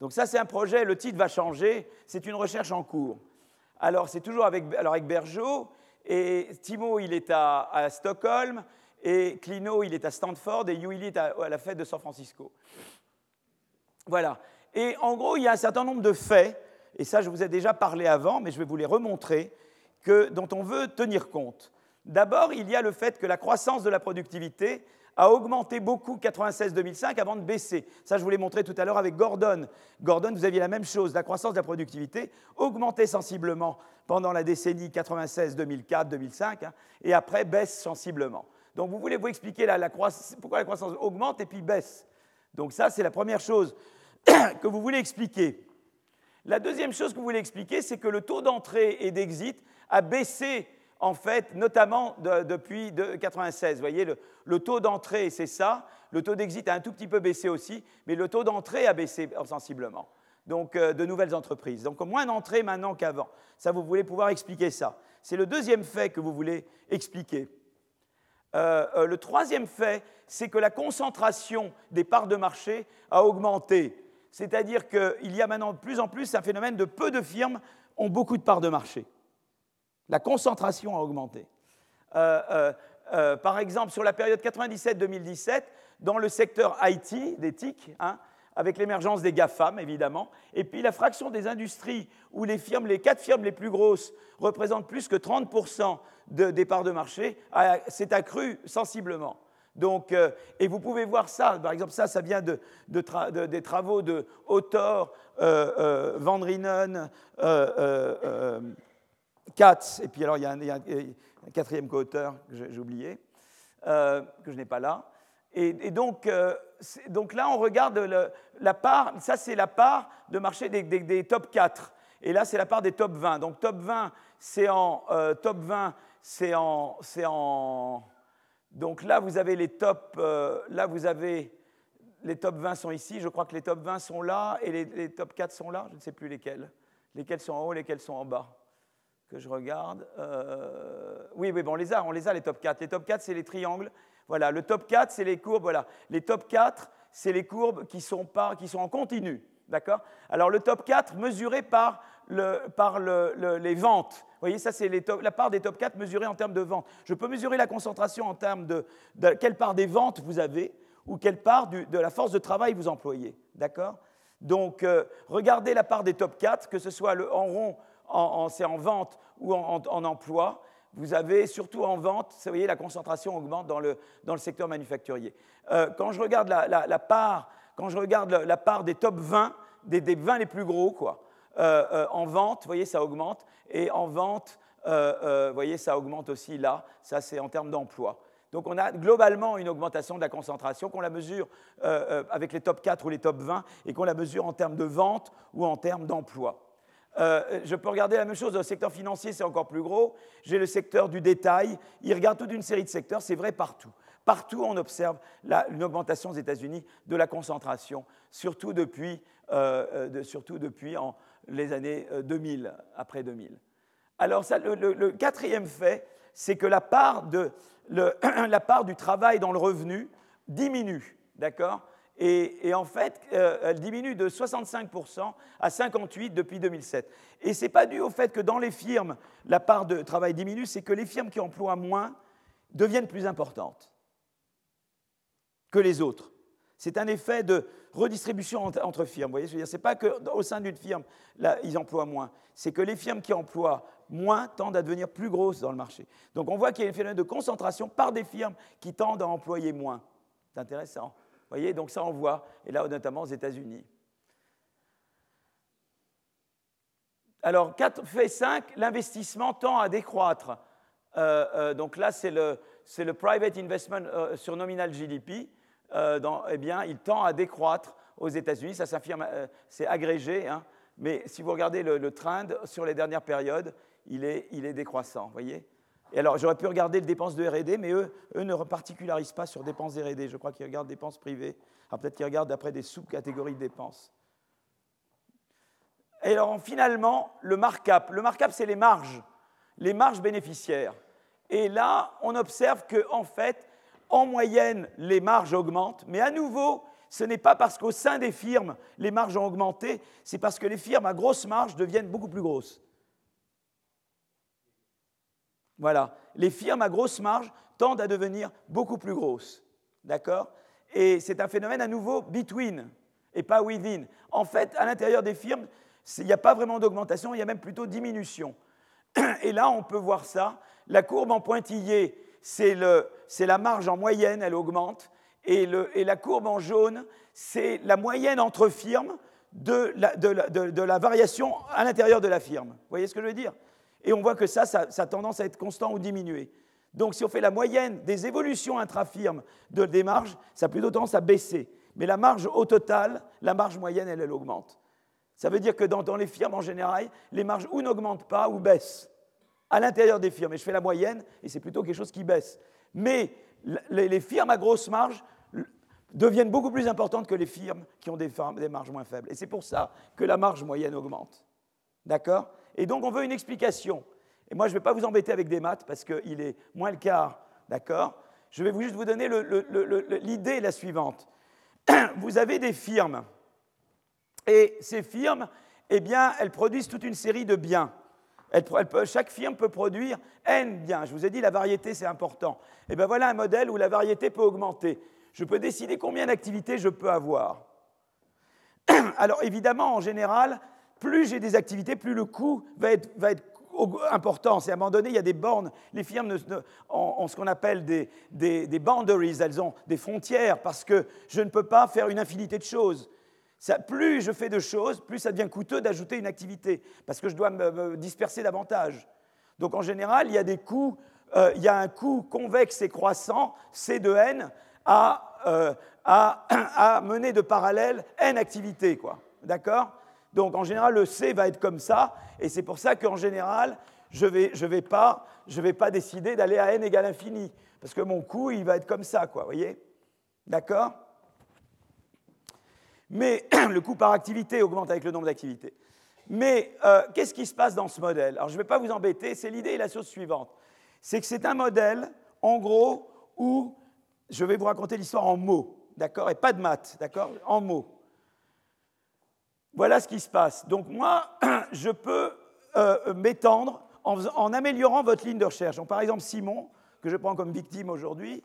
[SPEAKER 2] Donc ça, c'est un projet, le titre va changer, c'est une recherche en cours. Alors, c'est toujours avec, alors et Timo, il est à, Stockholm, et Clino, il est à Stanford, et Yu, il est à, la fête de San Francisco. Voilà. Et en gros, il y a un certain nombre de faits, et ça, je vous ai déjà parlé avant, mais je vais vous les remontrer, que, dont on veut tenir compte. D'abord, il y a le fait que la croissance de la productivité a augmenté beaucoup 96-2005 avant de baisser. Ça, je vous l'ai montré tout à l'heure avec Gordon. Gordon, vous aviez la même chose. La croissance de la productivité augmentait sensiblement pendant la décennie 96-2004-2005 hein, et après baisse sensiblement. Donc, vous voulez vous expliquer pourquoi la croissance augmente et puis baisse. Donc, ça, c'est la première chose que vous voulez expliquer. La deuxième chose que vous voulez expliquer, c'est que le taux d'entrée et d'exit a baissé en fait, notamment depuis 1996. Vous voyez, le, taux d'entrée, c'est ça. Le taux d'exit a un tout petit peu baissé aussi, mais le taux d'entrée a baissé sensiblement. Donc, euh, de nouvelles entreprises. Donc, moins d'entrées maintenant qu'avant. Ça, vous voulez pouvoir expliquer ça. C'est le deuxième fait que vous voulez expliquer. Euh, euh, le troisième fait, c'est que la concentration des parts de marché a augmenté. C'est-à-dire qu'il y a maintenant de plus en plus un phénomène de peu de firmes ont beaucoup de parts de marché. La concentration a augmenté. Euh, euh, euh, par exemple, sur la période 97-2017, dans le secteur IT, des TIC, hein, avec l'émergence des GAFAM, évidemment, et puis la fraction des industries où les, quatre firmes les plus grosses représentent plus que 30% de, des parts de marché, s'est accrue sensiblement. Donc, et vous pouvez voir ça, par exemple, ça, ça vient de, des travaux de Autor, Van Rinen, Katz, et puis alors il y a un, quatrième co-auteur que j'ai oublié, euh, que je n'ai pas là. Et, donc, euh, donc, là, on regarde la part, ça c'est la part de marché des, top 4. Et là, c'est la part des top 20. Donc top 20, c'est en euh, top 20, c'est en, en, Donc là, vous avez les top. là, vous avez les top 20 sont ici. Je crois que les top 20 sont là et les, les top 4 sont là. Je ne sais plus lesquels. Lesquels sont en haut, lesquels sont en bas que je regarde. Euh, oui, oui, bon, on les a, on les a, les top 4. Les top 4, c'est les triangles. Voilà, le top 4, c'est les courbes. Voilà, les top 4, c'est les courbes qui sont, pas, qui sont en continu. D'accord? Alors, le top 4 mesuré par, le, par le, les ventes. Vous voyez, ça, c'est la part des top 4 mesurée en termes de ventes. Je peux mesurer la concentration en termes de, quelle part des ventes vous avez ou quelle part de la force de travail vous employez. D'accord? Donc, euh, regardez la part des top 4, que ce soit le, en rond c'est en vente ou en, emploi, vous avez surtout en vente, vous voyez, la concentration augmente dans le, dans le secteur manufacturier. Euh, quand je regarde la, part, quand je regarde la, part des top 20, des, des 20 les plus gros, quoi, euh, euh, en vente, vous voyez, ça augmente, et en vente, vous voyez, ça augmente aussi là, ça c'est en termes d'emploi. Donc on a globalement une augmentation de la concentration, qu'on la mesure avec les top 4 ou les top 20, et qu'on la mesure en termes de vente ou en termes d'emploi. Euh, je peux regarder la même chose dans le secteur financier, c'est encore plus gros. J'ai le secteur du détail. Il regarde toute une série de secteurs, c'est vrai partout. Partout, on observe une augmentation aux États-Unis de la concentration, surtout depuis, euh, euh, surtout depuis les années 2000, après 2000. Alors, le, quatrième fait, c'est que la part, la part du travail dans le revenu diminue. D'accord? Et, en fait, euh, elle diminue de 65% à 58% depuis 2007. Et ce n'est pas dû au fait que dans les firmes, la part de travail diminue, c'est que les firmes qui emploient moins deviennent plus importantes que les autres. C'est un effet de redistribution entre, firmes. Ce n'est pas qu'au sein d'une firme, là, ils emploient moins. C'est que les firmes qui emploient moins tendent à devenir plus grosses dans le marché. Donc on voit qu'il y a un phénomène de concentration par des firmes qui tendent à employer moins. C'est intéressant voyez, donc ça on voit, et là notamment aux États-Unis. Alors, 4 fait 5, l'investissement tend à décroître. Euh, euh, donc là, c'est le, private investment euh, sur nominal GDP. eh bien, il tend à décroître aux États-Unis. Ça s'affirme, c'est agrégé. Hein, mais si vous regardez le, le, trend sur les dernières périodes, il est, il est décroissant. voyez j'aurais pu regarder les dépenses de RD, mais eux, ne particularisent pas sur dépenses RD. Je crois qu'ils regardent dépenses privées. Alors, peut-être qu'ils regardent d'après des sous-catégories de dépenses. Et alors finalement, le markup. Le markup, c'est les marges, les marges bénéficiaires. Et là, on observe qu'en en fait, en moyenne, les marges augmentent, mais à nouveau, ce n'est pas parce qu'au sein des firmes, les marges ont augmenté, c'est parce que les firmes à grosse marge deviennent beaucoup plus grosses. Voilà, les firmes à grosse marge tendent à devenir beaucoup plus grosses. D'accord? Et c'est un phénomène à nouveau between et pas within. En fait, à l'intérieur des firmes, il n'y a pas vraiment d'augmentation, il y a même plutôt diminution. Et là, on peut voir ça. La courbe en pointillé, c'est la marge en moyenne, elle augmente. Et, la courbe en jaune, c'est la moyenne entre firmes de la, variation à l'intérieur de la firme. Vous voyez ce que je veux dire? Et on voit que ça, ça, a tendance à être constant ou diminuer. Donc si on fait la moyenne des évolutions intra-firmes de, des marges, ça a plutôt tendance à baisser. Mais la marge au total, la marge moyenne, elle, elle augmente. Ça veut dire que dans, dans les firmes, en général, les marges ou n'augmentent pas ou baissent à l'intérieur des firmes. Et je fais la moyenne, et c'est plutôt quelque chose qui baisse. Mais les firmes à grosse marge deviennent beaucoup plus importantes que les firmes qui ont des, marges moins faibles. Et c'est pour ça que la marge moyenne augmente. D'accord? Et donc on veut une explication. Et moi, je ne vais pas vous embêter avec des maths parce qu'il est moins le quart. D'accord? Je vais juste vous donner l'idée la suivante. Vous avez des firmes. Et ces firmes, eh bien, elles produisent toute une série de biens chaque firme peut produire N biens. Je vous ai dit, la variété, c'est important. Et bien voilà un modèle où la variété peut augmenter. Je peux décider combien d'activités je peux avoir. Alors évidemment, en général, plus j'ai des activités, plus le coût va être, important. C'est à un moment donné, il y a des bornes. Les firmes ont, ce qu'on appelle des, boundaries, elles ont des frontières, parce que je ne peux pas faire une infinité de choses plus je fais de choses, plus ça devient coûteux d'ajouter une activité, parce que je dois me, disperser davantage. Donc en général, il y a des coûts, euh, il y a un coût convexe et croissant, C de n, à, euh, mener de parallèle n activités. Quoi. D'accord? Donc en général, le C va être comme ça, et c'est pour ça qu'en général, je ne vais, je vais, pas, vais pas décider d'aller à n égale infini, parce que mon coût, il va être comme ça, quoi, voyez? D'accord? Mais le coût par activité augmente avec le nombre d'activités. Mais euh, qu'est-ce qui se passe dans ce modèle? Alors je ne vais pas vous embêter, c'est l'idée et la chose suivante. C'est que c'est un modèle, en gros, où je vais vous raconter l'histoire en mots, d'accord? Et pas de maths, d'accord? En mots. Voilà ce qui se passe. Donc moi, je peux euh, m'étendre en, améliorant votre ligne de recherche. Donc, par exemple, Simon, que je prends comme victime aujourd'hui,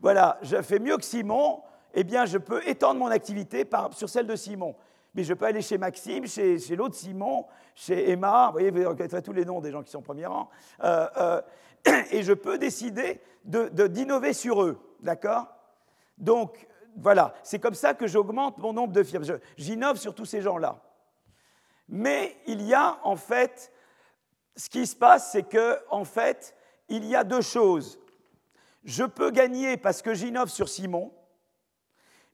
[SPEAKER 2] voilà, je fais mieux que Simon, eh bien, je peux étendre mon activité sur celle de Simon. Mais je peux aller chez Maxime, chez, l'autre Simon, chez Emma, vous voyez, vous avez tous les noms des gens qui sont au premier rang, euh, euh, et je peux décider d'innover sur eux, d'accord? Donc, voilà, c'est comme ça que j'augmente mon nombre de firmes. J'innove sur tous ces gens-là. Mais il y a, en fait, ce qui se passe, c'est que, en fait, il y a deux choses. Je peux gagner parce que j'innove sur Simon,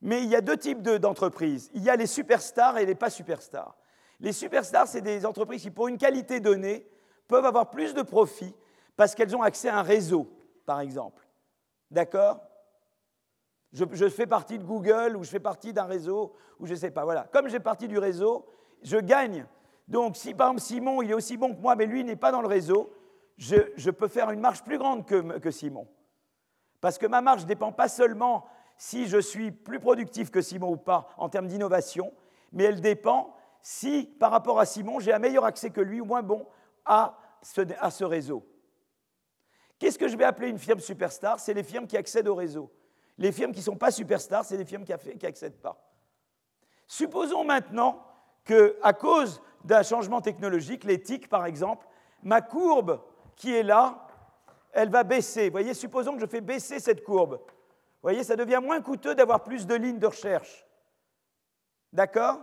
[SPEAKER 2] mais il y a deux types d'entreprises. il y a les superstars et les pas superstars. Les superstars, c'est des entreprises qui, pour une qualité donnée, peuvent avoir plus de profit parce qu'elles ont accès à un réseau, par exemple. D'accord? Je, fais partie de Google ou je fais partie d'un réseau ou je ne sais pas. Voilà. Comme j'ai partie du réseau, je gagne. Donc, si par exemple Simon, il est aussi bon que moi, mais lui n'est pas dans le réseau, je, peux faire une marge plus grande que, Simon. Parce que ma marge ne dépend pas seulement si je suis plus productif que Simon ou pas en termes d'innovation, mais elle dépend si, par rapport à Simon, j'ai un meilleur accès que lui ou moins bon à ce, réseau. Qu'est-ce que je vais appeler une firme superstar? C'est les firmes qui accèdent au réseau. Les firmes qui ne sont pas superstars, c'est les firmes qui n'accèdent pas. Supposons maintenant qu'à cause d'un changement technologique, l'éthique par exemple, ma courbe qui est là, elle va baisser. Vous voyez, supposons que je fais baisser cette courbe voyez, ça devient moins coûteux d'avoir plus de lignes de recherche. D'accord?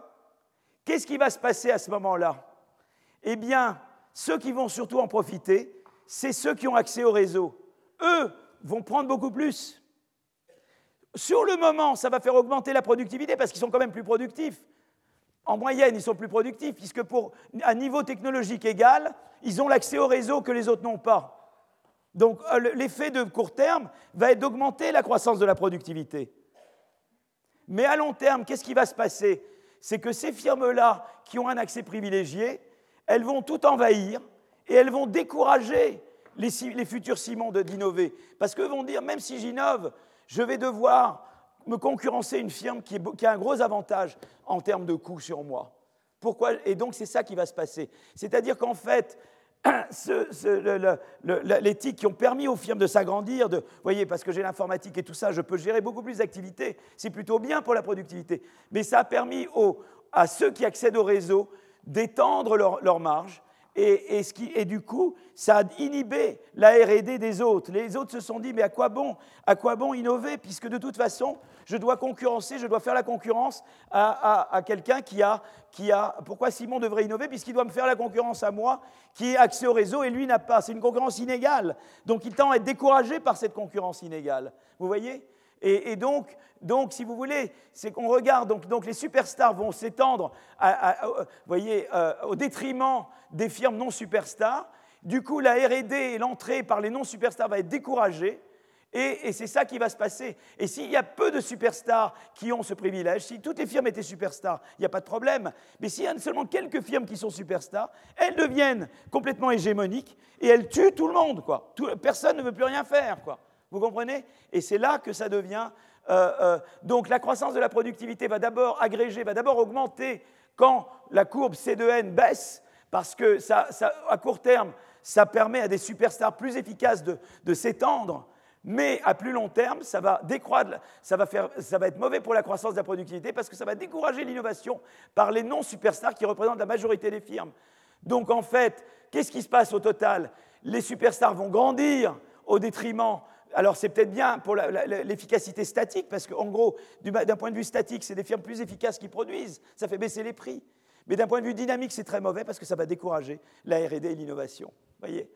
[SPEAKER 2] Qu'est-ce qui va se passer à ce moment-là? Eh bien, ceux qui vont surtout en profiter, c'est ceux qui ont accès au réseau. Eux vont prendre beaucoup plus. Sur le moment, ça va faire augmenter la productivité parce qu'ils sont quand même plus productifs. En moyenne, ils sont plus productifs puisque pour un niveau technologique égal, ils ont l'accès au réseau que les autres n'ont pas. Donc euh, l'effet de court terme va être d'augmenter la croissance de la productivité. Mais à long terme, qu'est-ce qui va se passer? C'est que ces firmes-là qui ont un accès privilégié, elles vont tout envahir et elles vont décourager les, futurs Simons d'innover. Parce qu'eux vont dire, même si j'innove, je vais devoir me concurrencer une firme qui, a un gros avantage en termes de coût sur moi. Et donc c'est ça qui va se passer. C'est-à-dire qu'en fait, les TIC qui ont permis aux firmes de s'agrandir, de, voyez, parce que j'ai l'informatique et tout ça, je peux gérer beaucoup plus d'activités, c'est plutôt bien pour la productivité. Mais ça a permis à ceux qui accèdent au réseau d'étendre leur marge et, du coup, ça a inhibé la RD des autres. Les autres se sont dit, mais à quoi bon, à quoi bon innover, puisque de toute façon, je dois concurrencer, je dois faire la concurrence à, quelqu'un qui a, qui a... Pourquoi Simon devrait innover Puisqu'il doit me faire la concurrence à moi, qui ai accès au réseau, et lui n'a pas. C'est une concurrence inégale. Donc il tend à être découragé par cette concurrence inégale. Vous voyez? Et, donc, donc, si vous voulez, c'est qu'on regarde, donc, donc, les superstars vont s'étendre voyez, euh, au détriment des firmes non superstars. Du coup, la RD et l'entrée par les non superstars va être découragée. Et, c'est ça qui va se passer. Et s'il y a peu de superstars qui ont ce privilège, si toutes les firmes étaient superstars, il n'y a pas de problème. Mais s'il y a seulement quelques firmes qui sont superstars, elles deviennent complètement hégémoniques et elles tuent tout le monde. Quoi. personne ne veut plus rien faire. Quoi. Vous comprenez? Et c'est là que ça devient... Euh, euh, donc la croissance de la productivité va d'abord agréger, va d'abord augmenter quand la courbe C2N baisse, parce que ça, à court terme, ça permet à des superstars plus efficaces de, s'étendre, mais à plus long terme, ça va décroître, ça va, faire, ça va être mauvais pour la croissance de la productivité parce que ça va décourager l'innovation par les non-superstars qui représentent la majorité des firmes. Donc en fait, qu'est-ce qui se passe au total? Les superstars vont grandir au détriment alors c'est peut-être bien pour l'efficacité statique, parce qu'en gros, d'un point de vue statique, c'est des firmes plus efficaces qui produisent, ça fait baisser les prix. Mais d'un point de vue dynamique, c'est très mauvais parce que ça va décourager la RD et l'innovation. Voyez?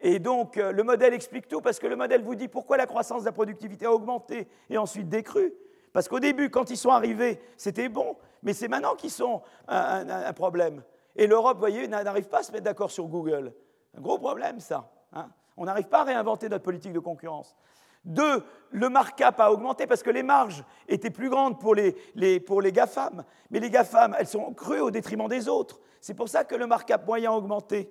[SPEAKER 2] Et donc, euh, le modèle explique tout parce que le modèle vous dit pourquoi la croissance de la productivité a augmenté et ensuite décru. Parce qu'au début, quand ils sont arrivés, c'était bon, mais c'est maintenant qu'ils sont un, problème. Et l'Europe, vous voyez, n'arrive pas à se mettre d'accord sur Google. Un gros problème, ça. Hein. On n'arrive pas à réinventer notre politique de concurrence. Deux, le markup a augmenté parce que les marges étaient plus grandes pour les, pour les GAFAM. Mais les GAFAM, elles sont crues au détriment des autres. C'est pour ça que le markup moyen a augmenté.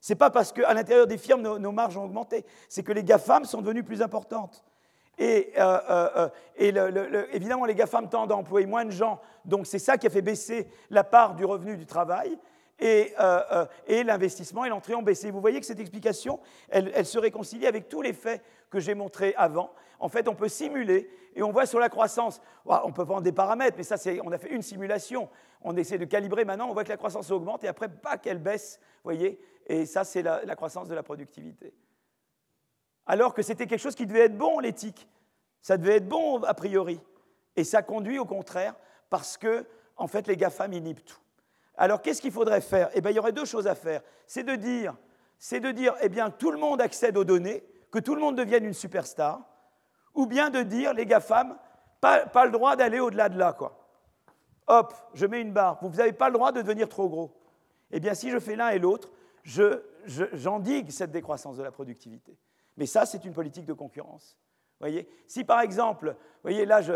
[SPEAKER 2] Ce n'est pas parce qu'à l'intérieur des firmes, nos, marges ont augmenté. C'est que les GAFAM sont devenues plus importantes. Et, euh, euh, euh, évidemment, les GAFAM tendent à employer moins de gens. Donc c'est ça qui a fait baisser la part du revenu du travail. Euh, euh, et, l'investissement et l'entrée ont baissé. Vous voyez que cette explication, elle, se réconcilie avec tous les faits que j'ai montrés avant. En fait, on peut simuler et on voit sur la croissance, on peut prendre des paramètres, mais ça, on a fait une simulation. On essaie de calibrer maintenant, on voit que la croissance augmente et après, pas qu'elle baisse, voyez, et ça, c'est la, la croissance de la productivité. Alors que c'était quelque chose qui devait être bon, l'éthique. Ça devait être bon, a priori. Et ça conduit au contraire, parce que, en fait, les GAFAM inhibent tout. Alors qu'est-ce qu'il faudrait faire? Eh bien, il y aurait deux choses à faire. C'est de dire, c'est de dire, eh bien, tout le monde accède aux données, que tout le monde devienne une superstar, ou bien de dire, les GAFAM, pas, pas le droit d'aller au-delà de là, quoi. Hop, je mets une barre. Vous n'avez pas le droit de devenir trop gros. Eh bien, si je fais l'un et l'autre, j'endigue cette décroissance de la productivité. Mais ça, c'est une politique de concurrence. Voyez? Si par exemple, voyez, là, je,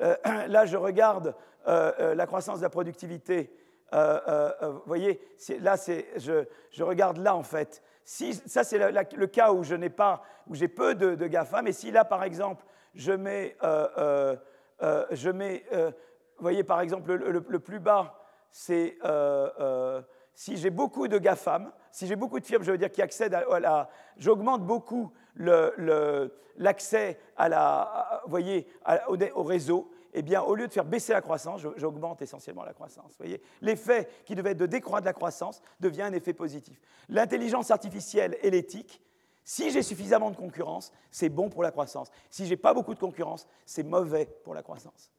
[SPEAKER 2] euh, je regarde euh, euh, la croissance de la productivité euh, euh, euh, vous voyez, là, je, je, regarde là en fait. Si, ça, c'est le cas où je n'ai pas, où j'ai peu de, de, GAFA, mais si là, par exemple, je mets, je mets vous voyez, par exemple, le, plus bas, c'est si j'ai beaucoup de GAFAM, si j'ai beaucoup de firmes, je veux dire, qui accèdent à, la. J'augmente beaucoup l'accès à la, voyez, au, réseau, eh bien, au lieu de faire baisser la croissance, j'augmente essentiellement la croissance. Voyez L'effet qui devait être de décroître la croissance devient un effet positif. L'intelligence artificielle et l'éthique, si j'ai suffisamment de concurrence, c'est bon pour la croissance. Si j'ai pas beaucoup de concurrence, c'est mauvais pour la croissance.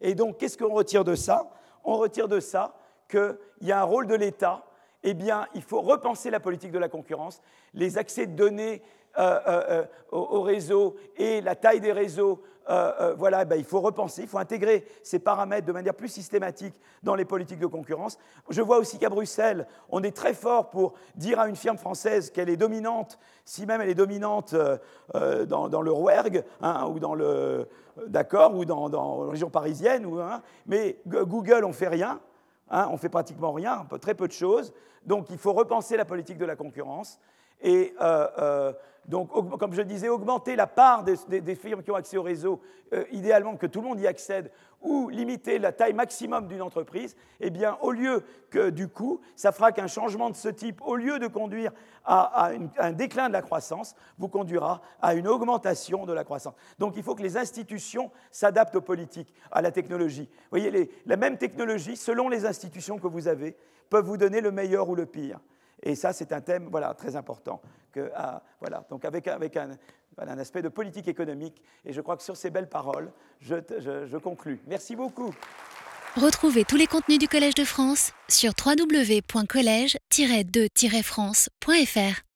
[SPEAKER 2] Et donc, qu'est-ce qu'on retire de ça? On retire de ça qu'il y a un rôle de l'État. Eh bien, il faut repenser la politique de la concurrence. Les accès de données au, réseau et la taille des réseaux euh, euh, voilà, ben, il faut repenser, il faut intégrer ces paramètres de manière plus systématique dans les politiques de concurrence. Je vois aussi qu'à Bruxelles, on est très fort pour dire à une firme française qu'elle est dominante, si même elle est dominante euh, dans, le Rouergue, hein, ou dans le, d'accord, ou dans, la région parisienne, hein, mais Google, on fait rien. Hein, on fait pratiquement rien, très peu de choses. Donc il faut repenser la politique de la concurrence. Et donc, comme je disais, augmenter la part des, firmes qui ont accès au réseau, euh, idéalement que tout le monde y accède, ou limiter la taille maximum d'une entreprise, eh bien, au lieu que du coup, ça fera qu'un changement de ce type, au lieu de conduire à, un déclin de la croissance, vous conduira à une augmentation de la croissance. Donc, il faut que les institutions s'adaptent aux politiques, à la technologie. Vous voyez, la même technologie, selon les institutions que vous avez, peuvent vous donner le meilleur ou le pire. Et ça, c'est un thème voilà, très important. Que, ah, voilà, donc avec, avec un, un, aspect de politique économique. Et je crois que sur ces belles paroles, je, je. Merci beaucoup.
[SPEAKER 1] Retrouvez tous les contenus du Collège de France sur www.colège-2-france.fr.